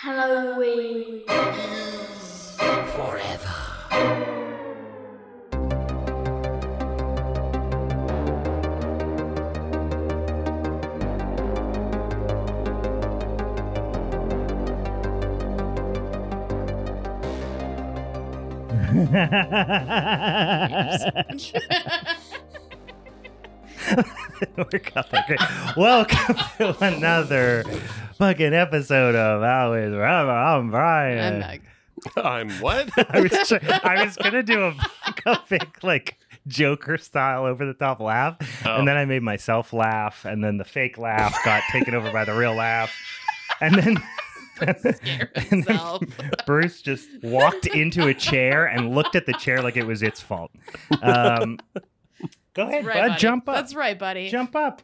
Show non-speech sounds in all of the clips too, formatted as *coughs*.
Halloween. *laughs* We're Welcome to another fucking episode of Always Rubber. I'm Brian. I'm Meg. I'm what? *laughs* I was try- I was gonna do a, like, a big like Joker style over the top laugh, Oh. and then I made myself laugh, and then the fake laugh got taken over by the real laugh, and then. *laughs* And then. Bruce just walked into a chair and looked at the chair like it was its fault. Um, go ahead, right, bud. buddy. Jump up. That's right, buddy. Jump up.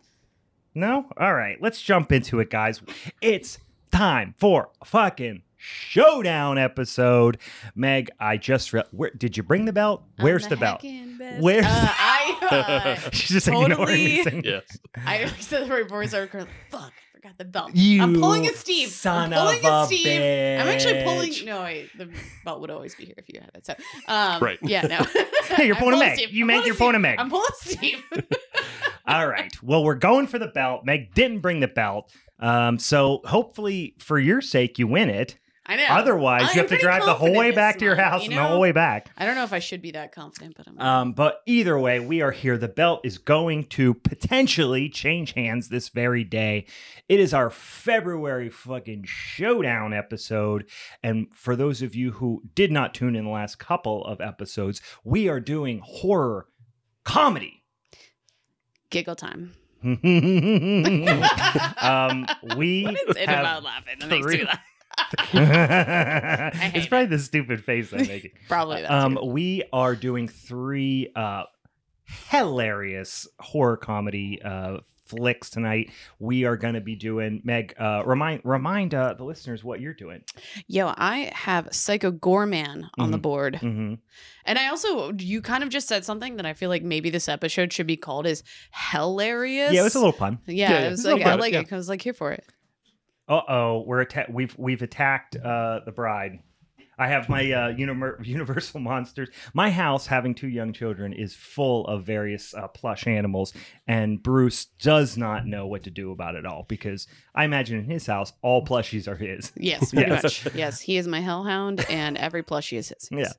No? All right, let's jump into it, guys. It's time for a fucking showdown episode. Meg, I just re- where did you bring the belt? I'm Where's the, belt? heckin' best. Where's Uh, the- *laughs* I, uh, *laughs* She's just ignoring me. Totally. saying, yes. *laughs* I said the right voice. I was fuck, I forgot the belt. You I'm pulling a Steve. son I'm pulling of a a Steve. I'm actually pulling. No, wait, the belt would always be here if you had it. So, um, Right. Yeah, no. Hey, you're I'm pulling a Meg. Steve. You I'm meant pulling you're pulling a Meg. I'm pulling Steve. All right. Well, we're going for the belt. Meg didn't bring the belt. Um, so hopefully for your sake you win it. I know. Otherwise, I'm you have to drive the whole way back to your house you and the whole way back. I don't know if I should be that confident, but I'm. Um, but either way, we are here. The belt is going to potentially change hands this very day. It is our February fucking showdown episode. And for those of you who did not tune in the last couple of episodes, we are doing horror comedy. Giggle time. *laughs* um, we *laughs* What is it have about laughing that makes three- laugh? *laughs* it's probably the stupid face I'm making. Probably that. Um, too. we are doing three uh, hilarious horror comedy uh, flicks tonight. We are going to be doing Meg. Uh, remind remind uh, the listeners what you're doing. Yo, I have Psycho Goreman on the Mhm. board. hmm And I also, you kind of just said something that I feel like maybe this episode should be called is hilarious. Yeah, it was a little pun. Yeah, Yeah, it was like, I bit, like yeah. it 'cause I was like, here for it. Uh oh, we're atta- we've we've attacked uh, the bride. I have my uh, *laughs* Universal monsters. My house, having two young children, is full of various uh, plush animals, and Bruce does not know what to do about it all because I imagine in his house all plushies are his. *laughs* Yes, pretty *laughs* Yes. much. Yes, he is my hellhound, and every plushie is his. Yeah.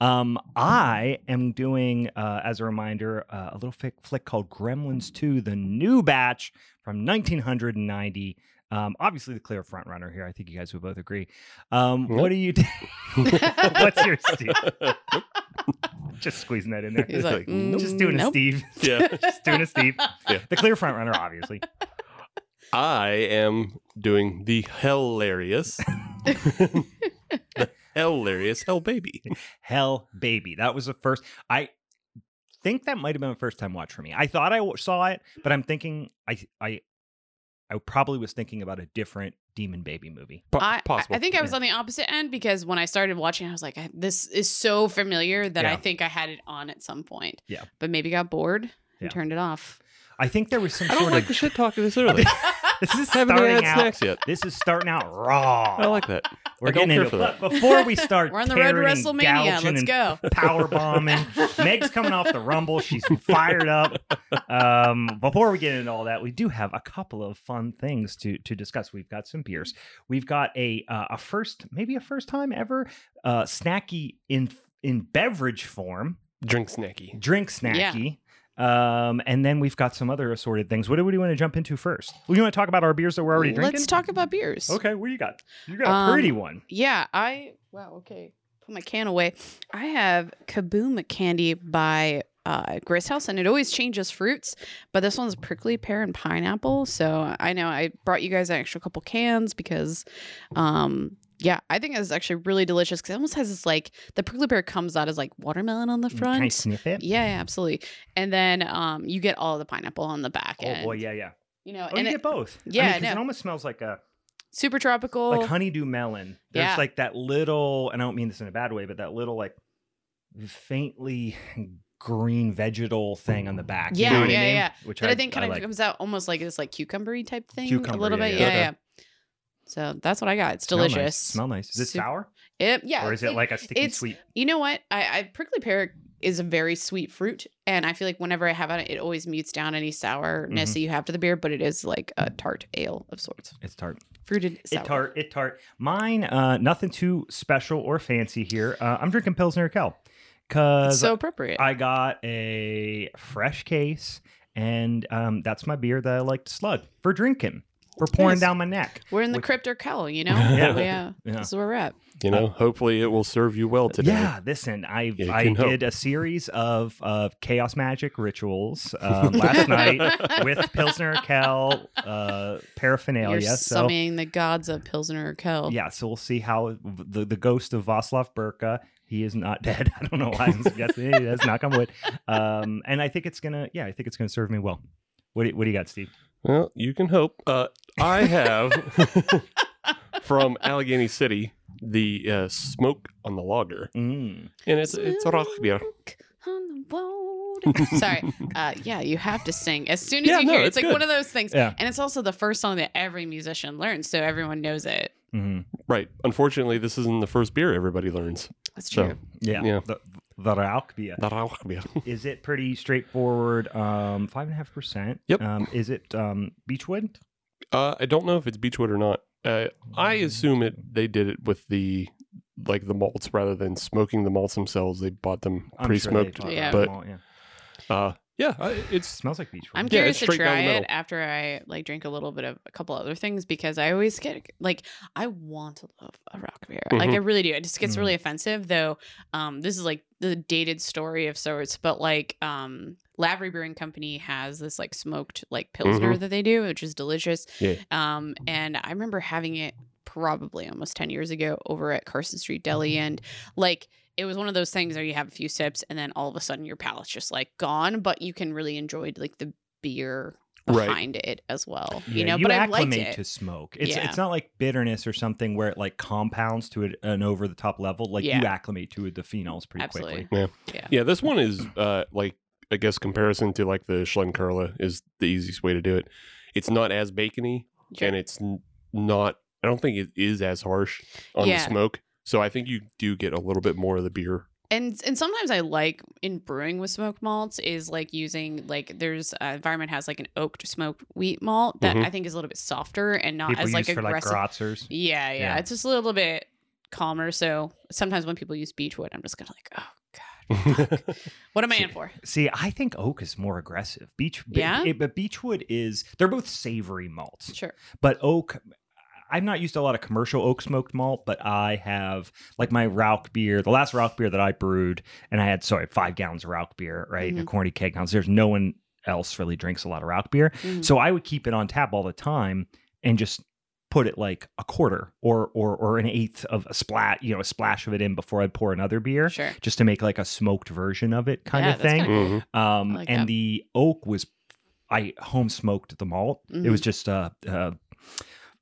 Um, I am doing, uh, as a reminder, uh, a little flick, flick called Gremlins 2, the new batch from 1990. Um, obviously, the clear front runner here. I think you guys would both agree. Um, Nope. What do you do? *laughs* What's your Steve? *laughs* Just squeezing that in there. He's like, Like, nope. Just doing nope. a Steve. *laughs* Yeah. Just doing a Steve. Yeah. The clear front runner, obviously. I am doing the hilarious, the hilarious Hell Baby. Hell Baby. That was the first. I think that might have been a first time watch for me. I thought I saw it, but I'm thinking I I I probably was thinking about a different Demon Baby movie. Po- I, I- possible. I think I was Yeah. on the opposite end because when I started watching, I was like, this is so familiar that I think I had it on at some point. Yeah. But maybe got bored and Yeah. turned it off. I think there was some I don't sort like of the shit talking this early. *laughs* this is *laughs* Haven't starting had out. snacks yet. This is starting out raw. I like that. We're I don't getting care into for it. that. But before we start, *laughs* We're on the road to tearing and WrestleMania. gouging Let's and go. power bombing. *laughs* Meg's coming off the rumble. She's fired up. Um, before we get into all that, we do have a couple of fun things to to discuss. We've got some beers. We've got a uh, a first, maybe a first time ever uh, snacky in in beverage form, Drink snacky. drink snacky. Um, and then we've got some other assorted things. What do we want to jump into first? We want to talk about our beers that we're already drinking. Let's talk about beers. Okay, what do you got? You got a Um, pretty one. Yeah, I wow, okay. Put my can away. I have Kaboom candy by uh Grist House and it always changes fruits, but this one's prickly pear and pineapple. So I know I brought you guys an extra couple cans because um yeah, I think it's actually really delicious because it almost has this like the prickly pear comes out as like watermelon on the front. Can I sniff it? Yeah, yeah, absolutely. And then um you get all the pineapple on the back Oh end. boy, yeah, yeah. You know, Oh, and you it, get both. Yeah, I I mean, 'cause it almost smells like a super tropical. like honeydew melon. There's Yeah. like that little, and I don't mean this in a bad way, but that little like faintly green vegetal thing on the back. You Yeah, know what yeah, I mean? yeah. Which that I, I, think kind of like. comes out almost like this like cucumbery type thing a little yeah, bit. yeah. Yeah, yeah. So that's what I got. It's Smell nice. delicious. Smell nice. Is it Sup- sour? It, yeah. or is it like a sticky it's- sweet? You know what? I, I prickly pear is a very sweet fruit, and I feel like whenever I have it, it always mutes down any sourness Mhm. that you have to the beer. But it is like a tart ale of sorts, It's tart. fruited sour. It tart. It tart. Mine, uh, nothing too special or fancy here. Uh, I'm drinking Pilsner Urquell because so appropriate. I got a fresh case, and um, that's my beer that I like to slug for drinking, for pouring Nice. down my neck. We're in the Which- crypto cowl, you know. *laughs* Yeah. yeah. Yeah. This is where we're at. You know, hopefully it will serve you well today. Yeah, listen, I You I can hope. did a series of of chaos magic rituals um, last *laughs* night with Pilsner Urquell uh, paraphernalia. You're so summoning the gods of Pilsner Urquell. yeah, so we'll see how the the ghost of Vaslav Burka. He is not dead. *laughs* I don't know why I'm suggesting it. That's knock on wood. Um, and I think it's gonna. Yeah, I think it's gonna serve me well. What do, what do you got, Steve? Well, you can hope. Uh, I have *laughs* from Allegheny City the uh, smoke on the logger, Mm. and it's it's a rock beer. On the. *laughs* Sorry. Uh, yeah, you have to sing as soon as Yeah, you no, hear it. it's It's like good. one of those things. Yeah. And it's also the first song that every musician learns, so everyone knows it. hmm Right. Unfortunately, this isn't the first beer everybody learns. That's So, true. Yeah. Yeah. The the Rauchbier. The rock beer. *laughs* Is it pretty straightforward? Um, five and a half percent. Yep. Um, is it um Beechwood? Uh, I don't know if it's Beechwood or not. Uh, I assume it. They did it with the like the malts rather than smoking the malts themselves. They bought them I'm sure they pre-smoked. bought Yeah. that But all, yeah. uh, yeah, I- It smells like Beechwood. I'm Yeah, curious to try it after I like drink a little bit of a couple other things because I always get like I want to love a rock beer. Like I really do. It just gets Mhm. really offensive though. Um, this is like the dated story of sorts, but like um, Lavery Brewing Company has this like smoked like pilsner that they do, which is delicious. Yeah. Um, and I remember having it probably almost ten years ago over at Carson Street Deli, and like it was one of those things where you have a few sips and then all of a sudden your palate's just like gone, but you can really enjoy like the beer Right. behind it as well. Yeah, you know, you but I liked acclimate it. to smoke. It's Yeah. it's not like bitterness or something where it like compounds to an over the top level. Like you acclimate to the phenols pretty Absolutely. quickly. yeah. Yeah, This one is uh like I guess comparison to like the Schlenkerla is the easiest way to do it. It's not as bacony Sure. and it's not. I don't think it is as harsh on Yeah. the smoke. So I think you do get a little bit more of the beer. and and sometimes I like in brewing with smoked malts is like using like there's uh, Weyermann has like an oaked smoked wheat malt that Mhm. I think is a little bit softer and not People as like use for like aggressive. Yeah, yeah, Yeah. it's just a little bit calmer. So sometimes when people use beechwood, I'm just kind of like, oh god, *laughs* what am I in for? See, I think oak is more aggressive. Beech, Yeah? it- but Beechwood is. They're both savory malts, Sure. but oak. I've not used a lot of commercial oak smoked malt, but I have like my Rauch beer. The last Rauch beer that I brewed, and I had sorry five gallons of Rauch beer, right, in a corny keg. Now there's no one else really drinks a lot of Rauch beer, Mhm. so I would keep it on tap all the time and just put it like a quarter or or or an eighth of a splat, you know, a splash of it in before I'd pour another beer, Sure. just to make like a smoked version of it, kind Yeah, of thing. kinda Mhm. Um, like and that. the oak was, I home smoked the malt. It was just uh, uh,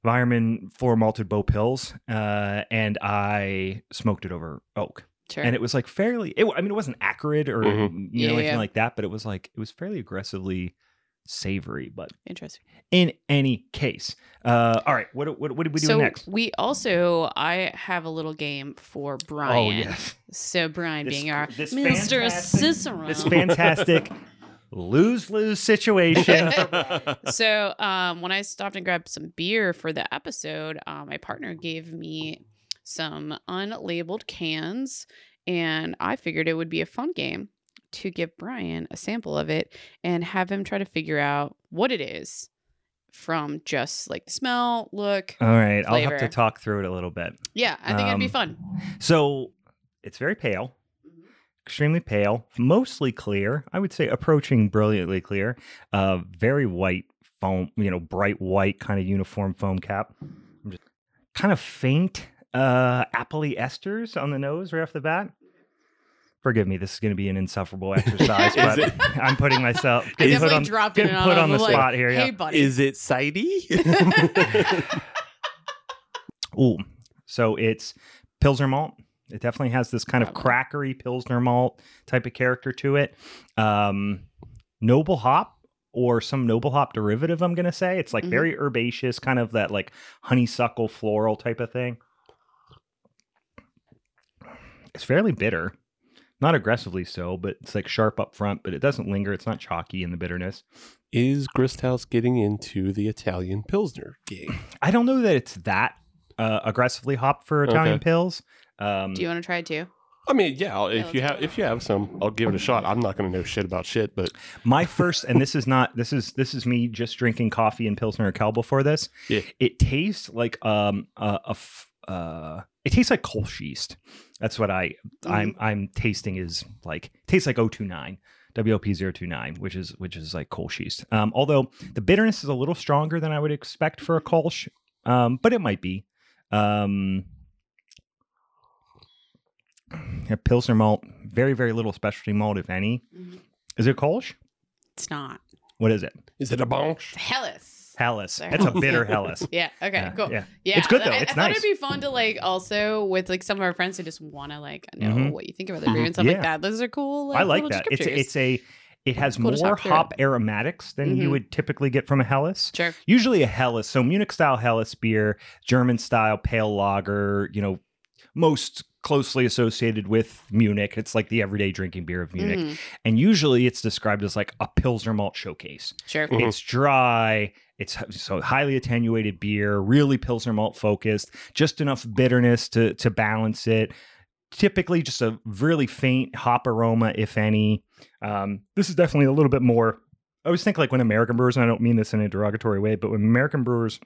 Weyermann four malted bow pills, uh, and I smoked it over oak, Sure. and it was like fairly. It, I mean, it wasn't acrid or Mhm. you know Mm-hmm. Yeah, anything yeah. like that, but it was like it was fairly aggressively savory. But Interesting. in any case, uh, all right, what what what did we do so next? we also I have a little game for Brian. Oh yes, So Brian This- being our this Mr. Cicero. this fantastic *laughs* lose lose situation. *laughs* so um, when I stopped and grabbed some beer for the episode, um, my partner gave me some unlabeled cans, and I figured it would be a fun game to give Brian a sample of it and have him try to figure out what it is from just like smell, look. all right, I'll have to talk through it a little bit. Yeah, I think it'd be Um, fun. So it's very pale, extremely pale, mostly clear. I would say approaching brilliantly clear. Uh, very white foam, you know, bright white kind of uniform foam cap. I'm just kind of faint, uh, appley esters on the nose right off the bat. Forgive me, this is going to be an insufferable *laughs* exercise, but it- *laughs* I'm putting myself I getting put on, dropped it getting on put him. on the I'm like, spot here. Hey, Yeah. buddy. Is it sidey? *laughs* Ooh, so it's Pilsner malt. It definitely has this kind of crackery Pilsner malt type of character to it. Um, noble hop or some noble hop derivative. I'm gonna say it's like Mhm. very herbaceous, kind of that like honeysuckle floral type of thing. It's fairly bitter, not aggressively so, but it's like sharp up front. But it doesn't linger. It's not chalky in the bitterness. Is Gristhouse getting into the Italian Pilsner game? I don't know that it's that uh, aggressively hopped for Italian Okay. pills. Um, Do you want to try it too? I mean, yeah, I'll- if let's you have if you have some, I'll give it a shot. I'm not going to know shit about shit, but my first, and this is not this is this is me just drinking coffee and Pilsner Urquell before this. Yeah. It tastes like um a, a f- uh it tastes like Kolschist. That's what I I'm I'm tasting is like tastes like 029. WLP029, which is which is like Kolschist. Um, although the bitterness is a little stronger than I would expect for a Kolsch, um, but it might be. Um, yeah, Pilsner malt, very very little specialty malt, if any. Mhm. Is it Kolsch? It's not. What is it? is it a bonch? Hellas. Helles. Sorry. It's a bitter *laughs* Helles. Yeah. Okay. Yeah, cool. Yeah. Yeah, It's good, though. I, It's I thought it'd be fun to like also with like some of our friends who just want to like know Mhm. what you think about the beer and stuff Yeah. like that. Those are cool. Like, I like that. It's descriptors. it's a it has Cool more hop aromatics than you Mhm. would typically get from a Helles. sure. Usually a Helles, so Munich style Helles beer, German style pale lager, you know, most closely associated with Munich. It's like the everyday drinking beer of Munich. Mhm. And usually it's described as like a Pilsner malt showcase. Sure. Mhm. It's dry. It's so highly attenuated beer, really Pilsner malt focused, just enough bitterness to to balance it. Typically, just a really faint hop aroma, if any. Um, this is definitely a little bit more. I always think like when American brewers, and I don't mean this in a derogatory way, but when American brewers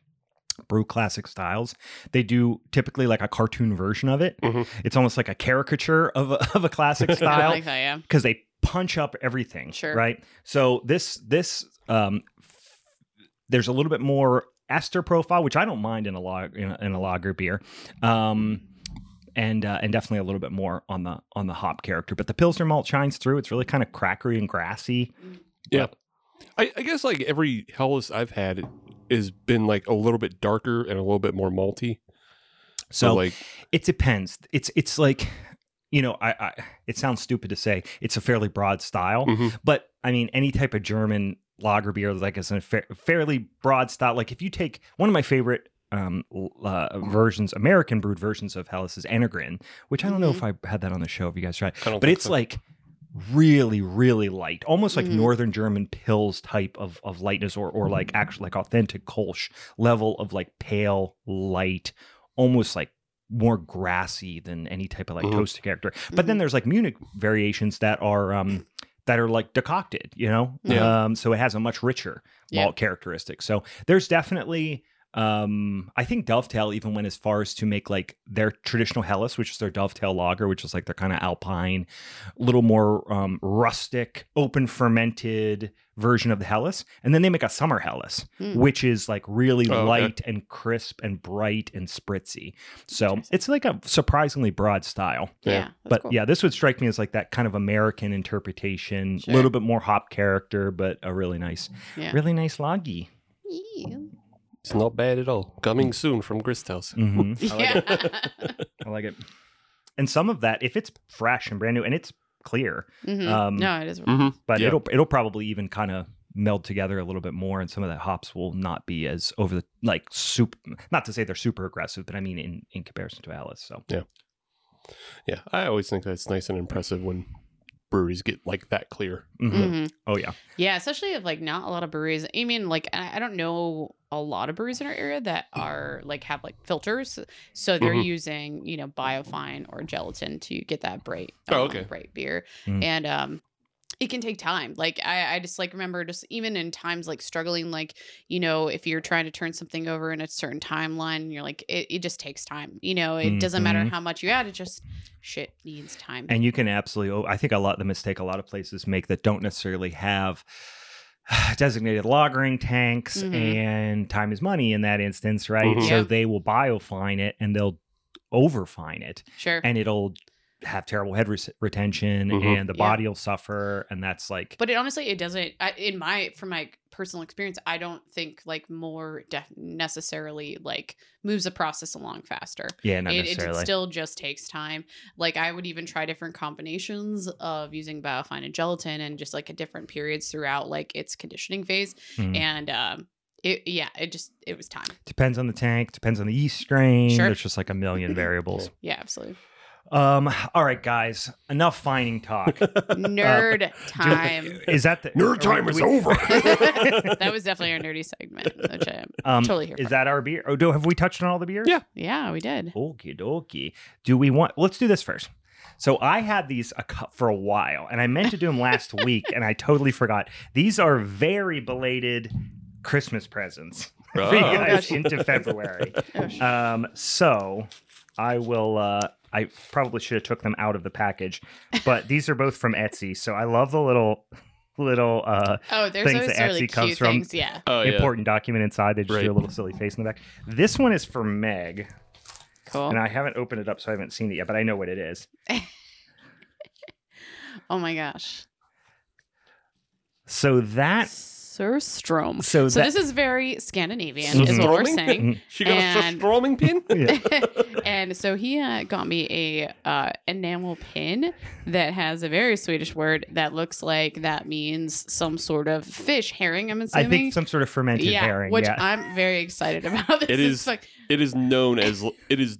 brew classic styles, they do typically like a cartoon version of it. Mhm. It's almost like a caricature of a, *laughs* of a classic *laughs* I style like. Yeah. because they punch up everything. Sure. Right. So this this um f- there's a little bit more ester profile, which I don't mind in a log in a, in a lager beer. Um and uh, and definitely a little bit more on the on the hop character, but the pilsner malt shines through. It's really kind of crackery and grassy. Yeah. I, I guess like every Helles I've had has been like a little bit darker and a little bit more malty. So, So like, it depends. It's it's like you know, I, I it sounds stupid to say it's a fairly broad style, mhm. but I mean any type of German lager beer like is a fa- fairly broad style. Like if you take one of my favorite um uh, versions, American brewed versions of Helles is Enegrin, which I don't know if I had that on the show. If you guys tried, but it's so. like really really light almost like Mhm. northern german pills type of of lightness or or like actually like authentic kolsch level of like pale light almost like more grassy than any type of like Mhm. toasted character but then Mhm. there's like munich variations that are um that are like decocted you know Yeah. um so it has a much richer Yeah. malt characteristic so there's definitely um i think dovetail even went as far as to make like their traditional Helles, which is their dovetail lager which is like their kind of alpine little more um rustic open fermented version of the Helles. and then they make a summer Helles, Hmm. which is like really Oh, okay. light and crisp and bright and spritzy so it's like a surprisingly broad style Yeah. Yeah. but cool. yeah, this would strike me as like that kind of American interpretation, a Sure. little bit more hop character, but a really nice, Yeah. really nice loggy. Yeah. It's not bad at all. Coming soon from Gristhouse. hmm *laughs* I like it. Yeah. *laughs* I like it. And some of that, if it's fresh and brand new, and it's clear, Mhm. Um, no, it is. Mhm. but Yeah. it'll it'll probably even kind of meld together a little bit more, and some of that hops will not be as over the like super. Not to say they're super aggressive, but I mean in in comparison to Alice. So yeah, Yeah, I always think that's nice and impressive when breweries get like that clear. Mhm. Mhm. oh yeah, Yeah, especially if like not a lot of breweries. I mean, like I I don't know a lot of breweries in our area that are like have like filters, so they're Mhm. using you know biofine or gelatin to get that bright, Oh, um, okay. bright beer, Mm. and um, it can take time. Like I, I just like remember just even in times like struggling, like you know if you're trying to turn something over in a certain timeline, you're like it, it just takes time. You know, it doesn't matter Mhm. how much you add, it just shit needs time. And you can absolutely, oh, I think a lot the mistake a lot of places make that don't necessarily have *sighs* designated lagering tanks Mhm. and time is money in that instance, right? Mhm. So Yeah. they will biofine it and they'll overfine it sure. and it'll have terrible head re- retention Mhm. and the Yeah. body will suffer and that's like But it honestly, it doesn't. I, in my from my personal experience, I don't think like more def- necessarily like moves the process along faster. yeah not It, it, necessarily still just takes time. Like I would even try different combinations of using biofine and gelatin and just like at different periods throughout like its conditioning phase. Mhm. And um, it yeah, it just it was time. depends on the tank depends on the yeast strain Sure. there's just like a million *laughs* variables Yeah, absolutely. Um all right guys enough fining talk *laughs* Nerd time. is that the Nerd time we- is we- over. *laughs* that was definitely our nerdy segment, which I'm um totally here is for. that our beer oh do have we touched on all the beers Yeah. Yeah, we did. Okie dokie. Do we want? Let's do this first. So I had these a cou- for a while, and I meant to do them last *laughs* week, and I totally forgot. These are very belated Christmas presents for you Oh. guys gosh. into February. Oh, Um, so I will. Uh, I probably should have took them out of the package, but *laughs* these are both from Etsy. So I love the little little uh, oh, there's things always that really Etsy comes from. things. Yeah. Oh yeah. important document inside. They just Right. do a little silly face in the back. This one is for Meg. Cool. And I haven't opened it up, so I haven't seen it yet, but I know what it is. *laughs* Oh my gosh. So that Surstrom. so, So that, this is very Scandinavian, is what we're saying. *laughs* She got And- a strumming pin. *laughs* *laughs* And so he uh, got me a uh, enamel pin that has a very Swedish word that looks like that means some sort of fish, herring. I'm assuming. I assuming. think some sort of fermented yeah, herring. which yeah. I'm very excited about. This It is- like, It is known as it is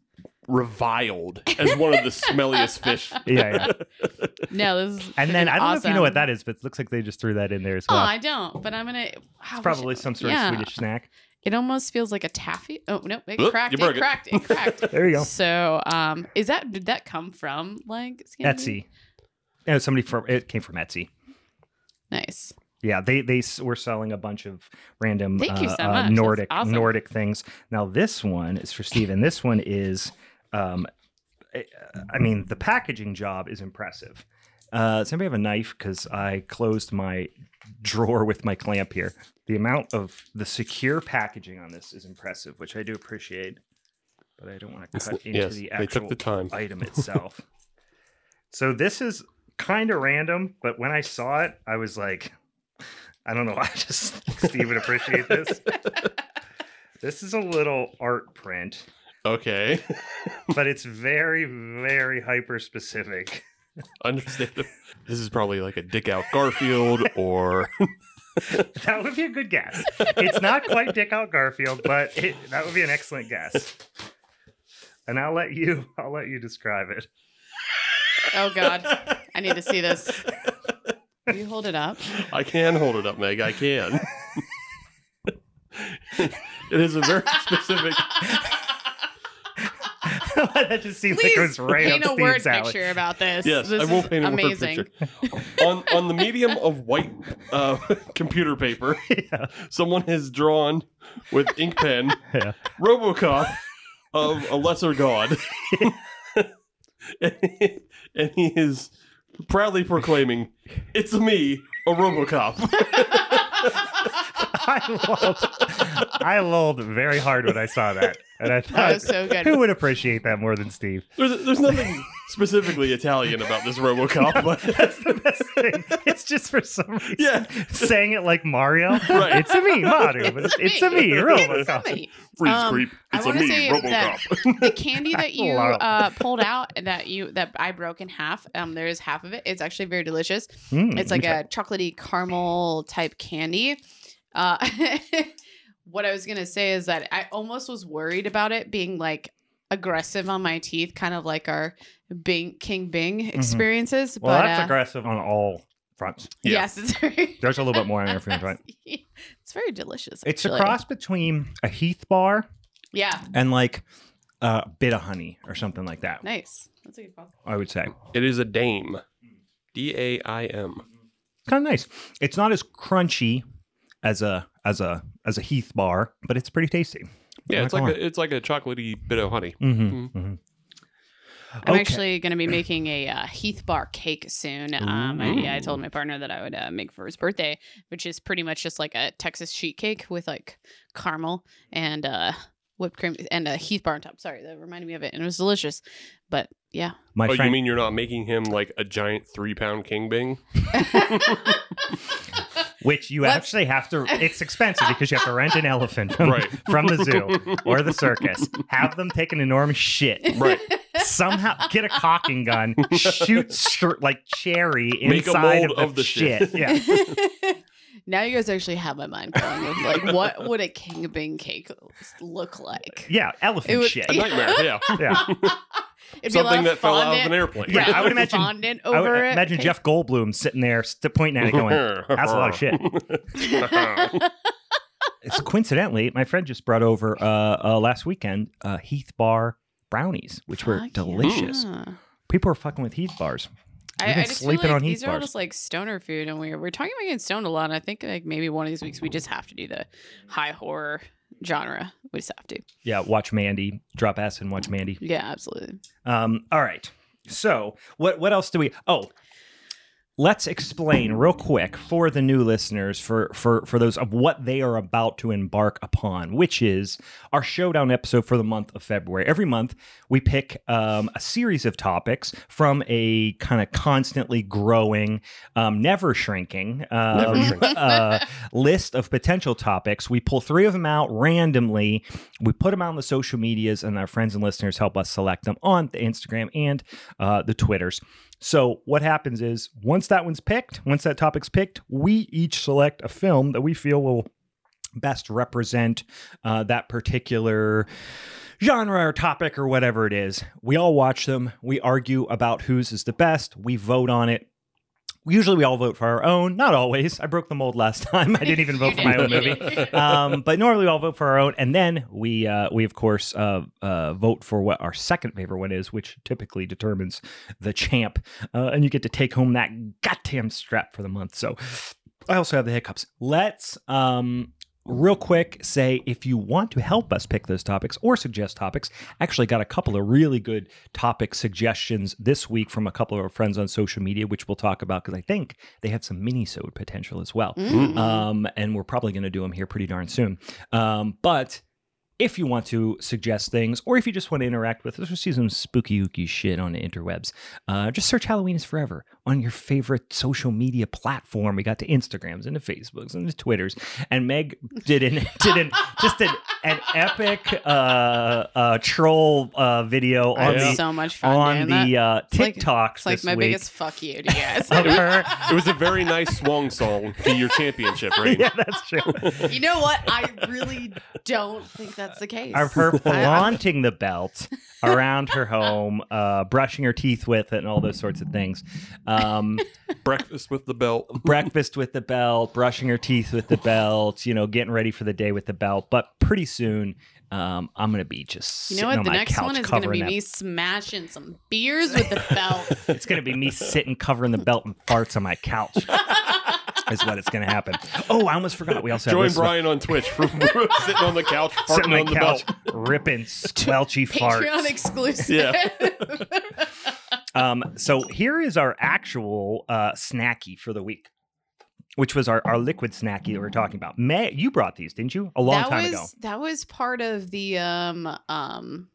reviled as one of the *laughs* smelliest fish. yeah, yeah. *laughs* no, this is And then I don't know if you know what that is, but it looks like they just threw that in there as well. Oh. I don't, but I'm gonna. it's probably some sort yeah. of Swedish snack. It almost feels like a taffy. Oh no, it Oop, cracked. you broke It it. cracked. It cracked. *laughs* There you go. So, um, is that did that come from like Scandinavia? Etsy. Yeah, somebody from it came from Etsy. Nice. Yeah, they they were selling a bunch of random Thank you uh, so uh, much. Nordic awesome. Nordic things. Now this one is for Steven. This one is, um, I- I mean, the packaging job is impressive. Uh, does anybody have a knife? Because I closed my drawer with my clamp here. The amount of the secure packaging on this is impressive, which I do appreciate. But I don't want to cut into yes, the actual the time. item *laughs* itself. so this is kind of random, but when I saw it, I was like, I don't know. I just *laughs* Steve would appreciate this. *laughs* This is a little art print, Okay, *laughs* but it's very, very hyper specific. *laughs* understand. This is probably like a Dick Out Garfield or *laughs* That would be a good guess. It's not quite Dick Out Garfield, but it, that would be an excellent guess. And I'll let you. I'll let you describe it. Oh God, I need to see this. Will you hold it up? I can hold it up, Meg. I can. it is a very specific. *laughs* that just seems like it was Please right paint up a Steve's word alley. picture about this. Yes, this I will is paint a amazing. word picture. on on the medium of white uh, *laughs* computer paper, *laughs* Yeah. someone has drawn with ink pen Yeah. RoboCop of a lesser god, and, he, and he is proudly proclaiming, "It's me, a RoboCop." *laughs* I lulled, I lulled very hard when I saw that, and I *laughs* That thought, was so good. who would appreciate that more than Steve? There's there's nothing specifically Italian about this RoboCop, *laughs* but That's the best thing. It's just for some reason Yeah. saying it like Mario. Right. It's a me, Mario, but it's, it's a me, It's RoboCop. a me. freeze Um, creep. I It's a wanna me, say that- RoboCop. the candy that you uh, pulled out that you that I broke in half. Um, there is half of it. It's actually very delicious. Mm, It's like okay. a chocolatey caramel type candy. Uh, *laughs* what I was gonna say is that I almost was worried about it being like aggressive on my teeth, kind of like our Bing King Bing experiences. Mm-hmm. well, but that's uh, aggressive on all fronts. Yeah. yes, it's very. *laughs* There's a little bit more on there for you, right? *laughs* It's very delicious. It's a cross between a Heath bar Yeah, and like a bit of honey or something like that. nice. That's a good call. I would say. It is a Daim. D A I M. kind of nice. It's not as crunchy as a as a as a Heath bar, but it's pretty tasty. Yeah, it's like a it's like a chocolatey bit of honey. Mm-hmm, mm-hmm. I'm actually going to be making a uh, Heath bar cake soon. Um, I, yeah, I told my partner that I would uh, make for his birthday, which is pretty much just like a Texas sheet cake with like caramel and uh, whipped cream and a Heath bar on top. Sorry, that reminded me of it, and it was delicious. But yeah, My oh, friend, you mean you're not making him like a giant three pound king bing? *laughs* *laughs* *laughs* which you Let's- actually have to. It's expensive because you have to rent an elephant from, Right. *laughs* from the zoo *laughs* or the circus. Have them take an enormous shit. Right. Somehow get a caulking gun, shoot str- like cherry Make a inside mold of the, of the shit. Yeah. *laughs* now you guys actually have my mind going of like what would a king of bing cake look like? Yeah, elephant would- shit. A nightmare. Yeah. Yeah. It'd a lot Something of that fell out of an airplane. Yeah, I would *laughs* imagine- fondant I would it. imagine Jeff Goldblum sitting there st- pointing at it going, That's a lot of shit. *laughs* *laughs* it's coincidentally, my friend just brought over uh, uh, last weekend uh, Heath Bar brownies, which were Fuck delicious. yeah. People are fucking with Heath bars. I, We've been I just feel sleeping like on Heath Bars. these are all bars. just like stoner food, and we're we're talking about getting stoned a lot. And I think like maybe one of these weeks we just have to do the high horror genre. We just have to. Yeah, watch Mandy. Drop acid and watch Mandy. Yeah, absolutely. Um, all right. So what what else do we? Oh, let's explain real quick for the new listeners, for for for those of what they are about to embark upon, which is our showdown episode for the month of February. Every month we pick um, a series of topics from a kind of constantly growing, um, never shrinking, um, Never shrinking. *laughs* uh, list of potential topics. We pull three of them out randomly. We put them out on the social medias, and our friends and listeners help us select them on the Instagram and uh, the Twitters. So what happens is once that one's picked, once that topic's picked, we each select a film that we feel will best represent uh, that particular genre or topic or whatever it is. We all watch them. We argue about whose is the best. We vote on it. Usually we all vote for our own. Not always. I broke the mold last *laughs* time. I didn't even vote for my own movie. Um, but normally we all vote for our own, and then we uh, we of course uh, uh, vote for what our second favorite one is, which typically determines the champ, uh, and you get to take home that goddamn strap for the month. So I also have the hiccups. Let's um, real quick say if you want to help us pick those topics or suggest topics I actually got a couple of really good topic suggestions this week from a couple of our friends on social media which we'll talk about because i think they have some mini-sode potential as well Mm. um, and we're probably going to do them here pretty darn soon. Um, but if you want to suggest things, or if you just want to interact with us or see some spooky ooky shit on the interwebs, uh, just search Halloween is Forever on your favorite social media platform. We got to Instagrams and the Facebooks and the Twitters. And Meg did an *laughs* did an just an, an epic uh, uh, troll uh, video on the so much fun on doing the that. uh, It's like- TikToks It's like this my week. biggest fuck you to you guys. *laughs* of her. It was a very nice swan song to your championship *laughs* ring. yeah, that's true. you know what? I really don't think that's the case. of her I- I- flaunting the belt around her home, uh, brushing her teeth with it, and all those sorts of things. Um, *laughs* Breakfast with the belt. *laughs* breakfast with the belt, brushing her teeth with the belt, you know, getting ready for the day with the belt. But pretty soon, um, I'm gonna be just You know what? on The next one is going to be that. me smashing some beers with the belt. *laughs* It's gonna be me sitting covering the belt and farts on my couch. is what it's gonna happen. Oh, I almost forgot. We also have Join this one. Brian on Twitch from sitting on the couch, sitting farting on on the the couch, belt. ripping squelchy farts. Patreon farts. exclusive. Yeah. Um, so here is our actual uh, snacky for the week, which was our, our liquid snacky that we are talking about. May you brought these, didn't you? A long that time was ago. that was part of the um um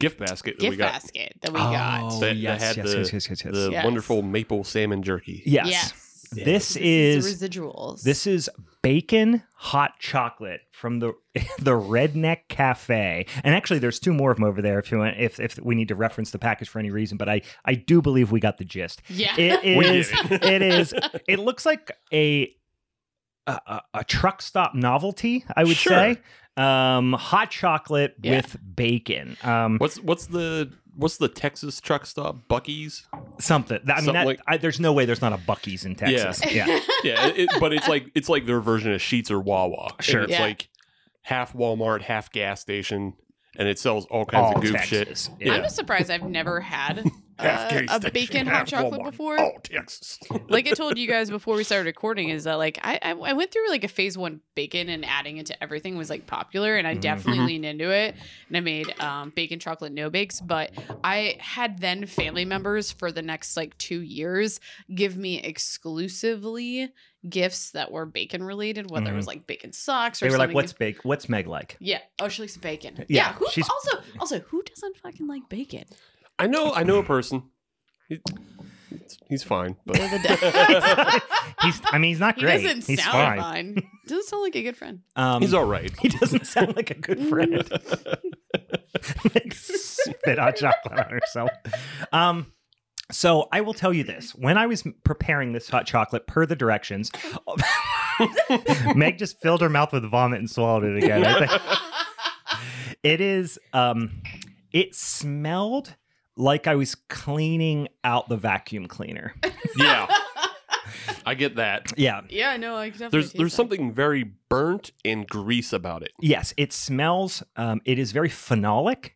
Gift basket that we gift got. basket that we got. Oh, That- that yes, had yes, the- yes, yes, yes, yes. The Yes. wonderful maple salmon jerky. yes. Yes. This This is is the residuals. this is bacon hot chocolate from the *laughs* the Redneck Cafe. And actually, there's two more of them over there. If you want, if if we need to reference the package for any reason, but I I do believe we got the gist. yeah. It *laughs* We get is. it. *laughs* it is. It looks like a a, a, a truck stop novelty. I would Sure. say. Um, hot chocolate Yeah. with bacon. Um, What's what's the what's the Texas truck stop? Buc-ee's. something. I mean, Something that, like- I, there's no way there's not a Buc-ee's in Texas. *laughs* Yeah. Yeah, it, but it's like it's like their version of Sheetz or Wawa. And Sure. it's Yeah. like half Walmart, half gas station, and it sells all kinds All of goof Texas. shit. Yeah. I'm just surprised I've never had uh, a bacon hot chocolate Walmart. before? Oh, Texas. *laughs* like I told you guys before we started recording, is that like I, I I went through like a phase one bacon and adding it to everything was like popular, and I Mhm. definitely Mhm. leaned into it, and I made um, bacon chocolate no bakes. But I had then family members for the next like two years give me exclusively gifts that were bacon related, whether it was like bacon socks or They were like, "What's big? What's Meg like?" yeah, oh, she likes bacon. Yeah, Yeah, who, she's- also also who doesn't fucking like bacon? I know. I know a person. He- he's fine, but They're the *laughs* death. he's. I mean, he's not great. he great. doesn't he's sound fine. fine. Doesn't sound like a good friend. Um, he's all right. He doesn't sound like a good friend. Like, *laughs* *laughs* Spit hot chocolate on herself. Um, so I will tell you this: when I was preparing this hot chocolate per the directions, Meg just filled her mouth with vomit and swallowed it again. I think. It is. Um, it smelled like I was cleaning out the vacuum cleaner. *laughs* yeah, I get that. Yeah. Yeah, no, I can definitely. There's taste there's that. something very burnt and grease about it. Yes, it smells. Um, it is very phenolic,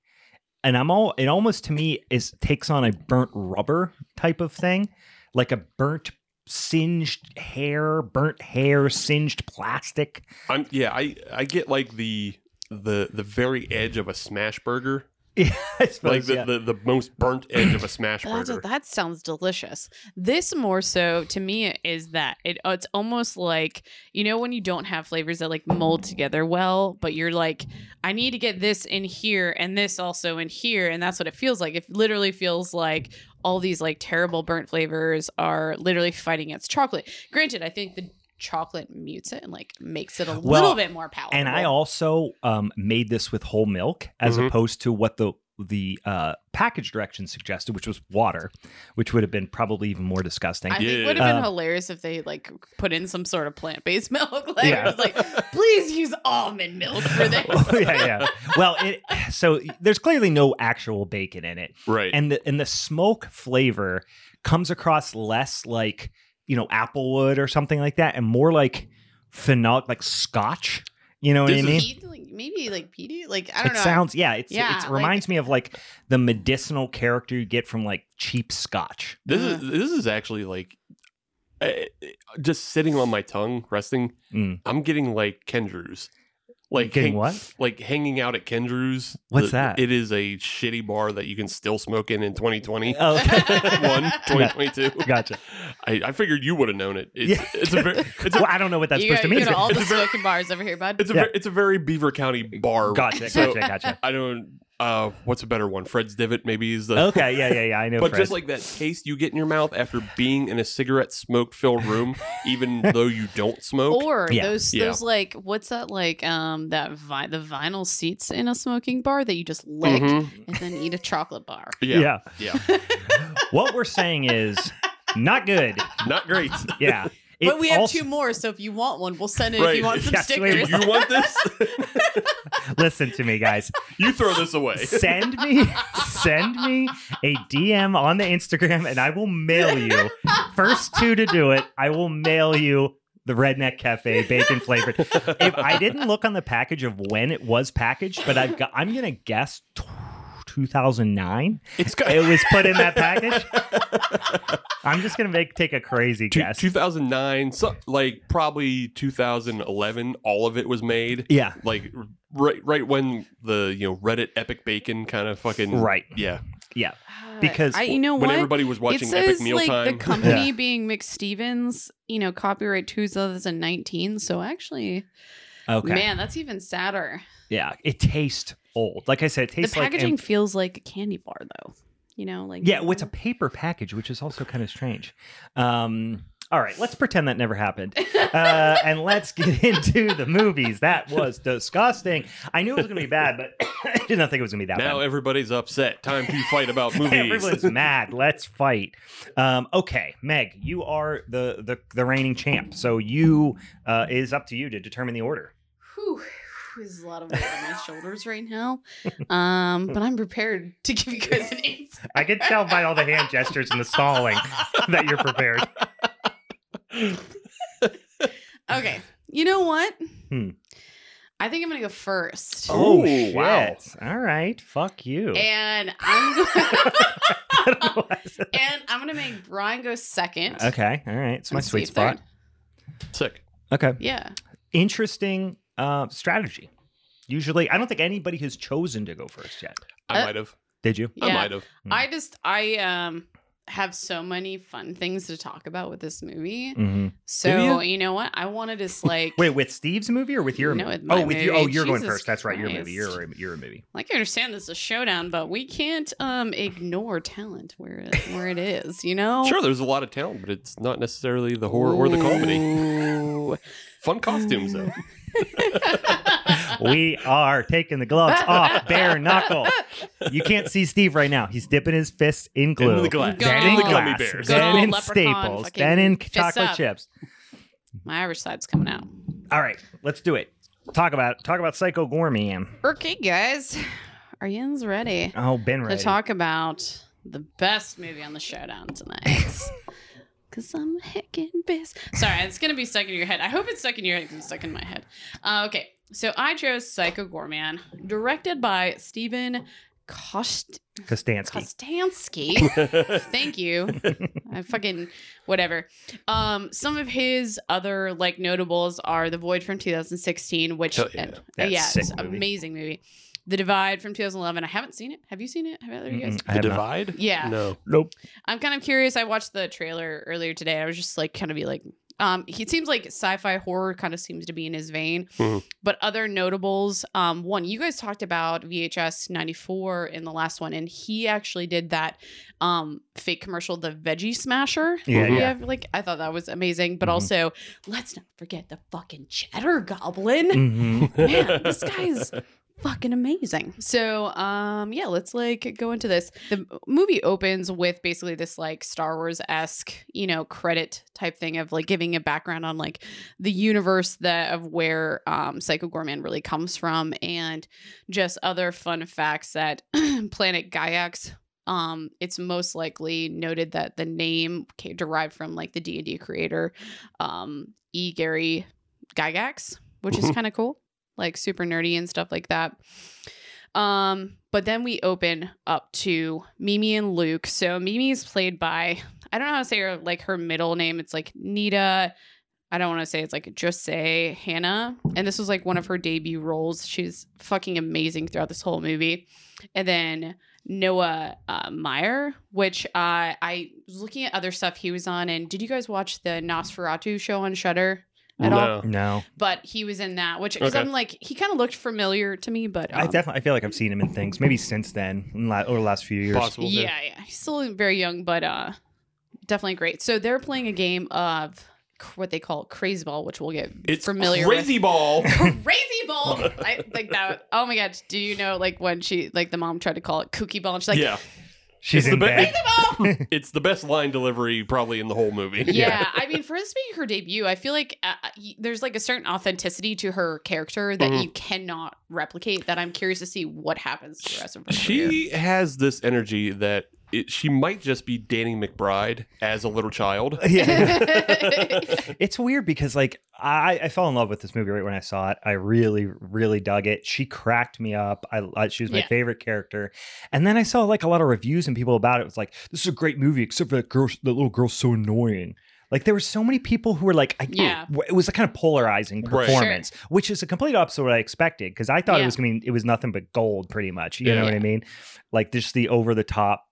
and I'm all. It almost to me is takes on a burnt rubber type of thing, like a burnt singed hair, burnt hair, singed plastic. I'm yeah. I I get like the the the very edge of a smash burger, *laughs* Yeah, I like the, yeah. the the most burnt edge of a smash That's burger. that sounds delicious. This more so to me is that it uh, it's almost like you know when you don't have flavors that like mold together well, but you're like I need to get this in here and this also in here, and that's what it feels like. It literally feels like all these like terrible burnt flavors are literally fighting against chocolate. Granted, I think the chocolate mutes it and like makes it a Well, little bit more palatable. and I also um, made this with whole milk as Mhm. opposed to what the the uh, package directions suggested, which was water, which would have been probably even more disgusting. I think Yeah. it would have been Uh, hilarious if they like put in some sort of plant based *laughs* milk. Like, Yeah. it was like, please use almond milk for this. *laughs* yeah, yeah. Well, it so there's clearly no actual bacon in it. right. and the and the smoke flavor comes across less like you know applewood or something like that and more like phenolic like scotch you know what i mean Peat, like, maybe like peaty. Like I don't it know. It sounds yeah it's, Yeah, it like- reminds me of like *laughs* the medicinal character you get from like cheap scotch This Uh. is this is actually like uh, just sitting on my tongue, resting. Mm. I'm getting like Kendrew's, like getting hang- what like hanging out at Kendrew's. What's The- that? It is a shitty bar that you can still smoke in in 2020. oh *laughs* One, 2022. *laughs* gotcha I, I figured you would have known it. It's, Yeah. it's a very, it's a, well i don't know what that's you supposed got, to you mean go to all the It's a very- smoking bars over here, bud. it's a, Yeah. ver- it's a very Beaver County bar. gotcha So- gotcha gotcha I don't. Uh, what's a better one? Fred's Divot maybe is the. okay yeah yeah yeah i know *laughs* But Fred. just like that taste you get in your mouth after being in a cigarette smoke filled room, *laughs* even though you don't smoke. or Yeah. those Yeah. those like what's that like um that vi- the vinyl seats in a smoking bar that you just lick Mhm. and then eat a chocolate bar. Yeah, yeah yeah, *laughs* what we're saying is not good not great. yeah but we have also- two more, so if you want one, we'll send it if you want some Yes, stickers. Do you want this? *laughs* listen to me guys you throw this away. *laughs* send me send me a DM on the Instagram and I will mail you. First two to do it, I will mail you the Redneck Cafe bacon flavored. If I didn't look on the package of when it was packaged, but I've got I'm gonna guess 2009. It's got It was put in that package. *laughs* I'm just gonna make take a crazy Two- guess. 2009, so, like probably 2011. All of it was made. yeah, Like right, right when the you know Reddit Epic Bacon kind of fucking right. Yeah, Yeah, Uh, Because I, you know when what? everybody was watching it says Epic like Mealtime. the company Yeah. being McStevens, you know, copyright 2019. So actually, Okay. man, that's even sadder. Yeah, it tastes old. Like I said, it The tastes like packaging feels like a candy bar, though. You know, like Yeah, well, it's a paper package, which is also kind of strange. Um, all right, let's pretend that never happened. Uh, and let's get *laughs* into the movies. That was disgusting. I knew it was going to be bad, but *coughs* I did not think it was going to be that bad. now bad. everybody's upset. Time to fight about *laughs* movies. Everyone's mad. Let's fight. Um, okay, Meg, you are the, the the reigning champ, so you uh, it is up to you to determine the order. Whew, there's a lot of weight on my shoulders right now. Um, but I'm prepared to give you guys an answer. I can tell by all the hand gestures and the stalling that you're prepared. Okay, you know what? Hmm. I think I'm gonna go first. Oh, shit! wow. All right, fuck you. And I'm gonna *laughs* and I'm gonna make Brian go second. okay, all right. It's my and sweet Steve third. spot. Sick. Okay. Yeah. Interesting uh, strategy. Usually, I don't think anybody has chosen to go first yet. I Uh, might have. Did you? I Yeah. might have. Hmm. I just I um have so many fun things to talk about with this movie. hmm So you? you know what? I wanted to just *laughs* like Wait, with Steve's movie or with your No, movie? with my oh, with you. Oh, you're going Jesus first. That's right. Your movie. Christ. Your your movie. like I understand this is a showdown, but we can't um ignore talent where it, where it is, you know? Sure, there's a lot of talent, but it's not necessarily the horror or the comedy. Ooh. Fun costumes though. *laughs* we are taking the gloves *laughs* off, bare knuckle. You can't see Steve right now. He's dipping his fists in glue. Into the glass. Then in The glass. gummy bears. Then in staples. Then in chocolate up. chips. My Irish side's coming out. All right, let's do it. Talk about talk about Psycho Goreman. Okay, guys. Are yins ready Oh, been ready. to talk about the best movie on the showdown tonight? *laughs* Cause I'm heckin' pissed. Sorry, it's gonna be stuck in your head. I hope it's stuck in your head it's stuck in my head. Uh, okay, so I chose Psycho Goreman, directed by Steven Kost- Kostanski. Kostanski. *laughs* Thank you. I fucking whatever. Um, some of his other like notables are The Void from 2016, which Hell yeah. That's yeah, it's movie. amazing movie. The Divide from 2011. I haven't seen it. Have you seen it? Have either of you guys? The have not. divide? Yeah. No. Nope. I'm kind of curious. I watched the trailer earlier today. I was just like, kind of be like, um, he seems like sci-fi horror kind of seems to be in his vein. Mhm. But other notables, um, one you guys talked about VHS 94 in the last one, and he actually did that um fake commercial, the Veggie Smasher. Yeah, Mhm. yeah. like I thought that was amazing. But Mhm. also, let's not forget the fucking Cheddar Goblin. hmm Man, this guy's fucking amazing. So, um, yeah, let's like go into this. The movie opens with basically this like Star Wars esque, you know, credit type thing of like giving a background on like the universe that of where um Psycho Goreman really comes from, and just other fun facts that *clears throat* Planet Gaiax. Um, it's most likely noted that the name came, derived from like the D and D creator, um, E. Gary Gygax, which is Mhm. kind of cool like super nerdy and stuff like that. Um, but then we open up to Mimi and Luke. So Mimi is played by I don't know how to say her like her middle name. It's like Nita. I don't want to say it's like just say Hannah. And this was like one of her debut roles. She's fucking amazing throughout this whole movie. And then Noah uh, Meyer, which uh, I was looking at other stuff he was on. And did you guys watch the Nosferatu show on Shudder? At all? No. No, but he was in that, which because Okay. I'm like he kind of looked familiar to me, but I um, definitely I feel like I've seen him in things. Maybe since then, in la- over the last few years. Possible. too. yeah, yeah, he's still very young, but uh, definitely great. So they're playing a game of what they call crazy ball, which we'll get It's familiar crazy ball. *laughs* Crazy ball, I like that. Oh my god, do you know like when she like the mom tried to call it kooky ball, and she's like, yeah. She's It's in the be- bed. crazy ball. *laughs* It's the best line delivery probably in the whole movie. yeah, *laughs* I mean, for this being her debut, I feel like uh, there's like a certain authenticity to her character that Mhm. you cannot replicate. That I'm curious to see what happens to the rest of her career. She has this energy that it, she might just be Danny McBride as a little child. *laughs* yeah. *laughs* it's weird because like I, I fell in love with this movie right when I saw it. I really, really dug it. She cracked me up. I, I she was my Yeah. favorite character. And then I saw like a lot of reviews and people about it. It was like, this is a great movie, except for that girl, the little girl's so annoying. Like there were so many people who were like, I, Yeah. it was a kind of polarizing Right. performance, which is a complete opposite of what I expected because I thought it was going to it was nothing but gold pretty much. You Yeah. know what I mean? Like just the over the top,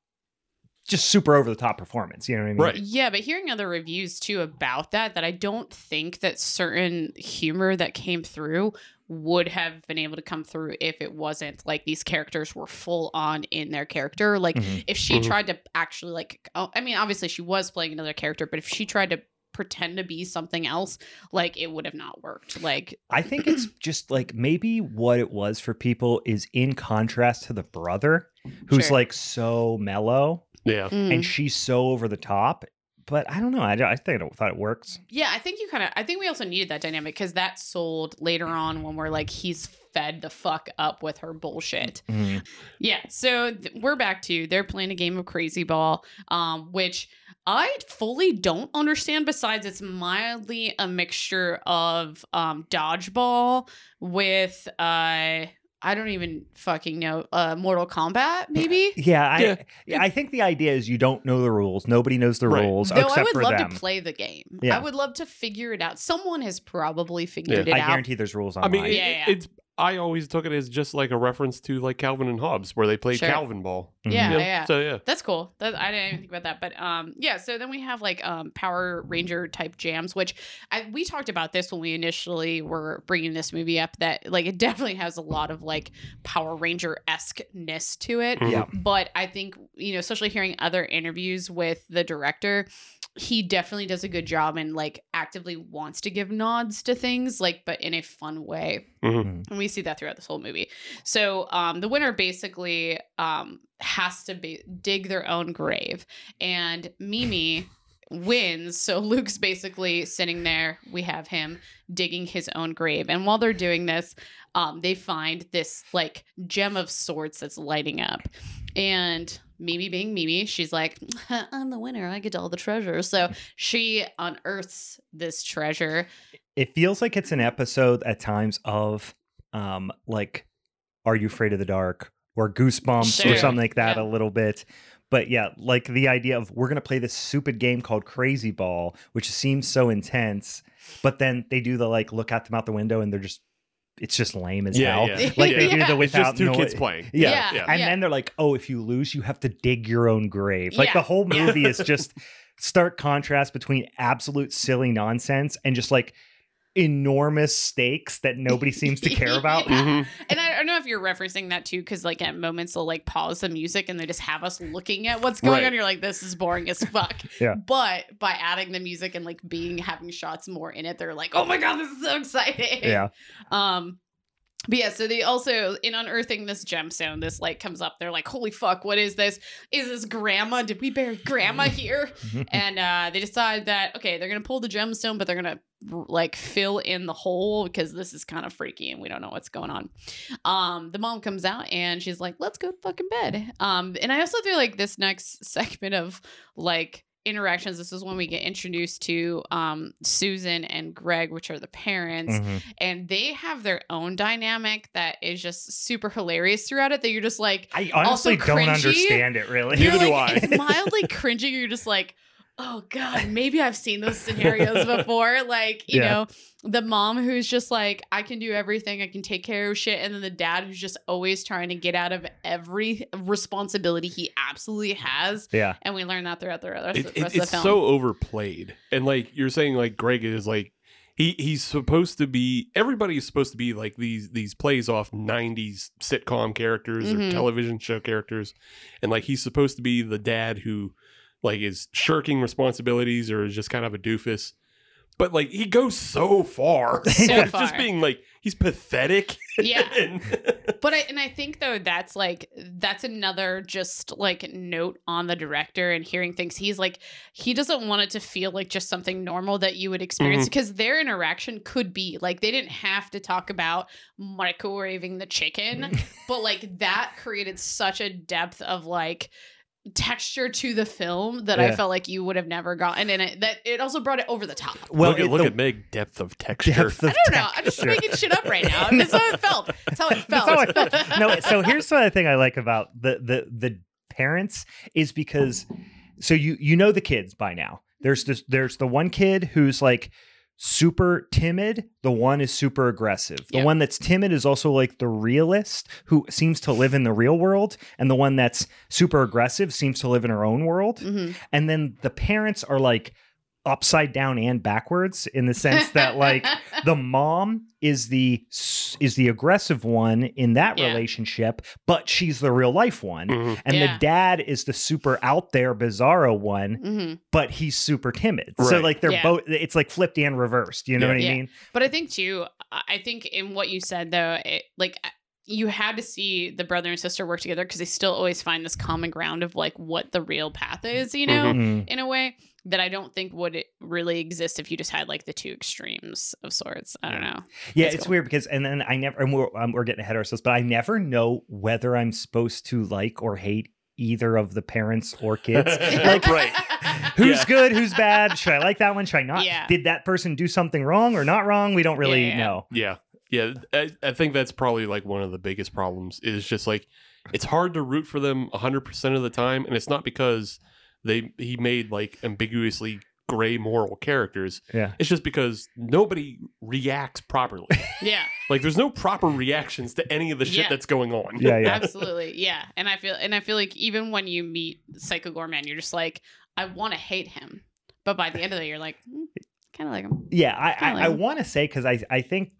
just super over the top performance. You know what I mean? Right. Yeah, but hearing other reviews too about that, that I don't think that certain humor that came through would have been able to come through if it wasn't like these characters were full on in their character. Like Mhm. if she Mhm. tried to actually like, oh, I mean, obviously she was playing another character, but if she tried to pretend to be something else, like it would have not worked. Like, I think it's *clears throat* just like maybe what it was for people is in contrast to the brother, who's Sure. like so mellow Yeah. mm. and she's so over the top. But I don't know. I, I think I thought it works. Yeah, I think you kind of. I think we also needed that dynamic because that sold later on when we're like, he's fed the fuck up with her bullshit. Mhm. Yeah, so th- we're back to they're playing a game of crazy ball, um, which I fully don't understand. Besides, it's mildly a mixture of um, dodgeball with uh, I don't even fucking know. Uh, Mortal Kombat, maybe. Yeah, I Yeah. yeah. I think the idea is you don't know the rules. Nobody knows the Right. rules Though I except would for love them. to play the game. Yeah. I would love to figure it out. Someone has probably figured Yeah. it I out. I guarantee there's rules on. I mean, it- Yeah, yeah. it's. I always took it as just like a reference to like Calvin and Hobbes, where they play Sure. Calvin ball. Mhm. Yeah, You know? yeah. So yeah. That's cool. That, I didn't even think about that, but um, yeah. So then we have like um Power Ranger type jams, which I, we talked about this when we initially were bringing this movie up. That like it *laughs* definitely has a lot of like Power Ranger esque ness to it. Mhm. Yeah. But I think you know, especially hearing other interviews with the director, he definitely does a good job and like actively wants to give nods to things, like but in a fun way. Mhm. And we see that throughout this whole movie. So um, the winner basically um, has to be dig their own grave, and Mimi *laughs* wins. So Luke's basically sitting there. We have him digging his own grave, and while they're doing this, um, they find this like gem of sorts that's lighting up, and. Mimi being Mimi, she's like, I'm the winner. I get all the treasure. So she unearths this treasure. It feels like it's an episode at times of um like Are You Afraid of the Dark or Goosebumps Sure. or something like that Yeah. a little bit. But yeah, like the idea of we're gonna play this stupid game called Crazy Ball, which seems so intense, but then they do the like look at them out the window and they're just it's just lame as Yeah, hell. yeah. Like they Yeah. do *laughs* the It's without just two noi- kids playing. Yeah. Yeah, yeah. And yeah. then they're like, oh, if you lose, you have to dig your own grave. Like Yeah. the whole movie is *laughs* just stark contrast between absolute silly nonsense and just like enormous stakes that nobody seems to *laughs* care about. Yeah. Mhm. And I don't know if you're referencing that too, because like at moments they'll like pause the music and they just have us looking at what's going Right. on. You're like, this is boring as fuck. *laughs* Yeah. But by adding the music and like being having shots more in it, they're like, oh my god, this is so exciting. Yeah. Um. But yeah, so they also in unearthing this gemstone, this like comes up. They're like, "Holy fuck, what is this? Is this grandma? Did we bury grandma *laughs* here?" and uh, they decide that okay, they're gonna pull the gemstone, but they're gonna like fill in the hole because this is kind of freaky and we don't know what's going on. Um, the mom comes out and she's like, "Let's go to fucking bed." Um, and I also feel like this next *laughs* segment of like interactions. This is when we get introduced to um Susan and Greg, which are the parents, Mhm. and they have their own dynamic that is just super hilarious throughout it. That you're just like, I honestly don't cringy. understand it really. you're Neither do like, I. it's *laughs* mildly cringy. You're just like, oh god, maybe I've seen those scenarios *laughs* before. Like, you Yeah. know, the mom who's just like, I can do everything, I can take care of shit, and then the dad who's just always trying to get out of every responsibility he absolutely has. yeah. And we learn that throughout the rest, It- rest it- of the it's film. so overplayed, and like you're saying, like Greg is like he he's supposed to be. Everybody is supposed to be like these these plays off '90s sitcom characters Mhm. or television show characters, and like he's supposed to be the dad who like is shirking responsibilities or is just kind of a doofus. But like he goes so far, *laughs* So far. just being like he's pathetic. Yeah. *laughs* And- But I and I think though that's like that's another just like note on the director and hearing things. He's like he doesn't want it to feel like just something normal that you would experience mm-hmm. because their interaction could be like they didn't have to talk about microwaving the chicken, *laughs* but like that created such a depth of like texture to the film that I felt like you would have never gotten in it. That it also brought it over the top. Well, look at, it- look the at Meg depth of texture. depth of I don't know. I'm just texture. making shit up right now. *laughs* That's how it felt. That's how it felt. How I felt. No, so *laughs* here's the thing I like about the the the parents is because so you you know the kids by now. There's this there's the one kid who's like super timid, the one is super aggressive. The one that's timid is also like the realist who seems to live in the real world and the one that's super aggressive seems to live in her own world. Mhm. And then the parents are like upside down and backwards in the sense that like *laughs* the mom is the is the aggressive one in that Yeah. relationship but she's the real life one Mhm. and Yeah. the dad is the super out there bizarro one Mhm. but he's super timid so like they're Yeah. both it's like flipped and reversed you know Yeah. what i Yeah. mean But I think too, I I think in what you said though, it, like you had to see the brother and sister work together because they still always find this common ground of like what the real path is, you know, Mhm. in a way that I don't think would really exist if you just had like the two extremes of sorts. I don't know. yeah That's it's cool. weird because and then i never and we're, um, we're getting ahead of ourselves but i never know whether i'm supposed to like or hate either of the parents or kids *laughs* Like, right. *laughs* who's Yeah. good who's bad should i like that one should i not Yeah. did that person do something wrong or not wrong we don't really Yeah, yeah. know Yeah. Yeah, I, I think that's probably like one of the biggest problems is just like it's hard to root for them 100% of the time and it's not because they he made like ambiguously gray moral characters. Yeah. It's just because nobody reacts properly. *laughs* Yeah, like there's no proper reactions to any of the shit Yeah. that's going on. Yeah, yeah. absolutely. Yeah, and I feel and I feel like even when you meet Psycho Goreman, you're just like, I want to hate him, but by the end of it, you're like, kind of like him. Yeah, I Kinda I, I want to say because I I think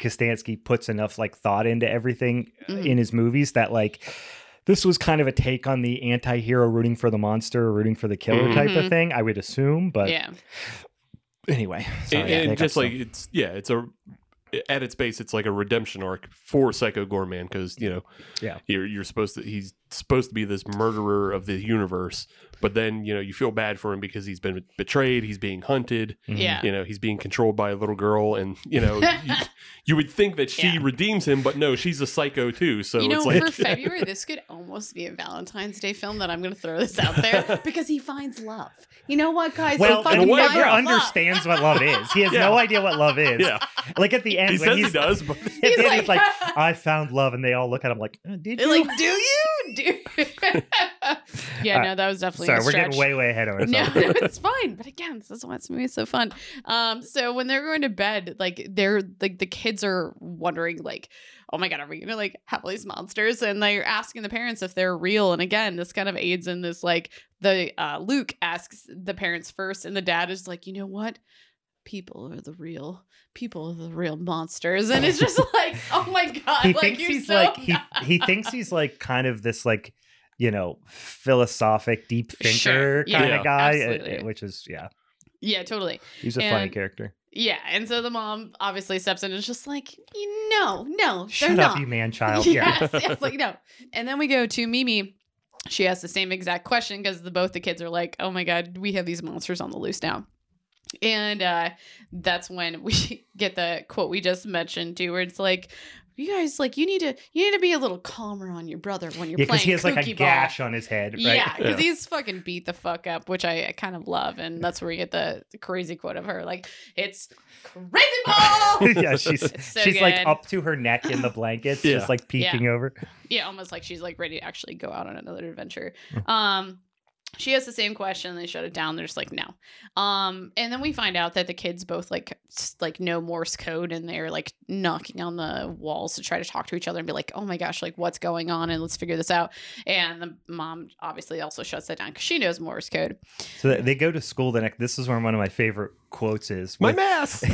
Kostanski puts enough like thought into everything Mhm. in his movies that like this was kind of a take on the anti-hero rooting for the monster rooting for the killer Mhm. type of thing. I would assume, but yeah, anyway, sorry, and, and just like still- it's yeah, it's a at its base, it's like a redemption arc for Psycho Goreman because you know, Yeah. you're you're supposed to he's supposed to be this murderer of the universe, but then you know you feel bad for him because he's been betrayed, he's being hunted, Mhm. yeah, you know he's being controlled by a little girl, and you know *laughs* you, you would think that she Yeah. redeems him, but no, she's a psycho too. So you know, it's like for *laughs* February, this could almost be a Valentine's Day film that I'm going to throw this out there *laughs* because he finds love. You know what, guys? He Well, fucking in a never understands what love is. He has Yeah. no idea what love is. yeah, Like at the end, he when says he does, but at the He's end, like, he's like, I found love, and they all look at him like, "Uh, did you? like, do you? Do *laughs* yeah, no, that was definitely Sorry, we're getting way, way ahead of *laughs* ourselves. no, *laughs* it's fine. But again, this is why what's movie so fun. Um, so when they're going to bed, like they're like the kids are wondering, like, oh my god, are we gonna like have all these monsters? And they're asking the parents if they're real. And again, this kind of aids in this like the uh Luke asks the parents first, and the dad is like, you know what? People are the real people are the real monsters. And it's just *laughs* like, oh my god, he like thinks you're he's so like he *laughs* he thinks he's like kind of this like you know philosophic deep thinker Sure, yeah, kind yeah, of guy uh, absolutely. uh, which is yeah Yeah, totally. he's a funny character Yeah, and so the mom obviously steps in and is just like, no, no, they're shut not. up you man *laughs* child yeah yes, yes, like no. And then we go to Mimi. She asks the same exact question because the, both the kids are like, "Oh my god, we have these monsters on the loose now." And uh, that's when we *laughs* get the quote we just mentioned too, where it's like, "You guys, like, you need to, you need to be a little calmer on your brother when you're yeah playing because he has like a kooky ball." gash on his head right Yeah, because Yeah. he's fucking beat the fuck up, which I, I kind of love, and that's where we get the, the crazy quote of her, like, "It's crazy *laughs* ball." *laughs* yeah she's so she's like up to her neck in the blankets Yeah. just like peeking over yeah, almost like she's like ready to actually go out on another adventure. Mm. Um, she has the same question. They shut it down. They're just like, no. Um, and then we find out that the kids both like like know Morse code, and they're like knocking on the walls to try to talk to each other and be like, oh my gosh, like what's going on, and let's figure this out. And the mom obviously also shuts that down because she knows Morse code. so they go to school the next this is where one of my favorite quotes is my with- math.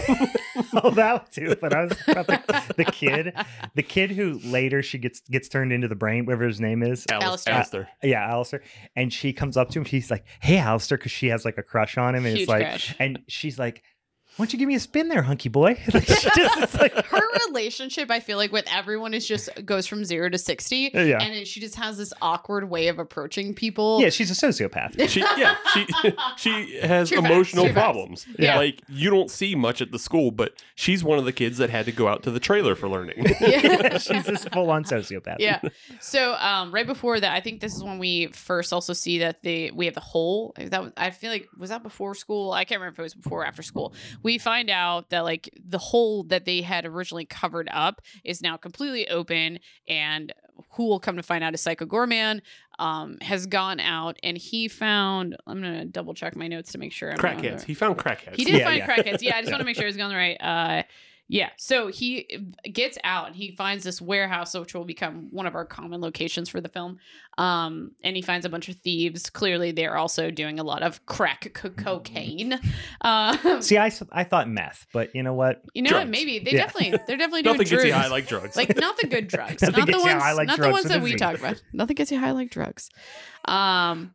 *laughs* oh that too but i was about the, *laughs* the kid the kid who later she gets gets turned into the brain whatever his name is Alice, Alistair. Alistair. Uh, yeah alistair and she comes up to him she's like hey alistair because she has like a crush on him and Huge it's like crush. and she's like why don't you give me a spin there hunky boy *laughs* like she just it's like *laughs* Her relationship, I feel like, with everyone is just goes from zero to sixty, yeah and she just has this awkward way of approaching people. yeah she's a sociopath *laughs* She yeah she she has True emotional facts. problems. Yeah. like you don't see much at the school, but she's one of the kids that had to go out to the trailer for learning. Yeah. she's this full-on sociopath yeah. So um, right before that, I think this is when we first also see that the we have the hole. That was, I feel like was that before school. I can't remember if it was before or after school. We find out that like the hole that they had originally covered up is now completely open, and who will come to find out is Psycho Goreman um, has gone out and he found. I'm gonna double check my notes to make sure. I'm on crackheads. He found crackheads. he did Yeah, find yeah. crackheads. Yeah, I just *laughs* want to make sure he's going the right. Uh, yeah. So he gets out and he finds this warehouse, which will become one of our common locations for the film. Um, and he finds a bunch of thieves. Clearly, they're also doing a lot of crack co- cocaine. *laughs* Um, see I thought meth but you know what you know what? Maybe they Yeah. definitely they're definitely *laughs* doing Nothing gets you drugs. high like drugs. like not the good *laughs* drugs, not the ones, like not the ones that we talk about. Nothing gets you high like drugs. Um,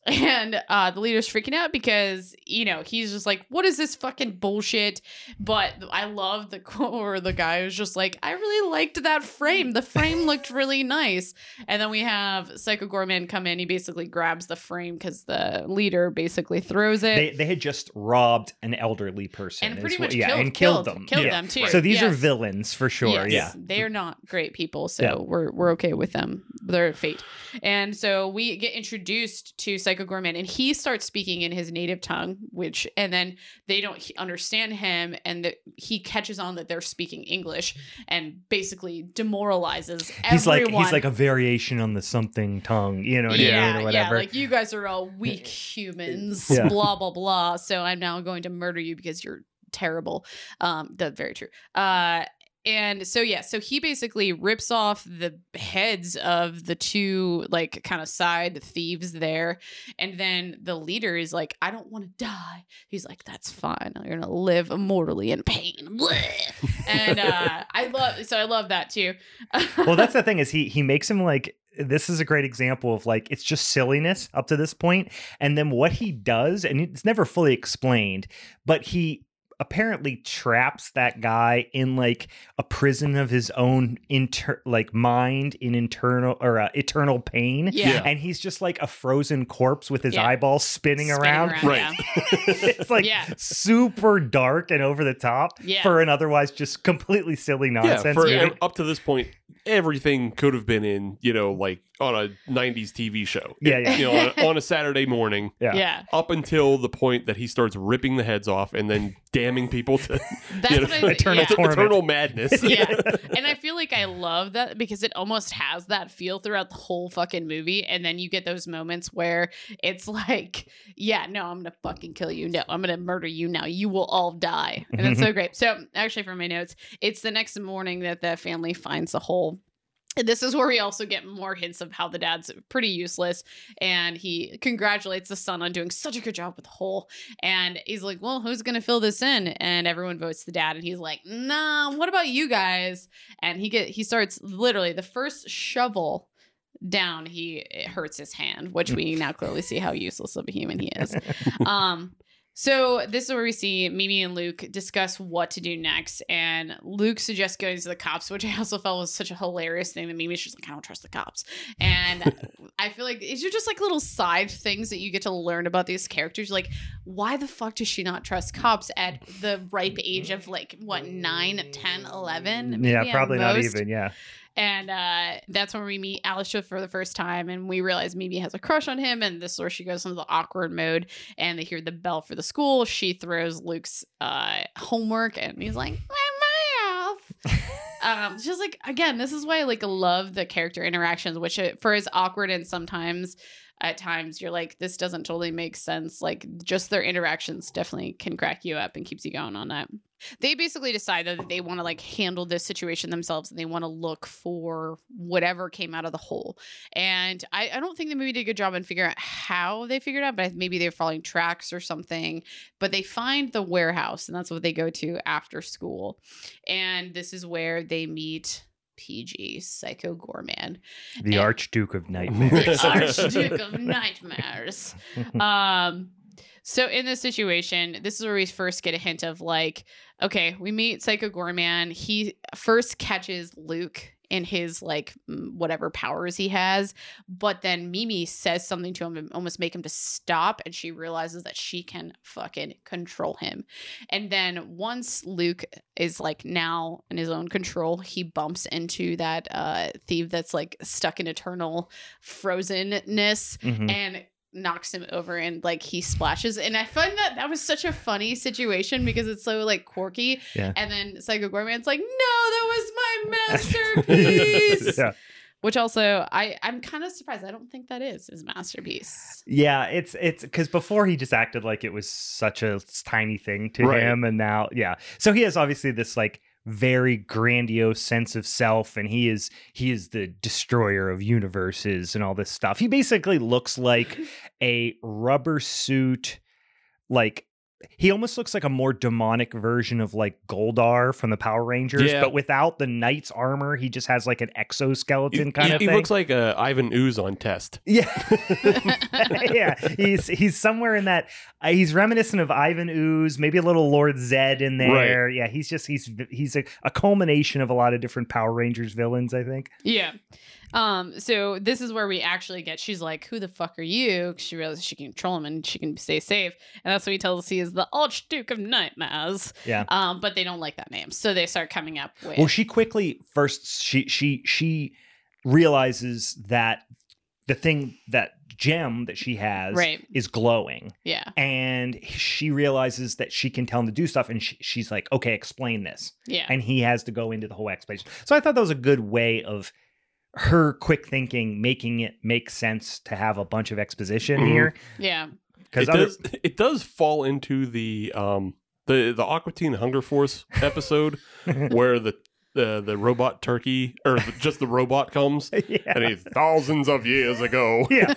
*laughs* and uh, the leader's freaking out because you know he's just like, "What is this fucking bullshit?" But I love the quote where the guy was just like, "I really liked that frame. The frame looked *laughs* really nice." And then we have Psycho Goreman come in. He basically grabs the frame because the leader basically throws it. they, they had just robbed an elderly person and pretty what- much yeah and killed, killed them killed Yeah. them too. so these are villains for sure Yes, yeah they are not great people, so Yeah. we're we're okay with them their fate. And so we get introduced to Psycho Goreman, and he starts speaking in his native tongue, which and then they don't understand him, and the, he catches on that they're speaking English, and basically demoralizes He's like everyone. he's like a variation on the something tongue, you know yeah, or whatever. yeah, like you guys are all weak humans, Yeah. blah blah blah. So I'm now going to murder you because you're terrible. Um, that's very true. Uh, and so yeah, so he basically rips off the heads of the two like kind of side thieves there, and then the leader is like, "I don't want to die." He's like, "That's fine. You're gonna live immortally in pain." And uh, *laughs* I love so I love that too. well, that's the *laughs* thing is he he makes him like this is a great example of like it's just silliness up to this point, and then what he does, and it's never fully explained, but he apparently traps that guy in like a prison of his own inter like mind in internal or uh, eternal pain yeah. Yeah. and he's just like a frozen corpse with his Yeah. eyeballs spinning, Spinning around, Right. yeah. *laughs* *laughs* it's like Yeah. super dark and over the top Yeah. for an otherwise just completely silly Yeah, nonsense for movie. up to this point, everything could have been in, you know, like on a '90s TV show. Yeah, yeah. You know, on, on a Saturday morning, Yeah. yeah. up until the point that he starts ripping the heads off and then *laughs* damning people to *laughs* That's you know, what I eternal yeah. torment. eternal madness. *laughs* yeah. *laughs* And I feel like I love that because it almost has that feel throughout the whole fucking movie. And then you get those moments where it's like, yeah, no, I'm going to fucking kill you. No, I'm going to murder you now. You will all die. And it's so great. So, actually, from my notes, it's the next morning that the family finds the hole. And *laughs* this is where we also get more hints of how the dad's pretty useless. And he congratulates the son on doing such a good job with the hole. And he's like, Well, who's going to fill this in? And everyone votes the dad. And he's like, Nah, what about you guys? And he get he starts literally the first shovel down, he it hurts his hand, which we *laughs* now clearly see how useless of a human he is. *laughs* Um, so this is where we see Mimi and Luke discuss what to do next, and Luke suggests going to the cops, which I also felt was such a hilarious thing. That Mimi's just like, I don't trust the cops, and *laughs* I feel like these are just like little side things that you get to learn about these characters. Like, why the fuck does she not trust cops at the ripe age of like what 9, 10, 11? Mm. yeah, maybe at probably not even. Yeah, And uh, that's when we meet Alicia for the first time, and we realize Mimi has a crush on him. And this is where she goes into the awkward mode, and they hear the bell for the school. She throws Luke's uh, homework, and he's like, "My mouth." *laughs* um, just like again, this is why I like love the character interactions, which uh, for as awkward and sometimes at times you're like, this doesn't totally make sense. Like just their interactions definitely can crack you up and keeps you going on that they basically decide that they want to like handle this situation themselves and they want to look for whatever came out of the hole and I, I don't think the movie did a good job in figuring out how they figured out but maybe they're following tracks or something but they find the warehouse and that's what they go to after school and this is where they meet pg psycho goreman the And- Archduke of *laughs* Nightmares. the Archduke *laughs* of Nightmares. *laughs* Um, so in this situation, this is where we first get a hint of like, okay, we meet Psycho Goreman. He first catches Luke in his like whatever powers he has, but then Mimi says something to him to almost make him to stop, and she realizes that she can fucking control him. And then once Luke is like now in his own control, he bumps into that uh thief that's like stuck in eternal frozenness Mhm. and knocks him over and like he splashes and i find that that was such a funny situation because it's so like quirky Yeah. and then psycho goreman's like no that was my *laughs* masterpiece yeah. which also i i'm kind of surprised i don't think that is his masterpiece Yeah, it's it's because before he just acted like it was such a tiny thing to Right. him, and now yeah. So he has obviously this like very grandiose sense of self, and he is he is the destroyer of universes and all this stuff. He basically looks like *laughs* a rubber suit, like he almost looks like a more demonic version of like Goldar from the Power Rangers, Yeah. but without the knight's armor. He just has like an exoskeleton He, kind he- of he looks like uh, Ivan Ooze on test. *laughs* Yeah, *laughs* yeah. He's he's somewhere in that. Uh, he's reminiscent of Ivan Ooze, maybe a little Lord Zedd in there. Yeah, he's just he's he's a, a culmination of a lot of different Power Rangers villains. I think. yeah um so this is where we actually get she's like who the fuck are you she realizes she can control him and she can stay safe and that's what he tells us he is the archduke of nightmares Yeah. um but they don't like that name so they start coming up with Well, she quickly first she she she realizes that the thing that gem that she has Right. is glowing Yeah. and she realizes that she can tell him to do stuff and she, she's like okay explain this Yeah. and he has to go into the whole explanation so i thought that was a good way of her quick thinking making it make sense to have a bunch of exposition Mhm. here yeah. because it does it does fall into the um the the Aqua Teen Hunger Force episode *laughs* where the the the robot turkey or the, just the robot comes *laughs* yeah. and he's thousands of years ago. *laughs* yeah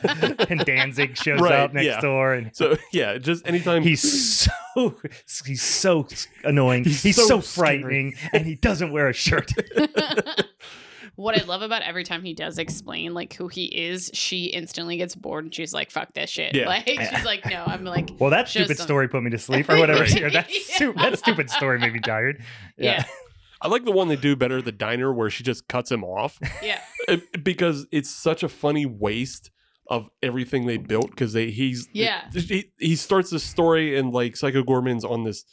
and danzig shows Right, up next yeah. door and So yeah, just anytime he's so he's so annoying he's, He's so, so frightening and he doesn't wear a shirt what I love about every time he does explain like who he is, she instantly gets bored and she's like, "Fuck this shit." Yeah. Like she's like, "No, I'm like, well that stupid some- story put me to sleep or whatever *laughs* Right. Or that, stu- that stupid story made me tired *laughs* yeah, I like the one they do better, the diner where she just cuts him off yeah, because it's such a funny waste of everything they built because they he's Yeah. he, he starts this story and like Psycho Goreman's on this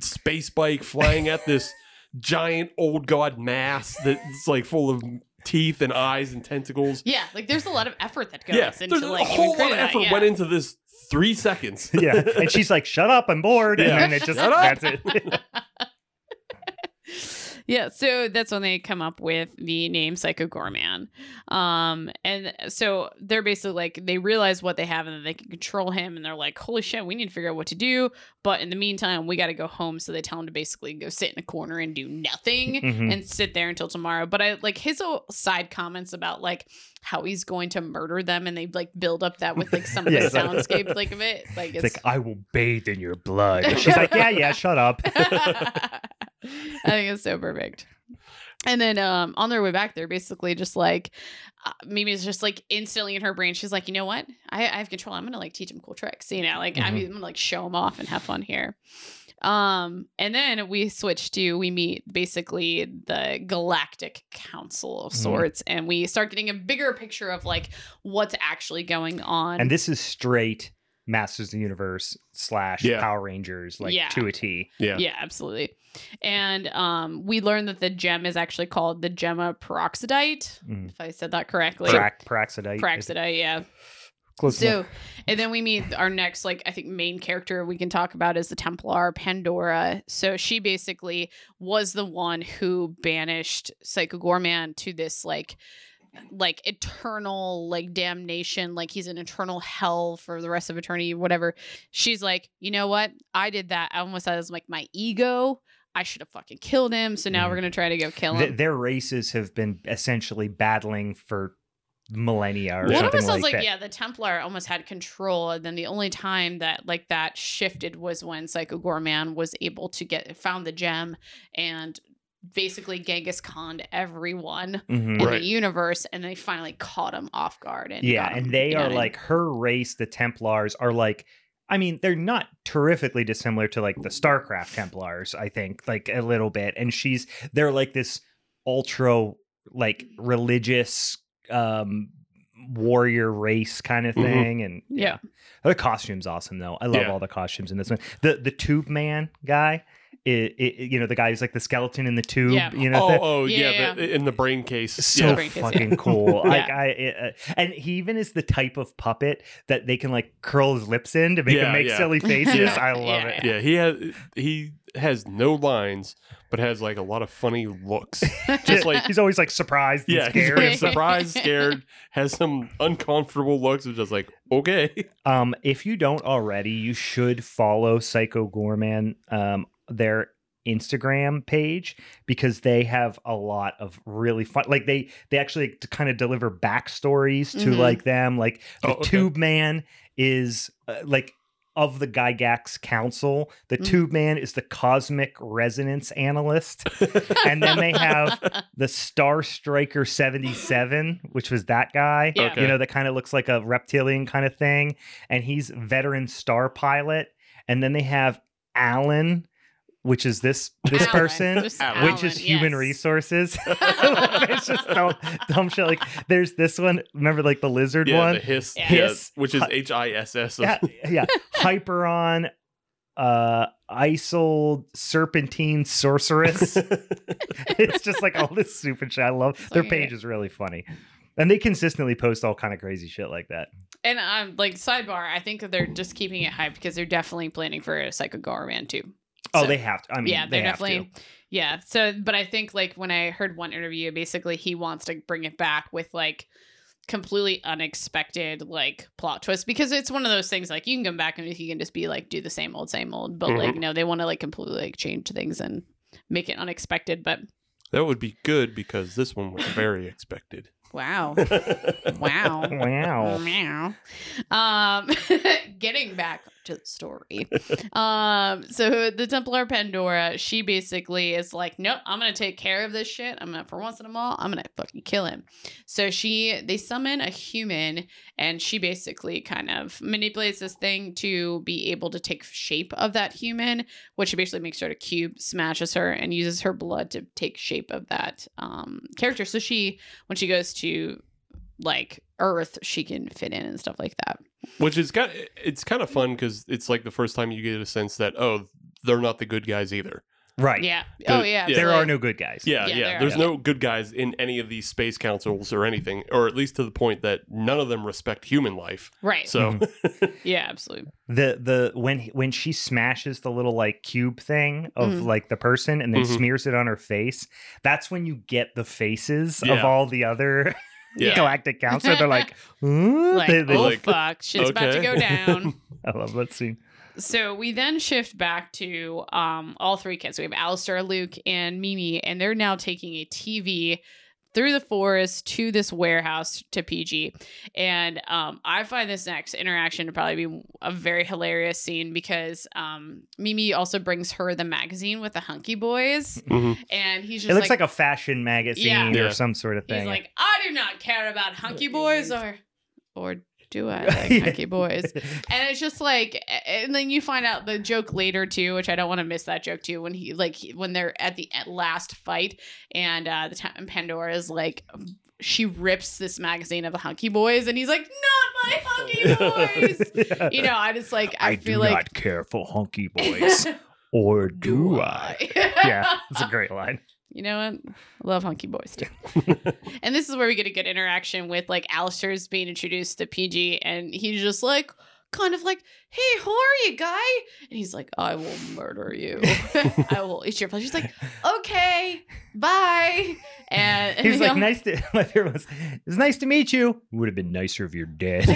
space bike flying at this giant old god mass that's like full of teeth and eyes and tentacles. yeah. Like there's a lot of effort that goes Yeah, into there's like a even whole lot creating of that, effort yeah. went into this three seconds. *laughs* yeah and she's like shut up i'm bored Yeah. and then it just Shut *laughs* up. that's it *laughs* yeah, so that's when they come up with the name Psycho Goreman. Um, and so they're basically like they realize what they have and that they can control him, and they're like, "Holy shit, we need to figure out what to do." But in the meantime, we got to go home. So they tell him to basically go sit in a corner and do nothing *laughs* Mhm. and sit there until tomorrow. But I like his side comments about like how he's going to murder them, and they like build up that with like some of the *laughs* soundscape like of it. Like it's it's, like i will bathe in your blood she's like yeah yeah shut up *laughs* I think it's so perfect. And then um, on their way back, they're basically just like, uh, Mimi's just like instantly in her brain. She's like, you know what? I, I have control. I'm gonna like teach him cool tricks. You know, like I'm, Mhm. I'm gonna like show him off and have fun here. Um, and then we switch to we meet basically the Galactic Council of Mhm. sorts, and we start getting a bigger picture of like what's actually going on. and this is straight masters of the universe slash Yeah. power rangers like Yeah. to a t Yeah. Yeah, absolutely. And um, we learned that the gem is actually called the gemma peroxidite. Mm. If I said that correctly. Prac- Praxidite. Peroxidite, yeah. Close So, enough. and then we meet our next, like, I think main character we can talk about is the Templar Pandora. So she basically was the one who banished Psycho Goreman to this, like, like eternal like damnation like he's in eternal hell for the rest of eternity whatever. She's like you know what? I did that. I almost said as like my ego. I should have fucking killed him so now we're mm. gonna try to go kill Th- him. their races have been essentially battling for millennia or Well, it sounds like, like that. yeah, the Templar almost had control, and then the only time that like that shifted was when Psycho Goreman was able to get found the gem and basically Genghis Khan everyone Mhm. in Right. the universe, and they finally caught him off guard. And Yeah, and they are like her race, the Templars are like I mean, they're not terrifically dissimilar to like the StarCraft Templars, I think, like a little bit. And she's they're like this ultra like religious um warrior race kind of Mhm. thing and yeah, the costume's awesome though. I love Yeah. all the costumes in this one. The the tube man guy, it, it, you know, the guy who's like the skeleton in the tube, Yeah. you know, Oh, that- oh Yeah, yeah, the- in the brain case. so yeah. Brain case, fucking cool. *laughs* Yeah. Like I, it, uh, and he even is the type of puppet that they can like curl his lips in to make him make yeah. silly *laughs* faces. Yeah. I love Yeah, it. Yeah, he has he has no lines, but has like a lot of funny looks. *laughs* Just like he's always like surprised and yeah, he's scared. like surprised, scared, has some uncomfortable looks. Of just like okay, Um, if you don't already, you should follow Psycho Goreman, um, their Instagram page because they have a lot of really fun. Like they they actually kind of deliver backstories to Mhm. like them. Like the Oh, okay. Tube Man is uh, like of the Gygax Council. The Mhm. Tube Man is the cosmic resonance analyst. *laughs* and then they have the Star Striker 77, which was that guy. Yeah. Okay. You know, that kind of looks like a reptilian kind of thing. And he's veteran star pilot. And then they have Alan, which is this this Alan, person. just Alan. Which is human yes. resources. *laughs* it's just dumb, dumb shit. Like there's this one. Remember, like the lizard yeah, one. the hiss, Yeah. yeah, which is Hi- H I S S. yeah, yeah. *laughs* Hyperon, uh, Isol, Serpentine, Sorceress. *laughs* it's just like all this stupid shit. I love their Okay. page is really funny. And they consistently post all kind of crazy shit like that. And um, like sidebar, I think they're just keeping it hyped because they're definitely planning for a Psycho Goreman too. Oh, So- they have to. I mean, yeah, they they're have definitely. Yeah. So, but I think like when I heard one interview, basically he wants to bring it back with like completely unexpected like plot twist because it's one of those things like you can come back and you can just be like do the same old same old but like Mhm. no they want to like completely like change things and make it unexpected but That would be good because this one was very expected. wow *laughs* wow to. Wow. Meow. Um, *laughs* getting back to the story. Um, so the Templar Pandora, she basically is like, nope, I'm gonna take care of this shit. I'm gonna, for once in a while, I'm gonna fucking kill him. So she, they summon a human, and she basically kind of manipulates this thing to be able to take shape of that human, which basically makes her a cube, smashes her, and uses her blood to take shape of that um character. So she, when she goes to like Earth, she can fit in and stuff like that. Which is kind it's kind of fun because it's like the first time you get a sense that oh they're not the good guys either. Right. Yeah. The- oh yeah. yeah. There are no good guys. Yeah, Yeah, yeah. there There's are. no good guys in any of these space councils or anything, or at least to the point that none of them respect human life. right. So Mm-hmm. *laughs* yeah, absolutely. The the when when she smashes the little like cube thing of Mhm. like the person and then Mhm. smears it on her face, that's when you get the faces of all the other *laughs* Yeah. galactic council. They're like, huh? Like, They- they- oh like, fuck, shit's about to go down. *laughs* I love that scene. so we then shift back to um all three kids. We have Alistair, Luke, and Mimi, and they're now taking a TV through the forest to this warehouse to PG. And um, I find this next interaction to probably be a very hilarious scene because um, Mimi also brings her the magazine with the hunky boys, Mhm. and he's just It looks like, a fashion magazine Yeah. or Yeah. some sort of He's thing. like, I do not care about hunky boys, or or do I *laughs* like Yeah. hunky boys? *laughs* And it's just like, and then you find out the joke later too, which I don't want to miss that joke too. When he like he- when they're at the last fight, and uh the time Pandora is like. She rips this magazine of the hunky boys, and he's like, "Not my *laughs* hunky boys." you know, I just like I, I, feel do like not care for hunky boys, or do I? yeah, it's a great line. You know what? I love hunky boys too. *laughs* *laughs* and this is where we get a good interaction with like Alistair's being introduced to PG, and he's just like, kind of like, "Hey, who are you, guy?" And he's like, "I will murder you. *laughs* I will eat your flesh." He's like, "Okay, bye." And, and He's like, he'll- nice to. My favorite was, it's nice to meet you. Would have been nicer if you're dead.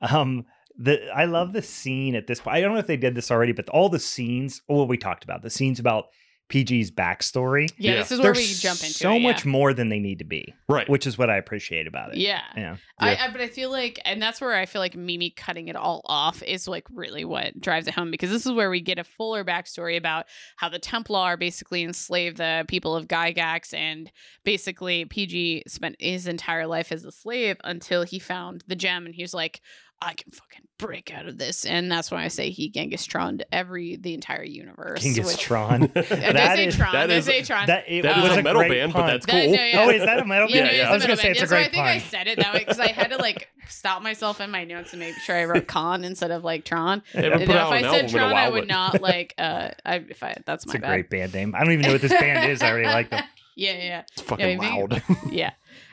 um, the I love the scene at this point. I don't know if they did this already, but all the scenes. Well, we talked about the scenes about PG's backstory. yeah, Yeah. this is where They're we jump into so it, yeah. much more than they need to be, right. which is what I appreciate about it. Yeah. Yeah. I, I but I feel like and that's where I feel like Mimi cutting it all off is like really what drives it home because this is where we get a fuller backstory about how the Templar basically enslaved the people of Gygax and basically PG spent his entire life as a slave until he found the gem and he was like I can fucking break out of this and that's why I say he Genghis Tron every the entire universe. Genghis which- Tron. *laughs* I That say Tron. that I Tron. That, it That was is a a metal great band, pun. but that's That- cool. no, yeah. Oh, is that a metal Yeah, band? no, yeah. I was a gonna say band. it's a That's why great I think I said it that way because I had to like stop myself in my notes and make sure I wrote con instead of like Tron. They haven't put if out I an said album in a Tron, I would but- not *laughs* like. Uh, I if I that's my. It's my a bad. great band name. I don't even know what this band is. I already like them. *laughs* Yeah, yeah, It's fucking Yeah, loud. yeah.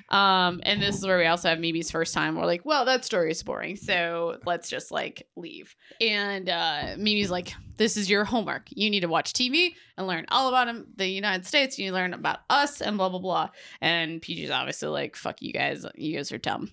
Um, and this is where we also have Mimi's first time. We're like, well, that story is boring, so let's just like leave. And uh, Mimi's like, this is your homework. You need to watch TV and learn all about the United States. You learn about us and blah blah blah. And PG's obviously like, fuck you guys. You guys are dumb.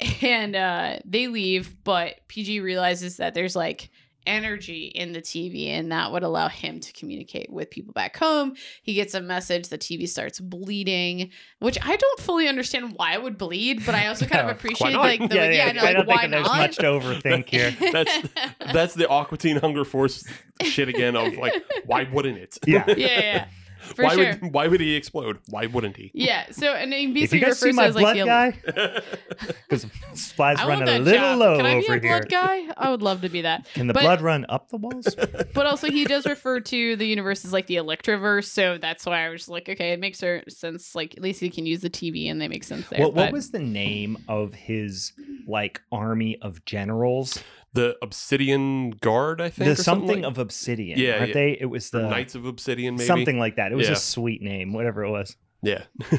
*laughs* And uh, they leave, but PG realizes that there's like energy in the TV, and that would allow him to communicate with people back home. He gets a message, the TV starts bleeding, which I don't fully understand why it would bleed, but I also kind *laughs* Yeah, of appreciate like the yeah, yeah. no, I like, don't why think there's much to overthink *laughs* here. That's- That's the Aqua Teen Hunger Force shit again of like, why wouldn't it? Yeah. *laughs* yeah, yeah, yeah. For why sure. would *laughs* why would he explode? Why wouldn't he? Yeah, so and he If basically you guys see refers to my as like blood guy, *laughs* because supplies I want running a that little job. low Can I be over a blood guy? I would love to be that. Can the But- blood run up the walls? *laughs* But also, he does refer to the universe as like the Electroverse, so that's why I was like, okay, it makes sense. Like at least he can use the TV, and they make sense there. what, what but- was the name of his like army of generals? The Obsidian Guard, I think. The or something, like- of obsidian. Yeah, aren't yeah. they? It was or the Knights of Obsidian, maybe. something like that. It was Yeah. a sweet name, whatever it was. Yeah. *laughs*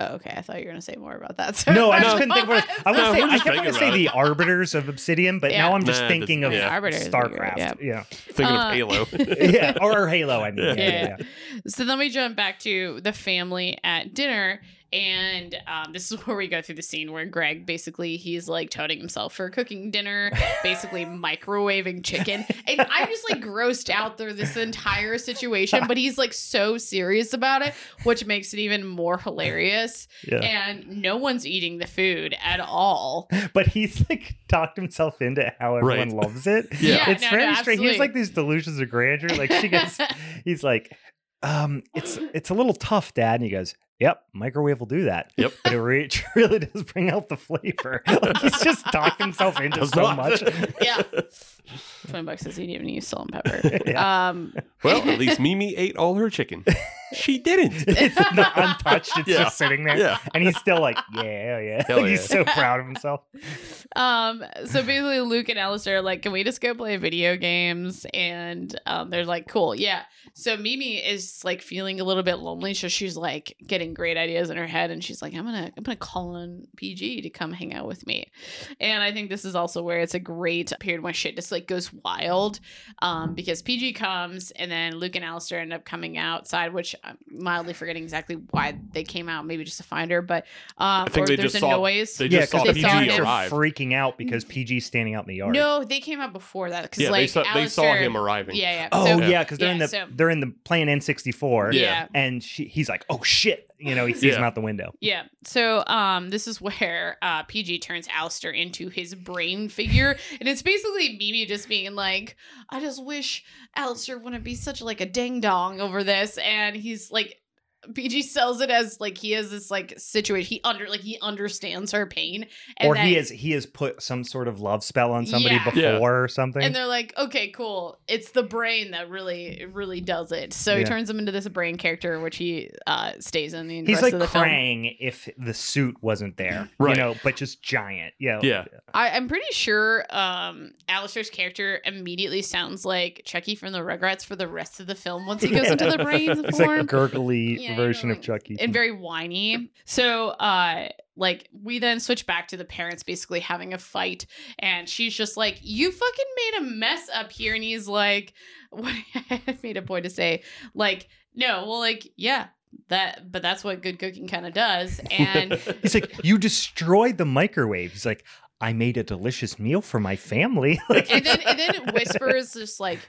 Oh, okay, I thought you were gonna say more about that. So No, I just *laughs* couldn't think what I No, want say. I just kept going to thinking say about the arbiters of Obsidian, but Yeah. now I'm just Nah, thinking of yeah. Arbiters would be StarCraft. Yeah. Thinking Uh, of Halo. *laughs* yeah, or Halo. I mean, yeah, Yeah. yeah, yeah. So then we jump back to the family at dinner, and um, this is *laughs* where we go through the scene where Greg basically he's like toting himself for cooking dinner, basically *laughs* microwaving chicken, and I'm just like grossed out through this entire situation. But he's like so serious about it, which makes it even more hilarious. Yeah. And no one's eating the food at all. *laughs* But he's like talked himself into how everyone Right. loves it. Yeah. it's no, very no, strange. He has like these delusions of grandeur. Like she gets he's like, um, it's it's a little tough, Dad. And he goes, Yep, microwave will do that. Yep. But *laughs* it re- it *laughs* really does bring out the flavor. *laughs* Like he's just talked himself into Does so not. much. Yeah. Twenty bucks says he'd even use salt and pepper. Yeah. Um, well, at least Mimi ate all her chicken. She didn't. it's not untouched. It's Yeah. just sitting there. Yeah. And he's still like, yeah, yeah. Hell he's yeah. so proud of himself. Um, so basically, Luke and Alistair are like, can we just go play video games? And um, they're like, cool, yeah. So Mimi is like feeling a little bit lonely, so she's like getting great ideas in her head, and she's like, I'm gonna, I'm gonna call on PG to come hang out with me. And I think this is also where it's a great period when shit just like goes wild, um, because PG comes, and then Luke and Alistair end up coming outside, which I'm mildly forgetting exactly why they came out, maybe just to find her, but um, I think they there's just a saw- noise. They yeah, just saw they because saw PG him. are arrive. freaking out because PG's standing out in the yard. No, they came out before that because Yeah, like they saw they saw him arriving. Yeah, yeah. Oh So- yeah, because they're in the so- they're in the playing N64. Yeah. yeah. And she, he's like, "Oh shit!" You know, he sees Yeah. him out the window. Yeah. So um this is where uh PG turns Alistair into his brain figure. And it's basically Mimi just being like, I just wish Alistair wouldn't be such like a ding dong over this. And he's like PG sells it as like he has this like situation. He under like he understands her pain. And or then- he has he has put some sort of love spell on somebody Yeah. before Yeah. or something. And they're like, okay, cool. It's the brain that really, really does it. So he turns him into this brain character, which he uh, stays in the he's rest like of the film. If the suit wasn't there, Right. you know, but just giant. Yeah, Yeah. I, I'm pretty sure um, Alistair's character immediately sounds like Chucky from the Rugrats for the rest of the film once he goes into the brains *laughs* It's form. like gurgly Yeah, version of Chucky. and very whiny. So, uh, like we then switch back to the parents basically having a fight, and she's just like, "You fucking made a mess up here," and he's like, *laughs* "What?" I made a point to say, like, "No, well, like, yeah." That, but that's what good cooking kind of does, *laughs* and He's like, "You destroyed the microwave." He's like, "I made a delicious meal for my family." *laughs* And then and then it whispers just like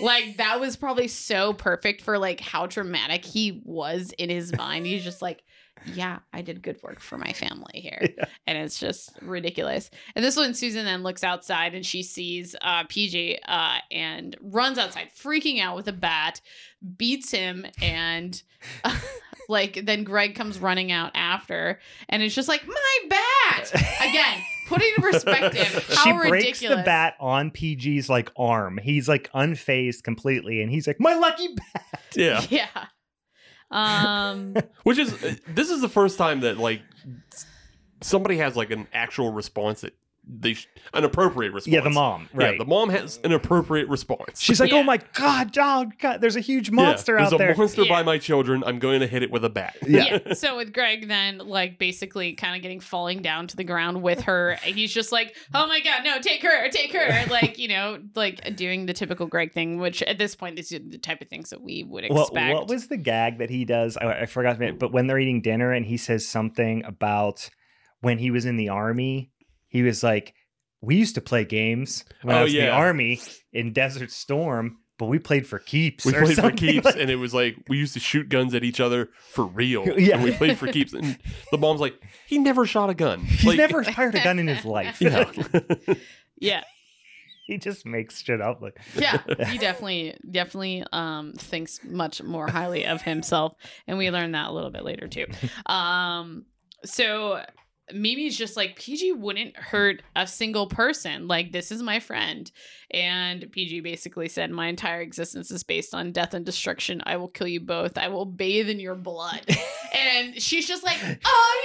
like that was probably so perfect for like how dramatic he was in his mind. He's just like yeah i did good work for my family here. *laughs* Yeah. and it's just ridiculous. And this one susan then looks outside and she sees uh pg uh and runs outside freaking out with a bat beats him and *laughs* like then greg comes running out after. And it's just like my bat! *laughs* Again put it in perspective *laughs* how she ridiculous breaks the bat on PG's like arm. He's like unfazed completely, and he's like, "My lucky bat." Yeah. *laughs* yeah um *laughs* Which is this is the first time that like somebody has like an actual response that they sh- an appropriate response. Yeah, the mom, Yeah, the mom has an appropriate response. She's like, oh Yeah. "Oh my god, oh god, there's a huge monster Yeah, monster There's out a there." monster Yeah. by my children. I'm going to hit it with a bat. Yeah. yeah. So with Greg then like basically kind of getting falling down to the ground with her, he's just like, "Oh my god, no, take her, take her!" *laughs* Like you know, like doing the typical Greg thing, which at this point these are the type of things that we would What, expect. what was the gag that he does? I, I forgot, but when they're eating dinner and he says something about when he was in the army, he was like, "We used to play games when I Oh, was in the army in Desert Storm, but we played for keeps." We or played for keeps, like- and it was like we used to shoot guns at each other for real. Yeah. *laughs* and we played for keeps. And the mom's like, he never shot a gun. He's Like, never *laughs* fired a gun in his life. Yeah. *laughs* yeah, he just makes shit up. Like, yeah, he definitely definitely um thinks much more highly of himself, and we learn that a little bit later too. Um, so Mimi's just like PG wouldn't hurt a single person. Like this is my friend, and PG basically said, "My entire existence is based on death and destruction. I will kill you both. I will bathe in your blood." *laughs* and she's just like, "Oh,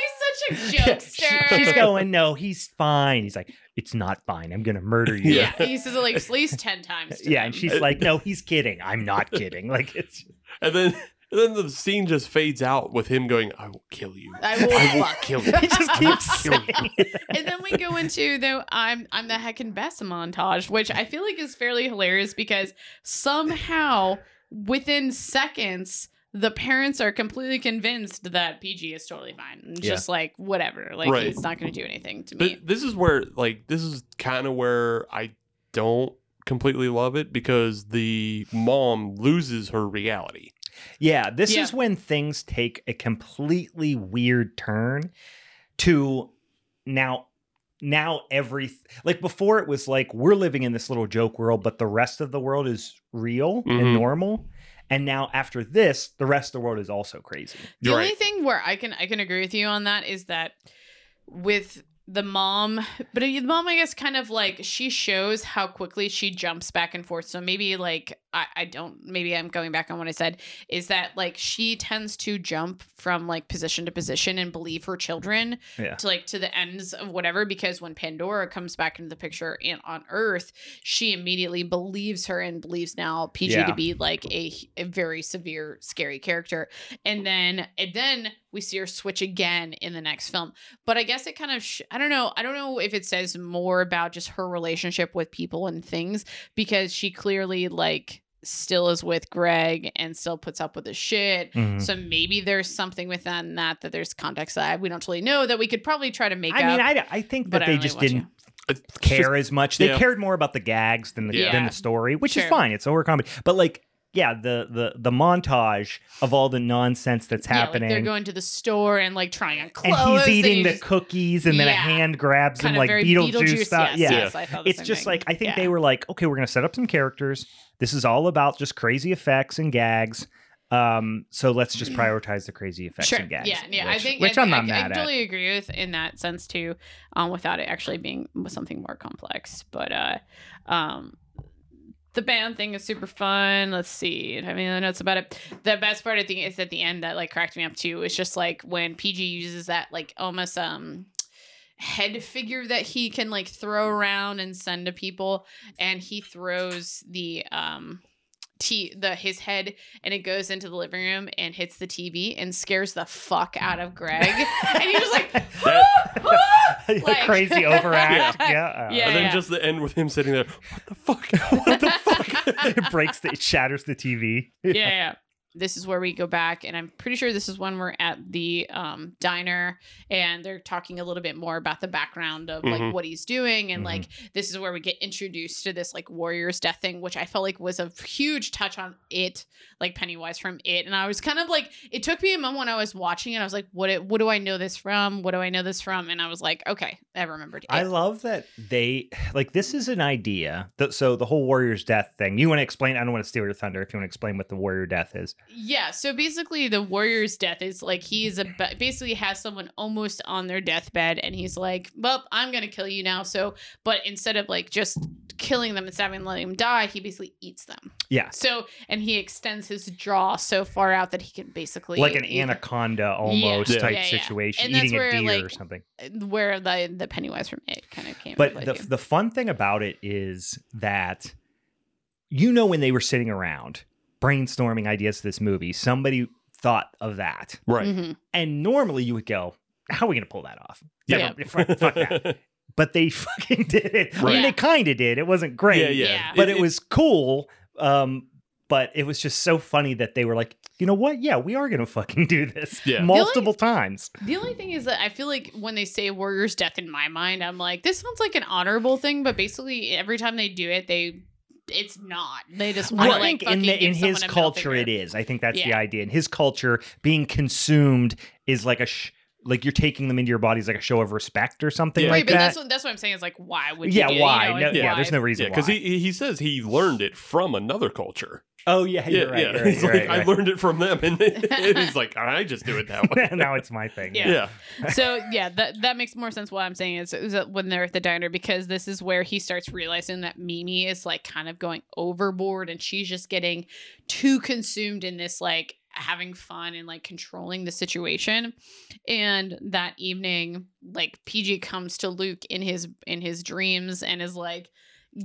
you're such a *laughs* jokester." she- *laughs* she's going, "No, he's fine." He's like, "It's not fine. I'm gonna murder you." Yeah, he says it like at least ten times. To Yeah, them. and she's like, "No, he's kidding. I'm not kidding." Like it's and then And then the scene just fades out with him going, "I will kill you. I will I will kill you." *laughs* he just keeps Kill saying and then we go into the I'm I'm the heckin' best montage, which I feel like is fairly hilarious because somehow within seconds the parents are completely convinced that PG is totally fine. And Yeah. Just like whatever. Like Right. he's not gonna do anything to me. This is where, like, this is kind of where I don't completely love it because the mom loses her reality. Yeah, this Yeah. is when things take a completely weird turn to now now every like before it was like we're living in this little joke world but the rest of the world is real and Mhm. normal and now after this the rest of the world is also crazy. The You're only right. thing where I can I can agree with you on that is that with the mom, but the mom, I guess, kind of like she shows how quickly she jumps back and forth. So maybe like I, I don't maybe I'm going back on what I said is that like she tends to jump from like position to position and believe her children Yeah. to like to the ends of whatever because when Pandora comes back into the picture and on Earth, she immediately believes her and believes now PG Yeah. to be like a, a very severe scary character. And then and then we see her switch again in the next film. But I guess it kind of sh- I don't know, I don't know if it says more about just her relationship with people and things because she clearly like still is with Greg and still puts up with the shit. Mhm. So maybe there's something within that that there's context that we don't totally know that we could probably try to make I up. mean, I, I think that they don't just really didn't care just- as much. They yeah. cared more about the gags than the than the story, which is fine. It's over comedy. But like, yeah, the the the montage of all the nonsense that's yeah, happening. like they're going to the store and like trying on and he's eating you the just- cookies, and then a hand grabs him kind of like Beetlejuice, stuff. Yes, yeah, yes, I thought the it's just thing. like I think Yeah. they were like, okay, we're gonna set up some characters. This is all about just crazy effects and gags. Um, so let's just prioritize the crazy effects Sure. and gags. Yeah, yeah. I think which I, I'm not I, mad I at. totally agree with in that sense too, um, without it actually being something more complex. But uh, um, the band thing is super fun. Let's see. I mean, notes about it. The best part I think is at the end that like cracked me up too. Is just like when PG uses that like almost um head figure that he can like throw around and send to people, and he throws the um t the his head and it goes into the living room and hits the TV and scares the fuck out of Greg. *laughs* and he was *laughs* *laughs* like, Like- crazy overact. yeah. uh, Yeah, and then yeah. just the end with him sitting there. What the fuck? what the fuck? it breaks the, it shatters the TV. yeah, yeah. This is where we go back, and I'm pretty sure this is when we're at the um, diner, and they're talking a little bit more about the background of like Mhm. what he's doing, and Mhm. like this is where we get introduced to this like warrior's death thing, which I felt like was a huge touch on it, like Pennywise from it, and I was kind of like, it took me a moment when I was watching, it, I was like, what? It, what do I know this from? What do I know this from? And I was like, okay, I remembered. It. I love that they like this is an idea. That, so the whole warrior's death thing. You want to explain? I don't want to steal your thunder. If you want to explain what the warrior death is. Yeah, so basically the warrior's death is like he's a basically has someone almost on their deathbed and he's like, "Well, I'm going to kill you now." So, but instead of like just killing them and stabbing them, letting them die, he basically eats them. Yeah. So, and he extends his jaw so far out that he can basically Like an eat- anaconda almost Yeah. type Yeah, yeah. situation, And that's eating a deer like, or something. where the the Pennywise from it kind of came. But into the the fun thing about it is that you know when they were sitting around brainstorming ideas for this movie, somebody thought of that, right. Mhm. and normally you would go, "How are we going to pull that off?" Yeah. Never- fuck, fuck that. *laughs* But they *laughs* fucking did it. I mean, they kind of did. It wasn't great. yeah, yeah, Yeah. but it, was cool. Um, but it was just so funny that they were like, you know what? Yeah, we are gonna fucking do this Yeah. The multiple times. The only thing is that I feel like when they say warrior's death in my mind, I'm like, this sounds like an honorable thing, but basically every time they do it, they it's not. They just want I to like think in the, in his culture it is. I think that's the idea. In his culture, being consumed is like a sh- like you're taking them into your bodies like a show of respect or something Yeah. like Right, but that. that's what that's what I'm saying is like why would you yeah, do why? You know, no, like, yeah, why? there's no reason Yeah, because why. he he says he learned it from another culture. oh yeah, Yeah, *laughs* you're right. yeah. You're right, He's you're like, right, I learned it from them, and, and *laughs* *laughs* he's like, I just do it that way. now it's my thing. Yeah. yeah. so yeah, that that makes more sense. What I'm saying is, is that when they're at the diner because this is where he starts realizing that Mimi is like kind of going overboard and she's just getting too consumed in this like having fun and like controlling the situation. And that evening, like PG comes to Luke in his in his dreams and is like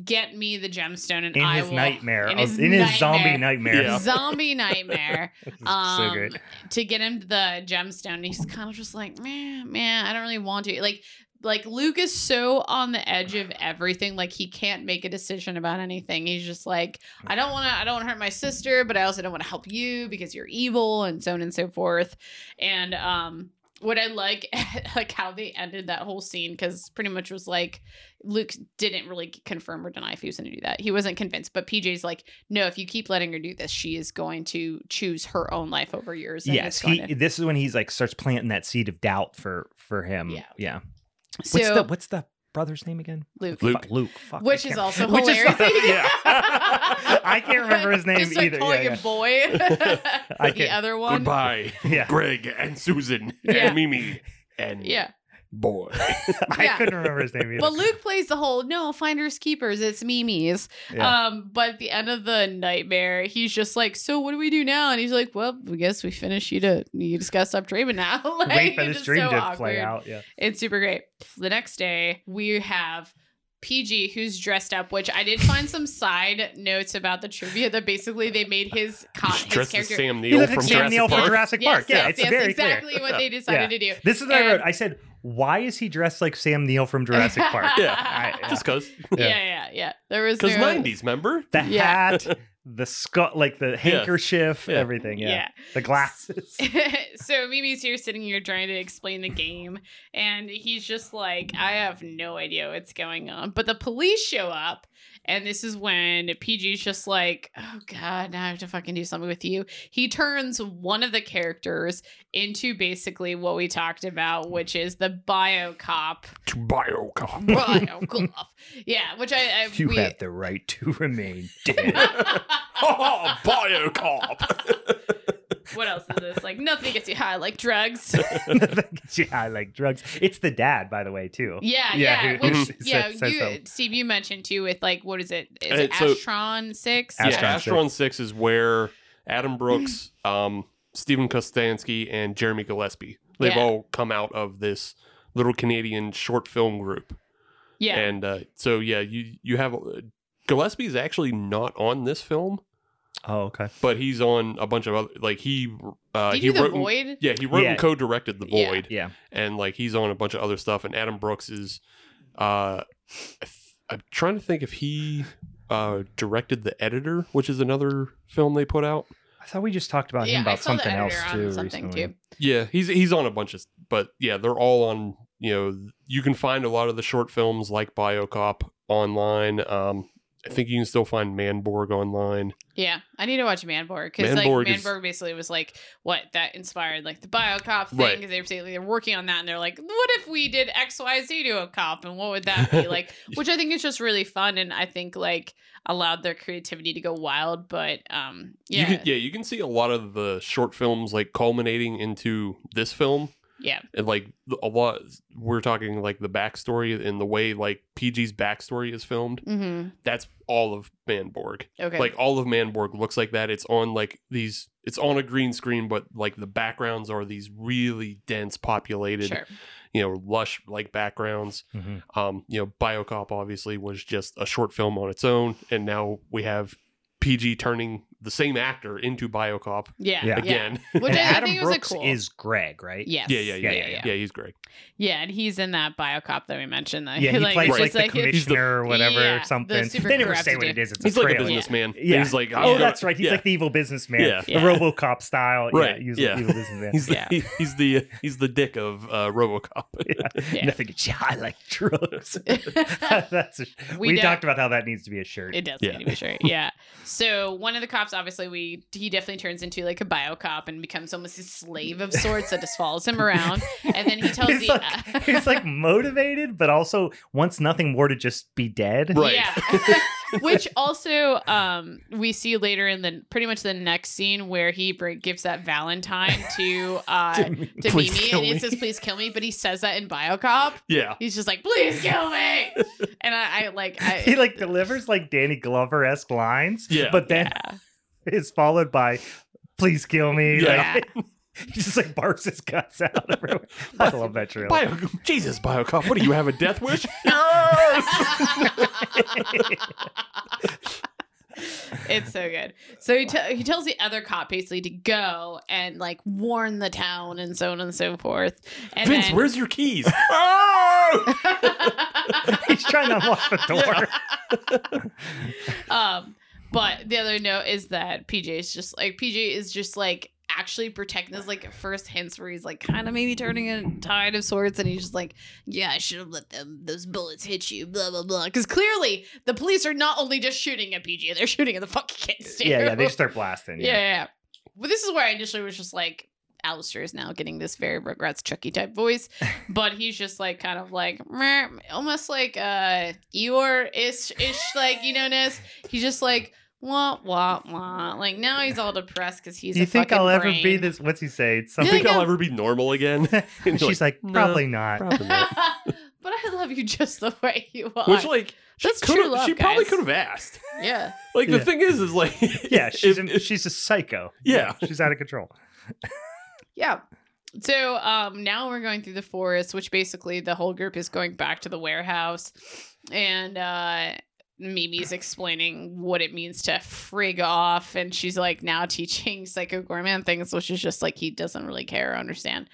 get me the gemstone and in I his will nightmare, in his in his zombie nightmare. nightmare. Yeah. zombie nightmare *laughs* This um, so great. to get him the gemstone. And he's kind of just like, man, man, I don't really want to. Like, like Luke is so on the edge of everything. Like he can't make a decision about anything. He's just like, I don't want to. I don't want to hurt my sister, but I also don't want to help you because you're evil, and so on and so forth. And um, what I like, *laughs* like how they ended that whole scene, because pretty much was like Luke didn't really confirm or deny if he was going to do that. He wasn't convinced, but PG's like, no, if you keep letting her do this, she is going to choose her own life over yours. and Yes, he. This is when he's like starts planting that seed of doubt for for him. Yeah. yeah. To- What's so the What's the brother's name again? Luke. Luke. Fuck, Luke. Fuck, Which is can't- also *laughs* which is- hilarious. yeah. *laughs* I can't remember his name Just like either. calling Yeah, him boy. *laughs* I the can't- other one. Goodbye, Yeah. Greg and Susan Yeah. and Mimi and Yeah. Boy. *laughs* I Yeah. couldn't remember his name either. But Luke plays the whole no finders keepers. It's Mimi's. Yeah. Um, but at the end of the nightmare, he's just like, "So what do we do now?" And he's like, "Well, I guess we finish you to you just gotta stop dreaming now." *laughs* like, Wait for it's this just dream so to awkward. play out. Yeah. It's super great. The next day, we have PG who's dressed up, which I did find some side notes about the trivia that basically they made his con- He's his character. Sam He Neill looks from like Sam Jurassic Neill from Park. Jurassic Yes, Park. yeah, yes, it's yes, very exactly clear. what they *laughs* decided Yeah. to do. This is what I wrote. I said, "Why is he dressed like Sam Neill from Jurassic Park?" *laughs* Yeah, I- just because. Yeah, yeah, yeah. There was Because 90s, remember? The Yeah. hat, the skull, like the handkerchief, Yeah. everything. Yeah. Yeah. The glasses. *laughs* so Mimi's here sitting here trying to explain the game, and he's just like, I have no idea what's going on. But the police show up, and this is when PG's just like, Oh god, now I have to fucking do something with you. He turns one of the characters into basically what we talked about, which is the bio cop. Biocop. Bio cop. *laughs* Yeah, which I, I You we, have the right to remain dead. *laughs* *laughs* oh, Biocop. What else is this? Like nothing gets you high like drugs. *laughs* yeah, I like drugs. It's the dad, by the way, too. Yeah, Yeah, yeah. who- Which, who yeah, says- says you, so. Steve, you mentioned too with like what is it? Is Uh, it so- Astron Six? Astron yeah, six. Astron 6 is where Adam Brooks, *clears throat* um, Steven Kostanski, and Jeremy Gillespie, they've Yeah. all come out of this little Canadian short film group. Yeah, And uh, so, yeah, you, you have... Uh, Gillespie is actually not on this film, Oh, okay. but he's on a bunch of other... Like, he... Uh, Did he you do the wrote and- Void? yeah, he wrote Yeah. and co-directed The Yeah. Void. Yeah. and like he's on a bunch of other stuff and adam brooks is uh I th- i'm trying to think if he uh directed the editor which is another film they put out I thought we just talked about yeah, him about I saw the something else too. something recently. too. yeah he's he's on a bunch of but yeah they're all on you know you can find a lot of the short films like biocop online um i think you can still find manborg online Yeah, I need to watch Manborg because like Manborg is- basically was like what that inspired like the Biocop thing Right. because they were saying they're working on that and they're like, what if we did X Y Z to a cop and what would that be *laughs* like? Which I think is just really fun and I think like allowed their creativity to go wild. But um, you yeah, can, yeah you can see a lot of the short films like culminating into this film yeah, and like a lot we're talking like the backstory and the way like pg's backstory is filmed mm-hmm. that's all of manborg. Okay, like all of manborg looks like that. It's on like these it's on a green screen but like the backgrounds are these really dense populated sure, you know lush like backgrounds. Mhm. um you know biocop obviously was just a short film on its own and now we have pg turning the same actor into biocop yeah, Yeah. yeah. again Which And I, I Adam think was a cool. is Greg, right? Yes. yeah, yeah, yeah, Yeah, yeah, yeah, yeah, he's Greg. Yeah, and he's in that biocop that we mentioned. That Yeah, he *laughs* plays it's like just the his- commissioner or whatever Yeah, or something. super They never say what it is. It's He's a like a trailer. businessman. Yeah. He's like, Oh, gonna- that's right. He's yeah. like the evil businessman. Yeah. The Yeah. RoboCop style. Right, Yeah, he's yeah. the evil *laughs* businessman. He's the, he's the he's the dick of uh, RoboCop. *laughs* Yeah. Nothing gets you like drugs. That's We we, talked about how that needs to be a shirt. It does need to be sure. Yeah. So one of the cops, obviously, we he definitely turns into like a bio cop and becomes almost a slave of sorts that just follows him around. And then he tells he's the like, he's like motivated, but also wants nothing more to just be dead. Right. Yeah. *laughs* Which also um we see later in the pretty much the next scene where he br- gives that Valentine to *laughs* uh To- to Mimi kill and me. says please kill me, but he says that in Biocop. Yeah. He's just like, please kill me. And I, I like I *laughs* He like delivers like Danny Glover esque lines. Yeah. But then yeah. Is followed by "Please kill me." Yeah. Like, *laughs* he just like barfs his guts out everywhere. I love that trailer. Bio, Jesus, Biocop, what do you have a death wish? *laughs* yes! it's so good. So he, t- he tells the other cop basically to go and like warn the town and so on and so forth. And Vince, then- where's your keys? oh! *laughs* He's trying to unlock the door. um, but the other note is that PG is just like PG is just like actually protecting this like first hints where he's like kind of maybe turning a tide of sorts and he's just like yeah i should have let them those bullets hit you blah blah blah because clearly the police are not only just shooting at pg they're shooting at the fucking kids too. yeah, yeah, they just start blasting. yeah, yeah, yeah. But this is where I initially was just like, Alistair is now getting this very Rugrats Chucky type voice, *laughs* but he's just like kind of like meh, almost like uh Eeyore ish ish like you know Ness. He's just like wah wah wah. Like now he's all depressed because he's. Do you a think I'll ever brain. be this? What's he say? It's You Yeah, think I'll ever be normal again? *laughs* *laughs* And She's like, "No, probably not. probably not." but I love you just the way you are. Which, like, she, That's coulda- true love, she probably could have asked. yeah. Like, the Yeah. thing is, is like, Yeah, she's if- a, she's a psycho. Yeah. she's out of control. Yeah. So um now we're going through the forest, which basically the whole group is going back to the warehouse and uh Mimi's explaining what it means to frig off and she's like now *laughs* teaching Psycho Goreman things, which is just like he doesn't really care or understand.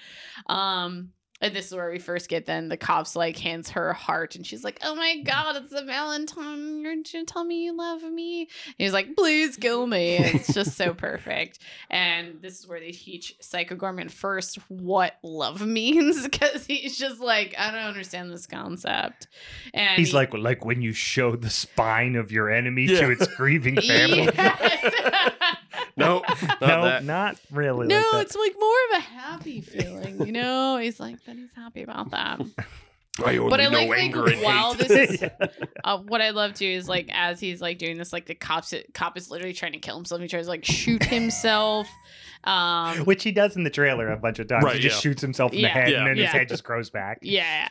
Um and this is where we first get then the cops like hands her a heart and she's like, Oh my god, it's a Valentine. You're gonna tell me you love me. And he's like, Please kill me. It's just so *laughs* perfect. And this is where they teach Psycho Goreman first what love *laughs* means because he's just like, I don't understand this concept. And He's he- like like when you show the spine of your enemy Yeah. to its grieving *laughs* family. Yes. No, *laughs* not no, that. not really. no, like it's like more of a happy feeling, you know? He's like, that he's happy about that. *laughs* I only But I know like, like, anger and while hate. this is *laughs* Yeah. uh, what I love too is like as he's like doing this, like the cops cop is literally trying to kill himself. He tries to like shoot himself. Um, Which he does in the trailer a bunch of times. Right, he just yeah. shoots himself in Yeah. the head Yeah. and then his head just grows back. yeah,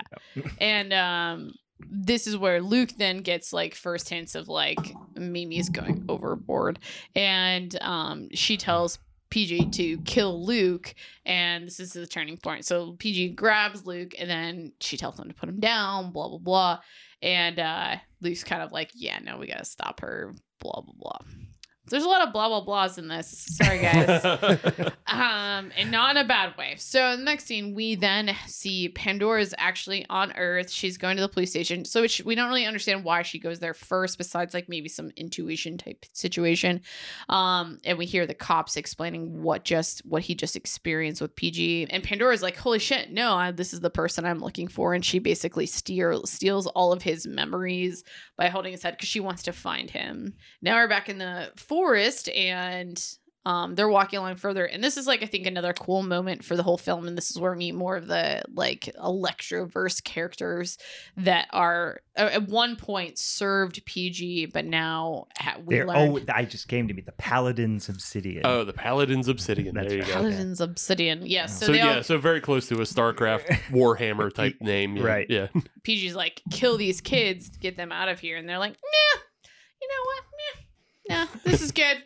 and um, this is where Luke then gets like first hints of like Mimi's going overboard, and um, she tells. PG to kill Luke, and this is the turning point. So PG grabs Luke, and then she tells him to put him down. Blah blah blah, and uh, Luke's kind of like, "Yeah, no, we gotta stop her." Blah blah blah. There's a lot of blah blah blahs in this. Sorry, guys. *laughs* um, and not in a bad way. So in the next scene, we then see Pandora is actually on Earth. She's going to the police station. So we don't really understand why she goes there first, besides like maybe some intuition type situation. Um, and we hear the cops explaining what just what he just experienced with PG. And Pandora's like, "Holy shit, no! I, this is the person I'm looking for." And she basically steal, steals all of his memories by holding his head because she wants to find him now we're back in the forest and um they're walking along further and this is like i think another cool moment for the whole film and this is where we meet more of the like electroverse characters that are uh, at one point served pg but now ha- we There, learn oh, I just came to me. The Paladins Obsidian. oh, the Paladins Obsidian. That's there you right. go. paladins obsidian yes so, So, yeah, all so very close to a StarCraft *laughs* Warhammer type name. yeah, Right. Yeah. pg's like kill these kids get them out of here and they're like nah you know what nah, nah this is good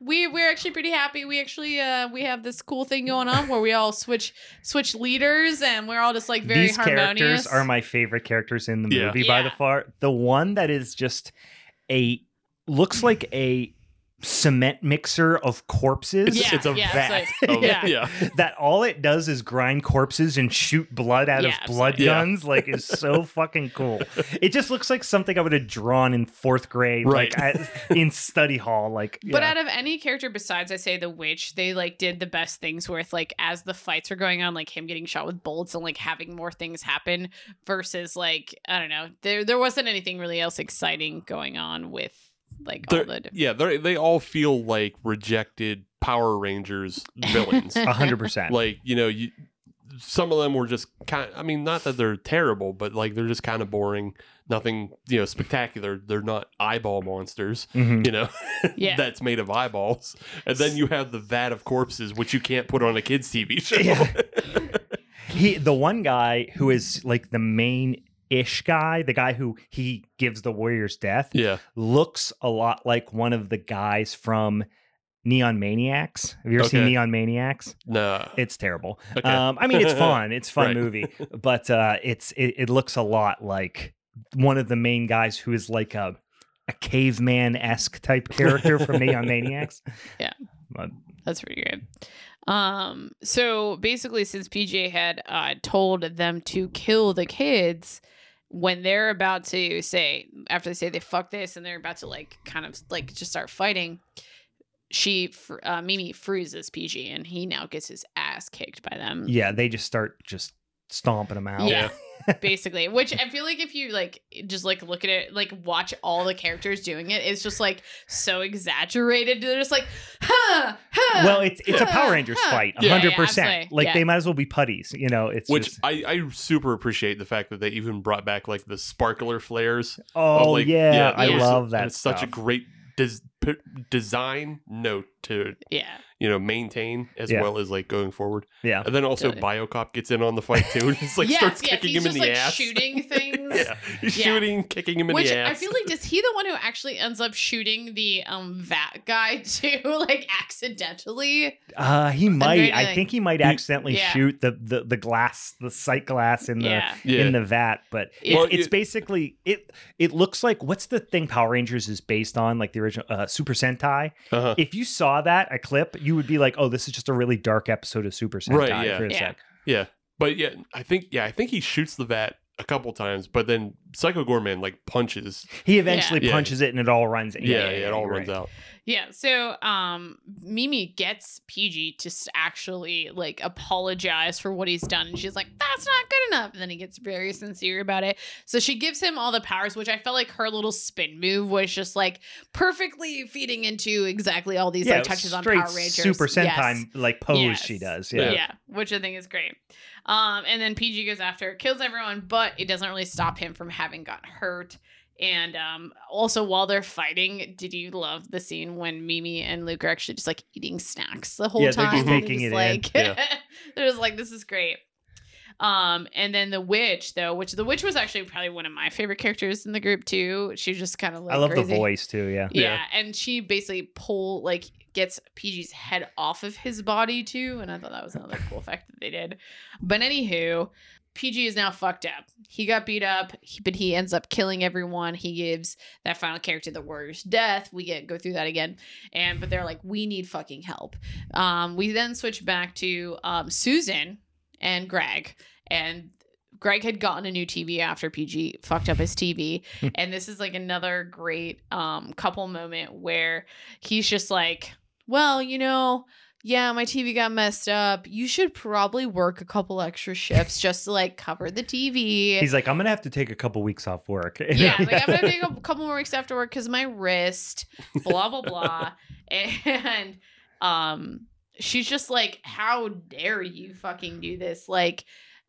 we we're actually pretty happy we actually uh we have this cool thing going on where we all switch switch leaders and we're all just like very These harmonious characters are my favorite characters in the Yeah. movie by the far. The one that is just a looks like a cement mixer of corpses. It's, Yeah, it's a yeah, it's vat. like- yeah. yeah. *laughs* that all it does is grind corpses and shoot blood out Yeah, of blood absolutely. Yeah. guns like is so *laughs* fucking cool it just looks like something i would have drawn in fourth grade Right. like at, in study hall like But out of any character besides, I say the witch, they like did the best things with like as the fights are going on, like him getting shot with bolts and like having more things happen versus like I don't know, there there wasn't anything really else exciting going on with like They're- the yeah, they they all feel like rejected Power Rangers villains. *laughs* A hundred percent like you know, you some of them were just kind. I mean, not that they're terrible, but like they're just kind of boring. Nothing, you know, spectacular. They're not eyeball monsters. Mhm. You know, *laughs* Yeah. that's made of eyeballs. And then you have the vat of corpses, which you can't put on a kids' TV show. Yeah. *laughs* he the one guy who is like the main ish guy the guy who he gives the warriors death yeah. looks a lot like one of the guys from Neon Maniacs. Have you ever seen Neon Maniacs? No, It's terrible. Okay. Um, I mean, it's *laughs* fun. It's a fun Right. movie, *laughs* but uh, it's it, it looks a lot like one of the main guys who is like a a caveman esque type character from Neon Maniacs. *laughs* Yeah. But- That's pretty good. Um, so basically, since PG had uh, told them to kill the kids, when they're about to say, after they say they fuck this, and they're about to like kind of like just start fighting, she uh, Mimi freezes PG, and he now gets his ass kicked by them. yeah, they just start just stomping him out. Yeah. Basically which i feel like if you like just like look at it like watch all the characters doing it it's just like so exaggerated they're just like huh, huh, Well, it's it's a Power Rangers huh. fight, Yeah, hundred yeah, percent. Like Yeah. they might as well be putties. You know, it's Which just, I, I super appreciate the fact that they even brought back like the sparkler flares. Oh, of, oh like, yeah, I yeah. love And that. It's such a great des- p- design note to yeah you know maintain as Yeah. well as like going forward. Yeah, And then also Totally. Biocop gets in on the fight too. and Just like yes, starts yes, kicking he's him in the like ass. shooting *laughs* things yeah, he's Yeah. shooting, kicking him in Which the ass. I feel like is he the one who actually ends up shooting the um vat guy *laughs* too, like accidentally? uh, he might. I like- think he might He- accidentally Yeah. shoot the, the the glass, the sight glass in the Yeah. yeah. in the vat. But it, Well, it's it- basically it. It looks like what's the thing Power Rangers is based on, like the original uh, Super Sentai. uh-huh. If you saw that a clip, you would be like, "Oh, this is just a really dark episode of Super Sentai." Right, yeah. For a Yeah. sec. Yeah, but yeah, I think yeah, I think he shoots the vat a couple times, but then Psycho Goreman like punches. He eventually Yeah. punches it, and it all runs. Yeah, yeah, it all right. runs out. Yeah, so um Mimi gets PG to actually like apologize for what he's done and she's like that's not good enough and then he gets very sincere about it. So she gives him all the powers which I felt like her little spin move was just like perfectly feeding into exactly all these Yeah, like touches on Power Rangers. Super Sentai Yes. like pose Yes. she does. Yeah. Yeah. which I think is great. Um, and then PG goes after, kills everyone, but it doesn't really stop him from having got hurt. And um, also, while they're fighting, did you love the scene when Mimi and Luke are actually just like eating snacks the whole Yeah, they're time? just They're taking it in. Yeah. *laughs* they're just like, this is great. Um, and then the witch, though, which the witch was actually probably one of my favorite characters in the group too. She just kind of like I love crazy. the voice too. Yeah. Yeah. Yeah. and she basically pull like gets PG's head off of his body too, and I thought that was another cool effect that they did. But anywho, PG is now fucked up. He got beat up, but he ends up killing everyone. He gives that final character the warrior's death. We get go through that again, and but they're like, we need fucking help. Um, we then switch back to um, Susan and Greg, and Greg had gotten a new TV after PG fucked up his TV. *laughs* and this is like another great um couple moment where he's just like, well, you know, yeah, my TV got messed up. You should probably work a couple extra shifts just to like cover the TV. He's like, I'm gonna have to take a couple weeks off work. yeah, like I'm gonna *laughs* take a couple more weeks after work because my wrist, blah blah blah, *laughs* and um, she's just like, how dare you fucking do this? Like,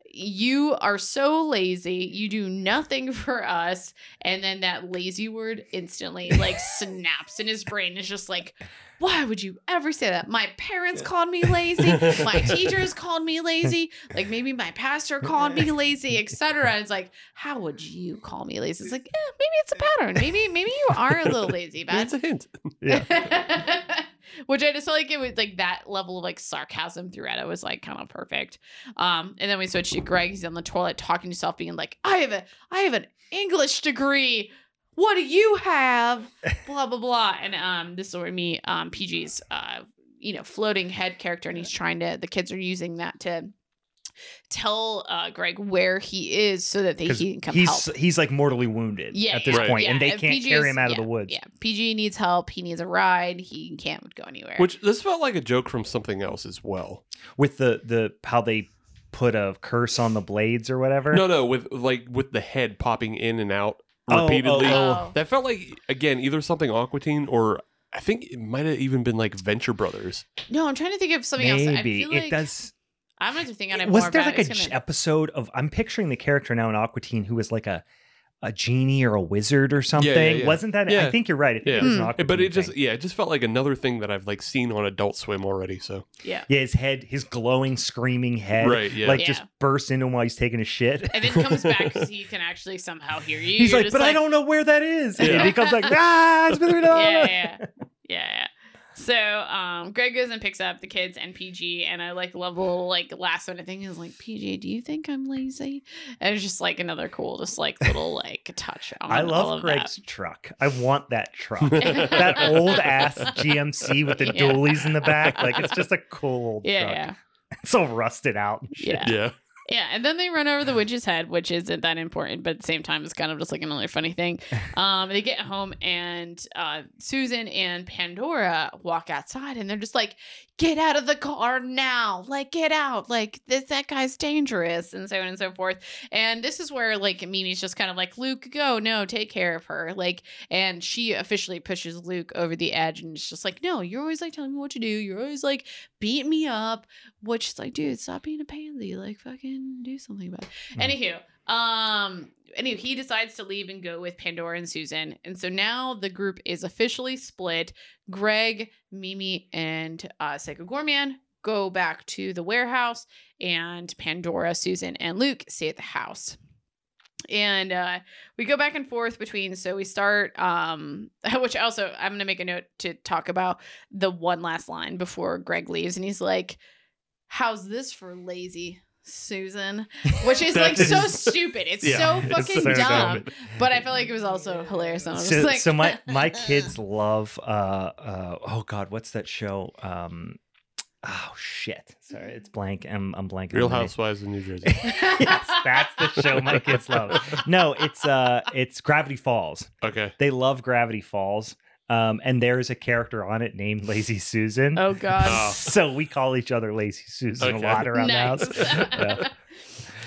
you are so lazy. You do nothing *laughs* for us, and then that lazy word instantly like snaps in his brain. It's just like. Why would you ever say that? My parents called me lazy. My *laughs* teachers called me lazy. Like maybe my pastor called me lazy, etc. It's like, how would you call me lazy? It's like, eh, maybe it's a pattern. Maybe maybe you are a little lazy, *laughs* That's it's a hint. yeah. Which I just felt like it was like that level of like sarcasm throughout it was like kind of perfect. Um, and then we switch to Greg. He's on the toilet talking to himself, being like, "I have a I have an English degree. What do you have?" blah blah blah. And um, this is where me um PG's uh you know floating head character, and he's trying to the kids are using that to tell uh Greg where he is so that they 'Cause he can come he's help. he's like mortally wounded Yeah, at this yeah. point, Yeah, and they and can't PG carry him out of the woods. Yeah, PG needs help. He needs a ride. He can't go anywhere. Which this felt like a joke from something else as well. With the the how they put a curse on the blades or whatever. No, no, with like with the head popping in and out Oh, oh, repeatedly. oh. That felt like again either something Aqua Teen or I think it might have even been like Venture Brothers. no, I'm trying to think of something else. Maybe feel it does. I'm going to think on it Was there like a it. It's j- gonna- episode of? I'm picturing the character now in Aqua Teen who was like a a genie or a wizard or something. yeah. Wasn't that? I think you're right. I think Yeah. it was an Hmm. Aqua But Teen it just thing. yeah, it just felt like another thing that I've like seen on Adult Swim already. So yeah. yeah, his head, his glowing, screaming head, right, yeah. like Yeah. just bursts into him while he's taking a shit. And then comes back *laughs* because he can actually somehow hear you. He's You're like, just but I don't know where that is. Yeah. And he comes like, ah, it's been- *laughs* Yeah, yeah, yeah, yeah. So um, Greg goes and picks up the kids and PG, and I like love the little like last minute thing is like PG, do you think I'm lazy? And it's just like another cool, just like little *laughs* like touch. On I all love of Greg's that. truck. I want that truck. *laughs* that old ass GMC with the Yeah. dualies in the back. Like it's just a cool old Yeah, truck. yeah. It's all rusted out. and shit. Yeah. Yeah. Yeah, and then they run over the witch's head, which isn't that important, but at the same time, it's kind of just like another funny thing. *laughs* Um, they get home, and uh, Susan and Pandora walk outside, and they're just like, "Get out of the car now! Like, get out! Like, this that guy's dangerous!" and so on and so forth. And this is where like Mimi's just kind of like, "Luke, go! No, take care of her!" Like, and she officially pushes Luke over the edge, and it's just like, "No, you're always like telling me what to do. You're always like beat me up." Which is like, dude, stop being a pansy. Like, fucking do something about it. Hmm. Anywho, um, anyway, he decides to leave and go with Pandora and Susan. And so now the group is officially split. Greg, Mimi, and uh, Psycho Goreman go back to the warehouse, and Pandora, Susan, and Luke stay at the house. And uh, we go back and forth between. So we start, um, *laughs* which also I'm going to make a note to talk about the one last line before Greg leaves, and he's like, "How's this for lazy?" Susan, *laughs* which is That like so stupid. It's Yeah, so it's fucking so dumb. dumb. But I feel like it was also hilarious. And I was So, like, so my *laughs* my kids love uh uh oh god what's that show um oh shit sorry it's blank I'm I'm blanking Real on the name. Housewives of New Jersey. *laughs* yes that's the show my kids love no it's uh it's Gravity Falls Okay. they love Gravity Falls um and there's a character on it named Lazy Susan oh god, Oh. *laughs* so we call each other Lazy Susan Okay. a lot around nice. the house *laughs* Yeah.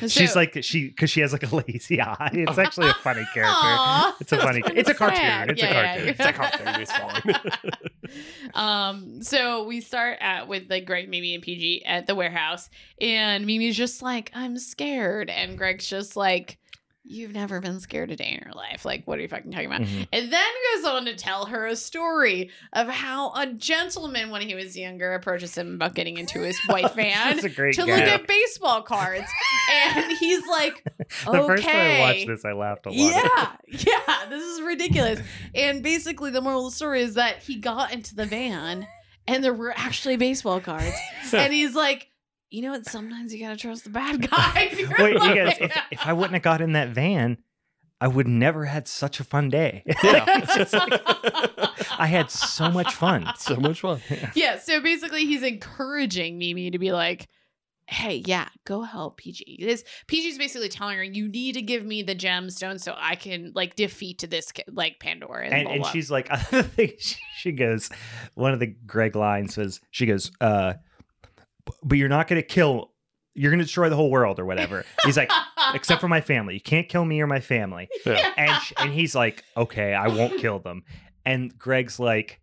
So- she's like she because she has like a lazy eye it's actually a funny character Aw, It's a funny- it's a cartoon. sad. It's a Yeah, yeah, cartoon. yeah. It's a cartoon. It's fine. *laughs* um, so we start at with like Greg, Mimi, and PG at the warehouse, and Mimi's just like, "I'm scared," and Greg's just like, "You've never been scared a day in your life. Like, what are you fucking talking about?" Mhm. And then goes on to tell her a story of how a gentleman, when he was younger, approaches him about getting into his *laughs* white van to gag. look at baseball cards, and he's like, *laughs* The "Okay." first time I watched this, I laughed a lot. Yeah, *laughs* yeah, this is ridiculous. And basically, the moral of the story is that he got into the van and there were actually baseball cards. and he's like, you know what? Sometimes you gotta trust the bad *laughs* guy. *laughs* Wait, you like- guys, if, if I wouldn't have got in that van, I would never had such a fun day. *laughs* Yeah. Like- I had so much fun. so much fun. yeah, so basically, he's encouraging Mimi to be like, hey, yeah, go help PG. This PG's basically telling her, you need to give me the gemstone so I can like defeat this like Pandora. And, blah, and she's like, I think she, she goes, one of the Greg lines says, she goes, uh, but you're not going to kill, you're going to destroy the whole world or whatever. He's like, *laughs* except for my family. You can't kill me or my family. Yeah. And sh- and he's like, okay, I won't kill them. And Greg's like,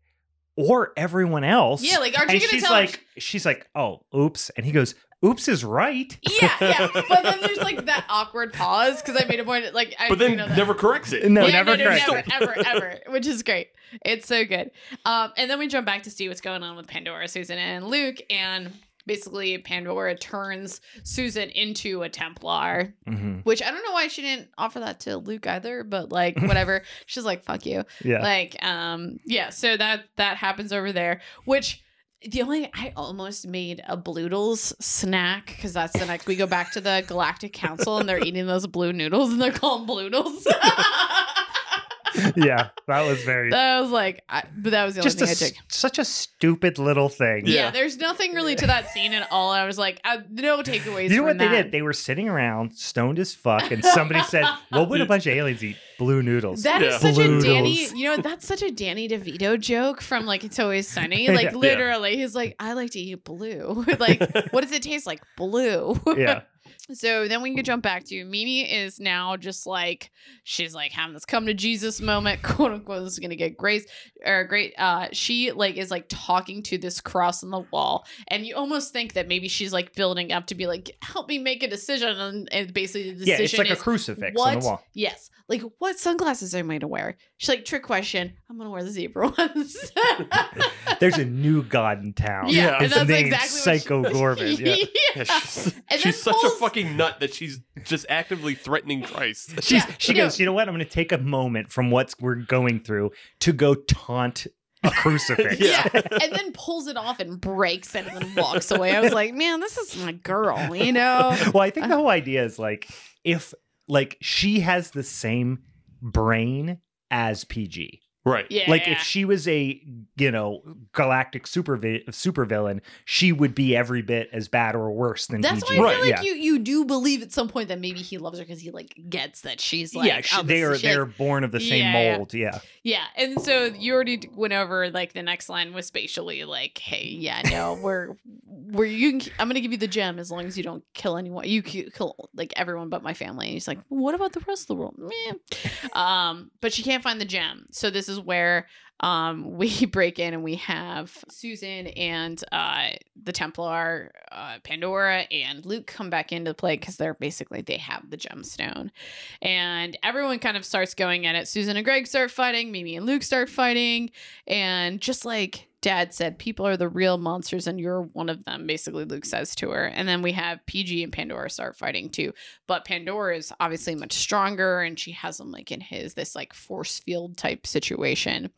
or everyone else. yeah, like, aren't you gonna she's tell like, she's like, oh, oops. And he goes, oops is right. Yeah, yeah. *laughs* But then there's like that awkward pause because I made a point. Like, I But then know that. never corrects it. No, yeah, never no, no, correct never, it. ever, *laughs* ever, which is great. It's so good. Um, and then we jump back to see what's going on with Pandora, Susan, and Luke, and basically Pandora turns Susan into a Templar, Mhm. which I don't know why she didn't offer that to Luke either, but like *laughs* whatever. She's like, "Fuck you." Yeah. Like, um, yeah. So that that happens over there, which. The only I almost made a Bloodles snack because that's the next we go back to the Galactic Council and they're eating those blue noodles and they're called Bloodles. *laughs* yeah, that was very That was like, I, but that was the just a, only thing I s- took. such a stupid little thing. Yeah. Yeah. there's nothing really to that scene at all. I was like, I, no takeaways. You know from what they did? They were sitting around, stoned as fuck, and somebody said, *laughs* "What would a bunch of aliens eat? Blue noodles." That is Yeah. such Bloodles. a Danny, you know, that's such a Danny DeVito joke from like It's Always Sunny. *laughs* Like Yeah. literally, he's like, I like to eat blue. *laughs* like, what does it taste like? Blue. yeah, So then we can jump back to Mimi is now just like she's like having this come to Jesus moment, *laughs* quote unquote. This is gonna get grace or great. Uh, she like is like talking to this cross on the wall, and you almost think that maybe she's like building up to be like, help me make a decision, and, and basically the decision yeah. It's like is a crucifix what? on the wall. Yes, like what sunglasses am I to wear? She's like, trick question. I'm gonna wear the zebra *laughs* ones. *laughs* There's a new god in town. yeah, and His that's name's exactly Psycho she- Goreman. Yeah. Yeah, she's And she's such pulls- a fucking nut that she's just actively threatening Christ. She's Yeah, she goes, you know what? I'm going to take a moment from what we're going through to go taunt a *laughs* crucifix. Yeah. yeah. *laughs* and then pulls it off and breaks it and then walks away. I was like, man, this is my girl, you know? *laughs* well, I think the uh-huh. whole idea is like if like she has the same brain as PG. Right. Yeah. Like if she was a you know galactic super vi- super villain, she would be every bit as bad or worse than That's PG. why I Right, feel like yeah. you you do believe at some point that maybe he loves her because he like gets that she's like yeah, she, oh, they are is- she, like- they're born of the same Yeah, mold. Yeah. Yeah, and so you already went over like the next line was spatially like, "Hey, yeah, no, *laughs* we're we're you. Can, I'm gonna give you the gem as long as you don't kill anyone. You ki- kill like everyone but my family." And he's like, "What about the rest of the world?" Meh. um, but she can't find the gem, so this is where um *laughs* we break in and we have Susan and uh the Templar, uh, Pandora and Luke come back into the play because they're basically they have the gemstone. And everyone kind of starts going at it. Susan and Greg start fighting, Mimi and Luke start fighting, and just like Dad said, people are the real monsters, and you're one of them. Basically, Luke says to her, and then we have PG and Pandora start fighting too. But Pandora is obviously much stronger, and she has him like in his this like force field type situation.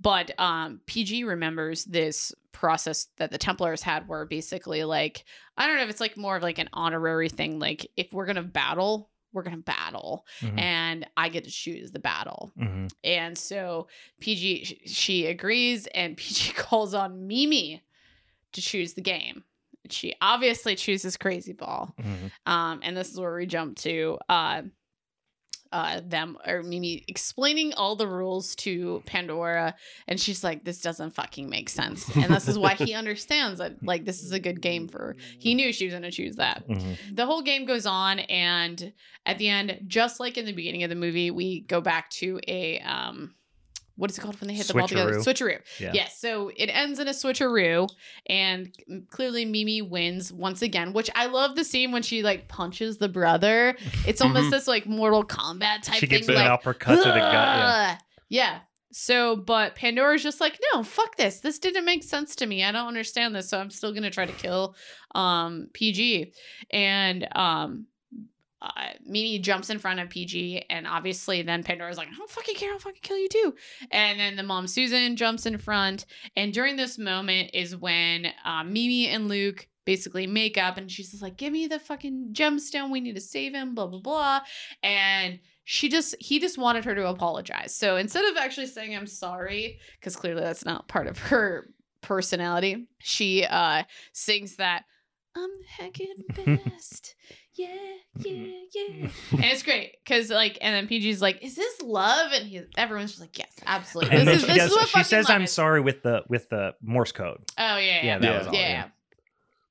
But um, PG remembers this process that the Templars had, where basically like I don't know if it's like more of like an honorary thing, like if we're gonna battle. We're gonna battle, Mhm. and I get to choose the battle. Mhm. And so PG she agrees and *laughs* PG calls on Mimi to choose the game. She obviously chooses Crazy Ball. Mhm. Um, and this is where we jump to uh uh them or Mimi explaining all the rules to Pandora and she's like this doesn't fucking make sense. And this is why he *laughs* understands that like this is a good game for. He knew she was going to choose that Mhm. the whole game goes on and at the end just like in the beginning of the movie we go back to a um what is it called when they hit the ball together Switcheroo. Yeah. yes so it ends in a switcheroo and clearly mimi wins once again which i love the scene when she like punches the brother it's *laughs* almost Mhm. this like mortal kombat type She gives thing an like uppercut to the gut. Yeah. Yeah. So, but Pandora's just like, no, fuck this. This didn't make sense to me. I don't understand this. So I'm still gonna try to kill um PG. And um uh, Mimi jumps in front of PG, and obviously then Pandora's like, I don't fucking care, I'll fucking kill you too. And then the mom Susan jumps in front, and during this moment is when uh, Mimi and Luke basically make up, and she's just like, Give me the fucking gemstone, we need to save him, blah blah blah. And she just he just wanted her to apologize. So instead of actually saying I'm sorry, because clearly that's not part of her personality, she uh sings that I'm heckin' *laughs* best. Mm-hmm. Yeah, yeah, yeah. Mm-hmm. *laughs* and it's great because like, and then PG's like, "Is this love?" And he, everyone's just like, "Yes, absolutely. And This then is she, this does, is what she says, "I'm is." sorry" with the with the Morse code. Oh yeah, yeah, Yeah, that yeah, was all, yeah, yeah. yeah.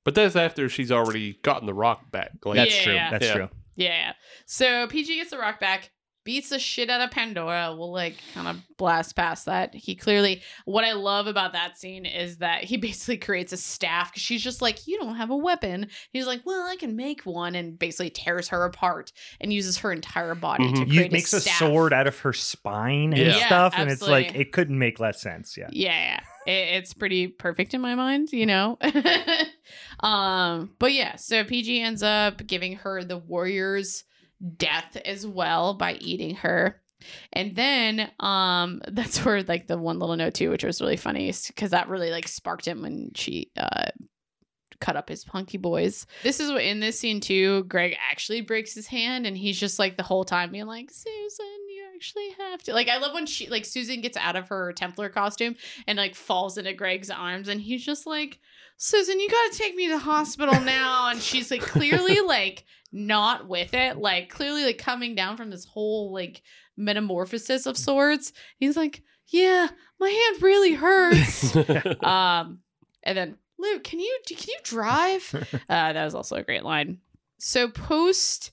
But that's after she's already gotten the rock back. Like, That's Yeah. true. That's Yeah. true. Yeah. So PG gets the rock back, beats the shit out of Pandora. We'll like kind of blast past that. He clearly, what I love about that scene is that he *laughs* basically creates a staff because she's just like, You don't have a weapon. He's like, Well, I can make one and basically tears her apart and uses her entire body to Mhm. create You makes a, staff. sword out of her spine and Yeah. Yeah, stuff, and it's like it couldn't make less sense. Yeah. yeah it, it's pretty perfect in my mind you know *laughs* um but yeah so pg ends up giving her the warrior's death as well by eating her. And then um *laughs* that's where like the one little note too which was really funny because that really like sparked him when she uh cut up his punky boys. This is what in this scene too greg actually breaks his hand and he's just like the whole time being like susan you actually have to like i love when she like susan gets out of her templar costume and like falls into greg's arms and he's just like susan you gotta take me to the hospital now and she's like clearly *laughs* like not with it like clearly like coming down from this whole like metamorphosis of sorts he's like yeah my hand really hurts *laughs* um, and then Luke, can you can you drive? *laughs* uh, that was also a great line. So post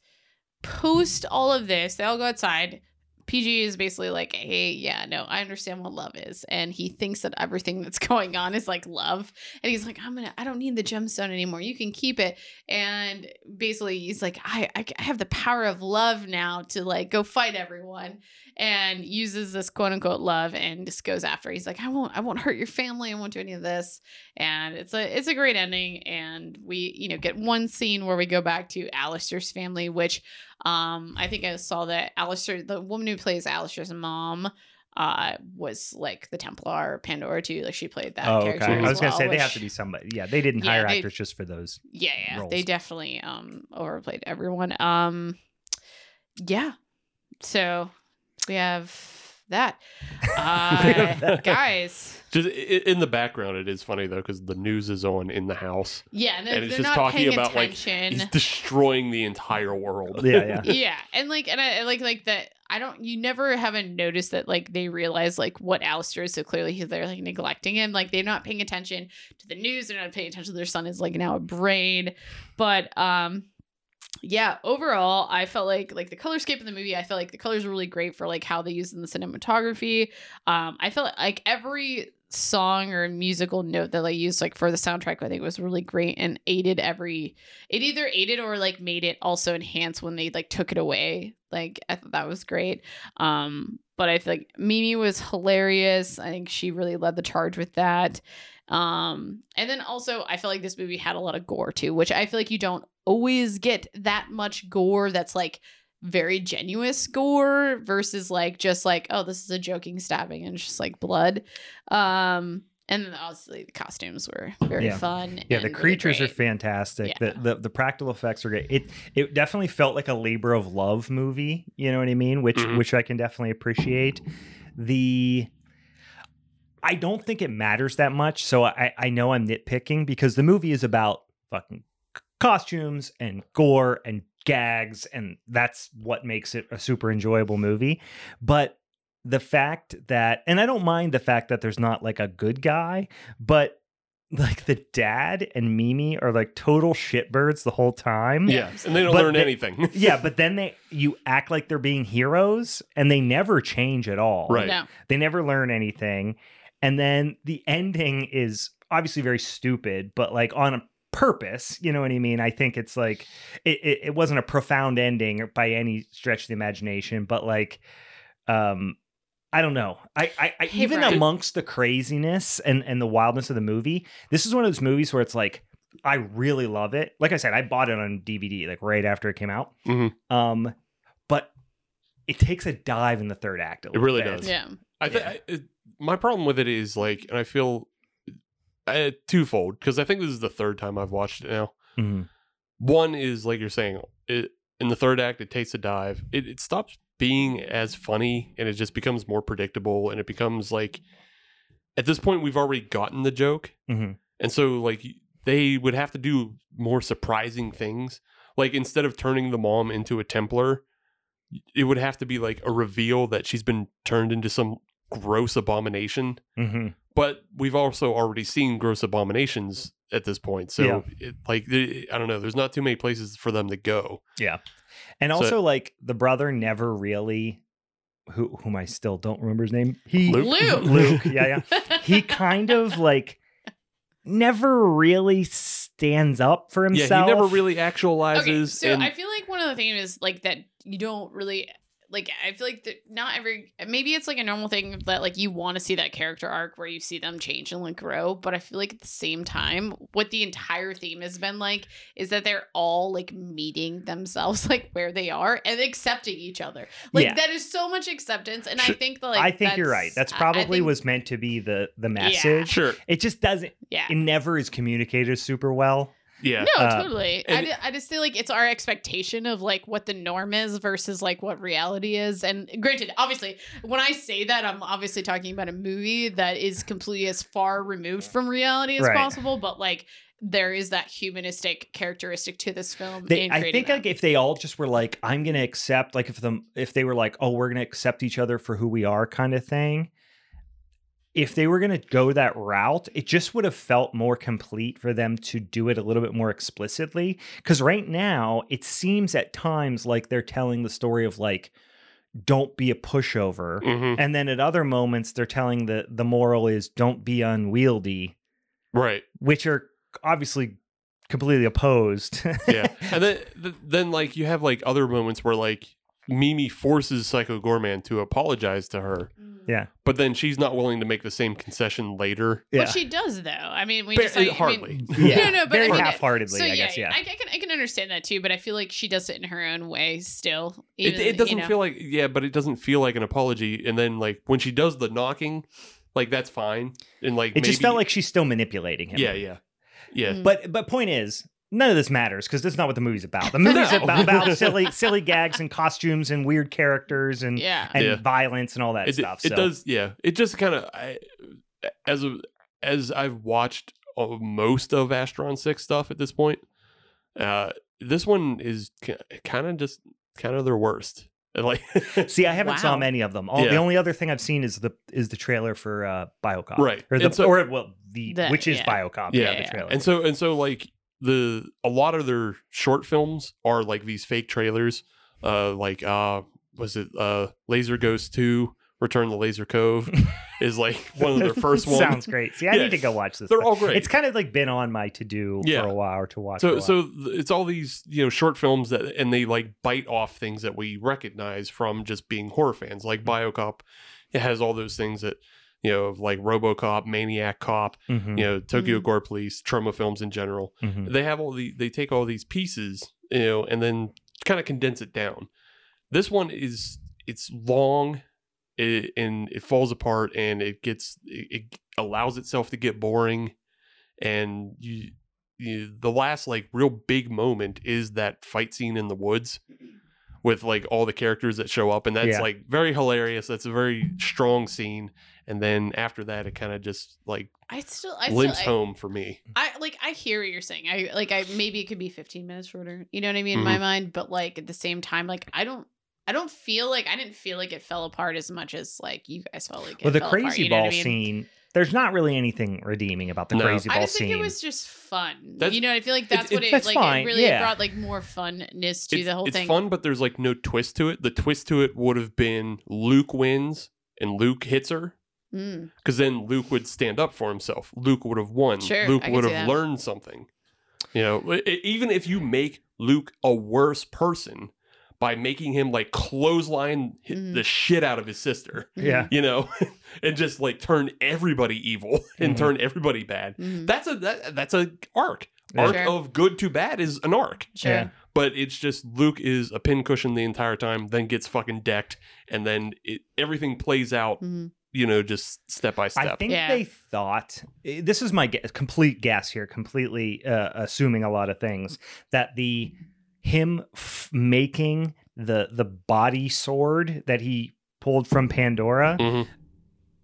post all of this, they all go outside. PG is basically like, hey, yeah, no, I understand what love is. And he thinks that everything that's *laughs* going on is like love. And he's like, I'm gonna, I don't need the gemstone anymore. You can keep it. And basically, he's like, I, I I have the power of love now to like go fight everyone. And uses this quote unquote love and just goes after. He's like, I won't, I won't hurt your family. I won't do any of this. And it's a, it's a great ending. And we, you know, get one scene where we go back to Alistair's family, which um, I think I saw that Alistair, the woman who plays Alistair's mom, uh, was like the Templar Pandora too. Like she played that Oh, character. okay. I was gonna well, say they have to be somebody. Yeah, they didn't Yeah, hire they- actors just for those. Yeah, yeah, they definitely um overplayed everyone. Um, yeah. So we have that. *laughs* Uh, guys. Just in the background, it is funny though because the news is on in the house, Yeah, and, they're, and it's just not talking paying about like attention. he's destroying the entire world. Yeah, yeah. *laughs* yeah and like and i like like that i don't you never haven't noticed that like they realize like what Alistair is so clearly he's they're like neglecting him like they're not paying attention to the news they're not paying attention to their son is like now a brain but um yeah overall i felt like like the color scape in the movie i felt like the colors were really great for like how they used in the cinematography. Um i felt like every song or musical note that I used like for the soundtrack I think was really great and aided every it either aided or like made it also enhance when they like took it away. Like I thought that was great. Um but I feel like Mimi was hilarious. I think she really led the charge with that. Um and then also I feel like this movie had a lot of gore too which I feel like you don't always get that much gore that's like very genuous gore versus like just like oh this is a joking stabbing and just like blood um and then obviously the costumes were very Yeah. fun Yeah, and the really creatures are fantastic. Yeah. The, the the practical effects are great. It it definitely felt like a labor of love movie. You know what I mean? Which Mhm. which I can definitely appreciate. The I don't think it matters that much. So I I know I'm nitpicking because the movie is about fucking c- costumes and gore and gags and that's what makes it a super enjoyable movie. But the fact that and I don't mind the fact that there's not like a good guy, but like the dad and Mimi are like total shitbirds the whole time. Yeah, and they don't But learn they- anything. *laughs* Yeah, but then they you act like they're being heroes and they never change at all. Right. no They never learn anything. And then the ending is obviously very stupid, but like on a purpose, you know what I mean? I think it's like it, it, it wasn't a profound ending by any stretch of the imagination, but like um I don't know. I, I, I Hey, even Brian. amongst the craziness and, and the wildness of the movie, this is one of those movies where it's like I really love it. Like I said, I bought it on DVD like right after it came out. Mhm. Um, but it takes a dive in the third act. a It really bit. does. yeah I think Yeah. my problem with it is like, and I feel uh, twofold because I think this is the third time I've watched it now. Mhm. One is like you're saying, it, in the third act, it takes a dive. It, it stops being as funny and it just becomes more predictable. And it becomes like, at this point, we've already gotten the joke. Mhm. And so, like, they would have to do more surprising things. Like, instead of turning the mom into a Templar, it would have to be like a reveal that she's been turned into some gross abomination. Mhm. But we've also already seen gross abominations at this point. So, Yeah. it, like, I don't know, there's not too many places for them to go. Yeah, and So- also, like the brother never really, who whom I still don't remember his name. He Luke? Luke. *laughs* Luke, yeah, yeah. He kind of like never really stands up for himself. Yeah, he never really actualizes. okay so and i feel like one of the things is like that you don't really like i feel like that not every maybe it's like a normal thing that like you want to see that character arc where you see them change and like grow but i feel like at the same time what the entire theme has been like is that they're all like meeting themselves *laughs* like where they are and accepting each other like Yeah. that is so much acceptance and Sure. i think that like I think you're right. That's I- I probably think- was meant to be the the message. sure. It just doesn't. yeah It never is communicated super well. Yeah. No, Uh, totally. I, I just feel like it's our expectation of like what the norm is versus like what reality is. And granted, obviously, when I say that, I'm obviously talking about a movie that is completely as far removed from reality as Right. possible. But like, there is that humanistic characteristic to this film. They, in I think that. like if they all just were like, I'm gonna accept, like if them if they were like, oh, we're gonna accept each other for who we are, kind of thing. If they were gonna go that route, it just would have felt more complete for them to do it a little bit more explicitly. Because right now, it seems at times like they're telling the story of like, don't be a pushover, hmm and then at other moments they're telling the the moral is don't be unwieldy, Right. which are obviously completely opposed. Yeah. *laughs* and then, then like, you have like other moments where like Mimi forces Psycho Goreman to apologize to her. Yeah. But then she's not willing to make the same concession later. Yeah. But she does though. I mean, we Ba- just like, I hardly. mean, yeah. *laughs* No, no, but very I mean, half-heartedly, so I yeah, guess. Yeah. I, I can I can understand that too, but I feel like she does it in her own way still. It, even, it doesn't you know. feel like yeah, but it doesn't feel like an apology. And then like when she does the knocking, like that's fine. And like it just felt like she's still manipulating him. yeah, yeah, yeah. Mm. But but point is, none of this matters because that's not what the movie's about. The *laughs* movie's No. about, about *laughs* silly silly gags and costumes and weird characters and Yeah. and Yeah. violence and all that it, stuff. it so. does yeah it just kind of as a as i've watched uh, most of astron 6 stuff at this point uh this one is kind of just kind of their worst And, *laughs* like See, I haven't saw many of them. All the only other thing I've seen is the is the trailer for uh, Biocop, Right. Or the so- or well the, The- which is yeah. Biocop, Yeah, yeah, yeah. the trailer. and so and so like the a lot of their short films are like these fake trailers uh like uh was it uh lazer ghost 2 return to lazer cove *laughs* is like one of their first *laughs* ones Sounds great. See, I Yeah. need to go watch this. they're thing. all great It's kind of like been on my to do Yeah. for a while or to watch. so so it's all these you know short films that and they like bite off things that we recognize from just being horror fans like Mm-hmm. biocop it has all those things that you know of like robocop maniac cop Mhm, you know tokyo Mhm. gore police trauma films in general mhm. they have all the they take all these pieces you know and then kind of condense it down this one is it's long it, and it falls apart and it gets it, it allows itself to get boring and you, you the last like real big moment is that fight scene in the woods with like all the characters that show up and that's Yeah. like very hilarious that's a very strong scene and then after that it kind of just like I still I limps still I, home for me I like I hear what you're saying. I like I maybe it could be 15 minutes shorter. You know what I mean in my Mhm. mind, but like at the same time like I don't I don't feel like I didn't feel like it fell apart as much as like you guys felt like it well, the fell crazy apart, you know ball I mean? scene. There's not really anything redeeming about the No. crazy ball scene. I just think scene. it was just fun. That's- you know, I feel like it's- that's what it- it, that's like. fine, It really yeah. brought like more funness to it's, the whole it's thing. It's fun, but there's like no twist to it. The twist to it would have been Luke wins and Luke hits her. Mm. Because then Luke would stand up for himself. Luke would have won. Sure, Luke I would have learned something. You know, even if you make Luke a worse person by making him like clothesline hit Mhm. the shit out of his sister, *laughs* yeah. you know, *laughs* and just like turn everybody evil *laughs* and Mhm. turn everybody bad. Mhm. That's a that, that's a arc. Yeah. Arc Sure. of good to bad is an arc Sure. Yeah. but it's just Luke is a pincushion the entire time, then gets fucking decked, and then it, everything plays out, Mhm. you know, just step by step. I think Yeah. they thought eh, this is my gu- complete guess here, completely uh, assuming a lot of things that the him f- making the the body sword that he pulled from Pandora. Mhm.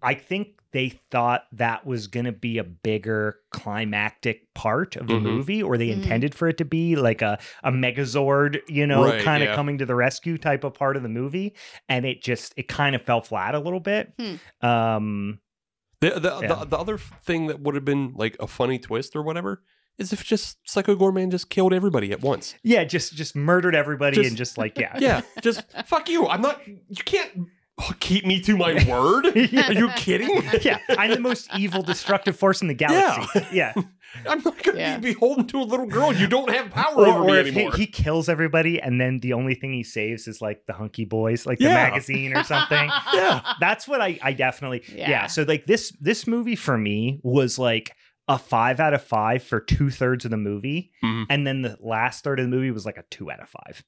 I think they thought that was going to be a bigger climactic part of the Mhm. movie, or they Mhm. intended for it to be like a, a Megazord, you know, Right, kind of yeah. coming to the rescue type of part of the movie. And it just, it kind of fell flat a little bit. Hmm. Um, The, the, Yeah. the, the other thing that would have been like a funny twist or whatever is if just Psycho Goreman just killed everybody at once. yeah, just, just murdered everybody Just- and just like, yeah. Yeah, *laughs* just fuck you. I'm not, you can't keep me to my word. *laughs* Yeah. Are you kidding? yeah, I'm the most evil, destructive force in the galaxy. Yeah, *laughs* I'm not going to Yeah. be beholden to a little girl. You don't have power or, over or me if he, anymore. he kills everybody, and then the only thing he saves is like the hunky boys, like the magazine or something. Yeah. That's what I, I definitely, yeah. Yeah. So like this, this movie for me was like a five out of five for two thirds of the movie, Mhm. and then the last third of the movie was like a two out of five,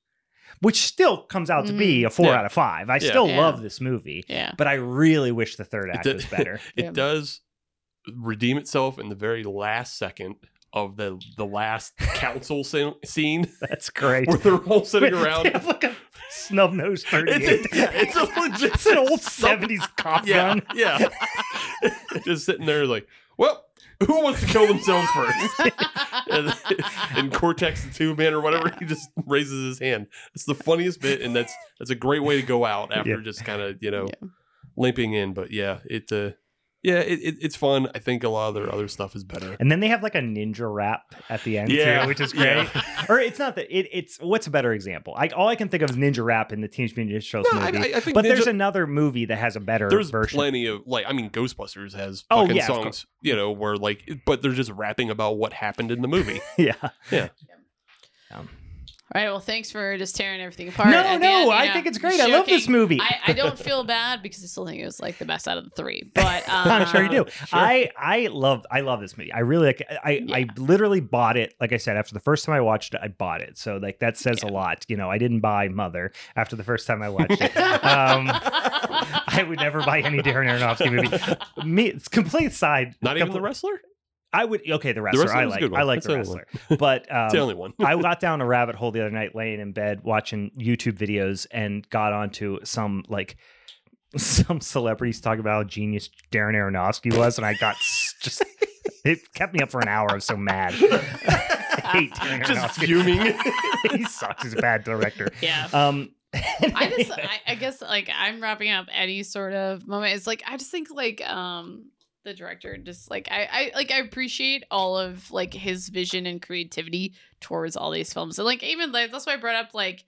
which still comes out to be a four Yeah. out of five. I Yeah. still Yeah. love this movie, yeah. but I really wish the third act did- was better. *laughs* it Yeah. does redeem itself in the very last second of the the last *laughs* council scene, scene That's great. where they're all sitting They around. have like a snub nose *laughs* 38. It's a, yeah, it's a legit It's an old 70s cop Yeah, gun. yeah. Just sitting there like, well, who wants to kill themselves first? and, *laughs* *laughs* and Cortex the Two Man or whatever, he just raises his hand. It's the funniest bit, and that's that's a great way to go out after Yeah. just kind of you know Yeah. limping in. But yeah, it uh, yeah, it, it, it's fun. I think a lot of their other stuff is better. And then they have like a ninja rap at the end Yeah, too, which is *laughs* great. yeah. or it's not that it, it's what's a better example? I all I can think of is ninja rap in the Teenage Mutant Ninja Turtles No, movie. I- I think but there's another movie that has a better there's version. plenty of like I mean Ghostbusters has Oh, yeah, songs, you know, where like but they're just rapping about what happened in the movie. *laughs* yeah. Yeah. Um, All right. Well, thanks for just tearing everything apart. no, at no, end, you I know, think it's great. I love this movie. I, I don't *laughs* feel bad because I still think it was like the best out of the three. But um, *laughs* I'm sure you do. Sure. I I love I love this movie. I really like. I I literally bought it. Like I said, after the first time I watched it, I bought it. So like that says a lot. You know, I didn't buy Mother after the first time I *laughs* watched it. um, I would never buy any Darren Aronofsky movie. Me, it's complete side. Not even the wrestler. I would okay. The wrestler, Wrestler I like. good. I like That's the the wrestler, but *laughs* um, the only one. I got *laughs* down a rabbit hole the other night, laying in bed watching YouTube videos, and got onto some like *laughs* some celebrities talking about how genius Darren Aronofsky was, and I got just it kept me up for an hour. I was so mad. I hate Darren Just Aronofsky. fuming. he sucks. He's a bad director. yeah. Um, I just, I, I guess, like I'm wrapping up any sort of moment. It's like I just think like um the director just like I, I like I appreciate all of like his vision and creativity towards all these films, and like even like that's why I brought up like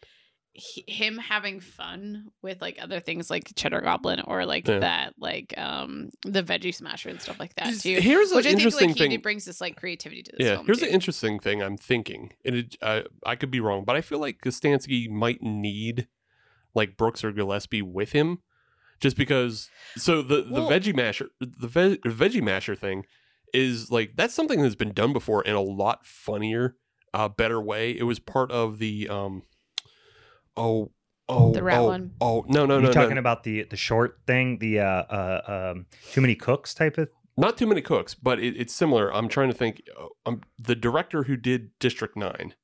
h- him having fun with like other things like Cheddar Goblin or like Yeah. that like um the Veggie Smasher and stuff like that too. Here's an Which I think interesting like thing. he brings this like creativity to this yeah, film. here's too. the interesting thing I'm thinking, and it, uh, I could be wrong, but I feel like Kostanski might need like Brooks or Gillespie with him, just because. So the the Well- veggie masher, the ve- veggie masher thing, is like that's something that's been done before in a lot funnier, uh, better way. It was part of the um, oh. Oh, The rat oh, one? Oh no no Are no you talking no! about the the short thing, the uh, uh um, too many cooks type of? Not too many cooks, but it, it's similar. I'm trying to think. uh, Um, the director who did District Nine,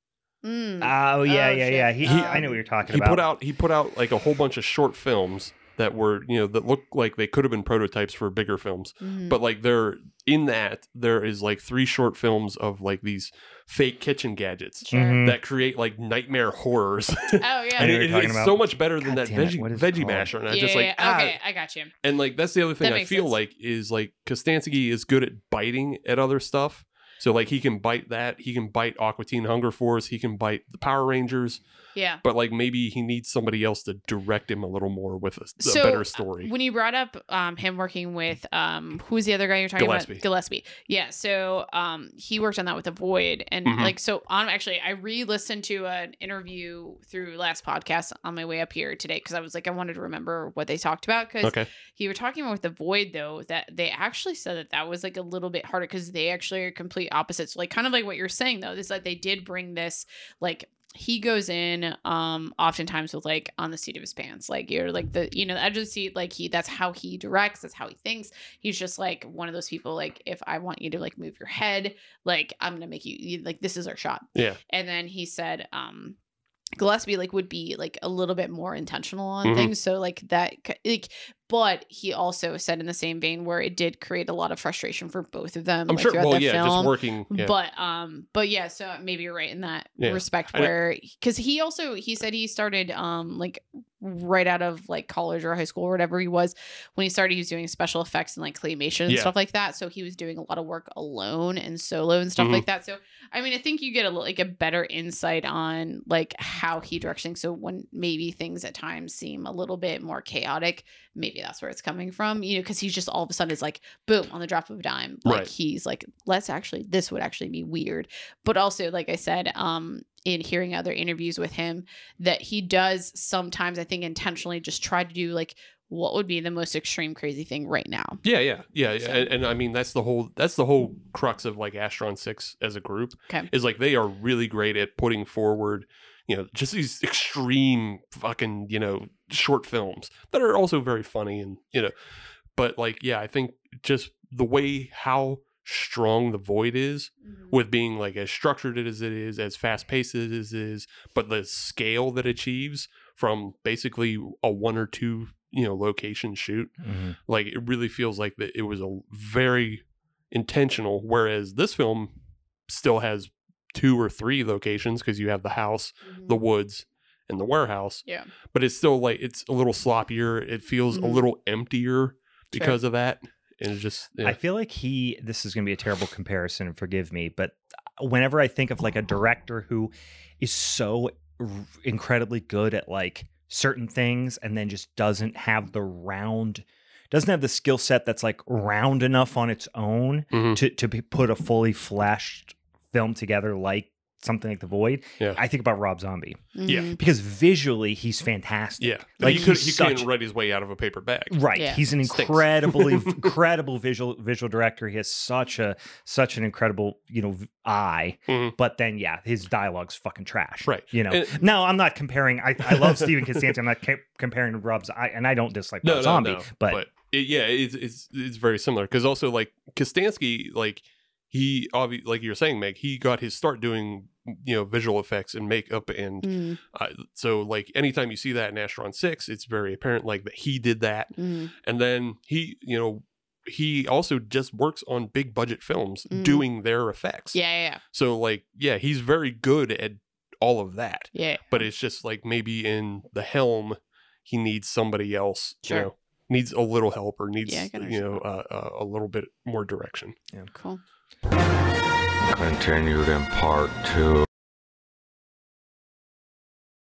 Mm. Oh yeah, Oh, yeah, shit. yeah. He, he I know Um, what you're talking he about. put out he put out like a whole bunch of short films that were you know that look like they could have been prototypes for bigger films Mhm. but like they're in that there is like three short films of like these fake kitchen gadgets Sure. Mhm. that create like nightmare horrors Oh *laughs* yeah. And it- it- it's about. so much better than God that veggie it veggie called? masher and i yeah, just like yeah, ah, okay, I got you. and like that's the other thing That i feel sense. like is like Kostanski is good at biting at other stuff so like he can bite that he can bite aqua teen hunger force he can bite the power rangers Yeah. but like maybe he needs somebody else to direct him a little more with a, a better story. When you brought up um, him working with um, who's the other guy you're talking Gillespie. about? Gillespie. Yeah. So um, he worked on that with the Void, and Mhm. like so on. Actually, I re-listened to an interview through last podcast on my way up here today because I was like I wanted to remember what they talked about because okay, he were talking about with the void though that they actually said that that was like a little bit harder because they actually are complete opposites like kind of like what you're saying though is that they did bring this like he goes in um oftentimes with like on the seat of his pants like you're like the you know the edge of the seat like he that's how he directs that's how he thinks. He's just like one of those people like if i want you to like move your head like i'm gonna make you, like this is our shot. Yeah, and then he said um Gillespie like would be like a little bit more intentional on Mhm. things. So like that like but he also said in the same vein where it did create a lot of frustration for both of them I'm like, sure. Well, yeah, just working. Yeah. but um but yeah so maybe you're right in that Yeah. respect where because he also he said he started um like right out of like college or high school or whatever he was when he started he was doing special effects and like claymation and Yeah. stuff like that so he was doing a lot of work alone and solo and stuff Mhm. like that so i mean i think you get a like a better insight on like how he directs things so when maybe things at times seem a little bit more chaotic maybe that's where it's coming from you know because he's just all of a sudden is like boom on the drop of a dime like Right. he's like let's actually this would actually be weird but also like i said um in hearing other interviews with him that he does sometimes i think intentionally just try to do like what would be the most extreme crazy thing right now yeah, yeah, yeah, yeah. So- And, and I mean, that's the whole that's the whole crux of like Astron Six as a group. Okay. is like they are really great at putting forward, you know, just these extreme fucking you know short films that are also very funny and you know, but like yeah, I think just the way how strong the void is with being like as structured as it is, as fast paced as it is, but the scale that achieves from basically a one or two, you know, location shoot, Mhm. like it really feels like that it was a very intentional. Whereas this film still has two or three locations because you have the house, the woods, and the warehouse. Yeah. But it's still like it's a little sloppier. It feels a Mhm. little emptier because of that. And it's just yeah. I feel like he. This is going to be a terrible comparison. Forgive me, but whenever I think of like a director who is so r- incredibly good at like certain things, and then just doesn't have the round, doesn't have the skill set that's like round enough on its own Mhm. to to be, put a fully fleshed film together, like something like The Void, Yeah. I think about Rob Zombie Yeah. Mhm. because visually he's fantastic. Yeah, Like, like he could he's he such- couldn't write his way out of a paper bag. Right. Yeah. He's an incredibly *laughs* incredible visual visual director. He has such a such an incredible, you know, v- eye. Mhm. But then yeah, his dialogue's fucking trash. Right. You know. And- no, I'm not comparing I, I love Steven Kostanski. I'm not ca- comparing to Rob's I and I don't dislike No, Rob no, Zombie, no. but, it, yeah, it's it's it's very similar because also like Kostansky, like he obviously like you were saying, Meg, he got his start doing you know visual effects and makeup and Mm, uh, so like anytime you see that in Astron Six, it's very apparent like that he did that, mm, and then he you know he also just works on big budget films Mm. doing their effects. yeah, yeah, So like yeah, he's very good at all of that, yeah. but it's just like maybe in the helm he needs somebody else. Sure. You know, needs a little help or needs Yeah, you know uh, uh, a little bit more direction. Yeah, cool. Continued in part two.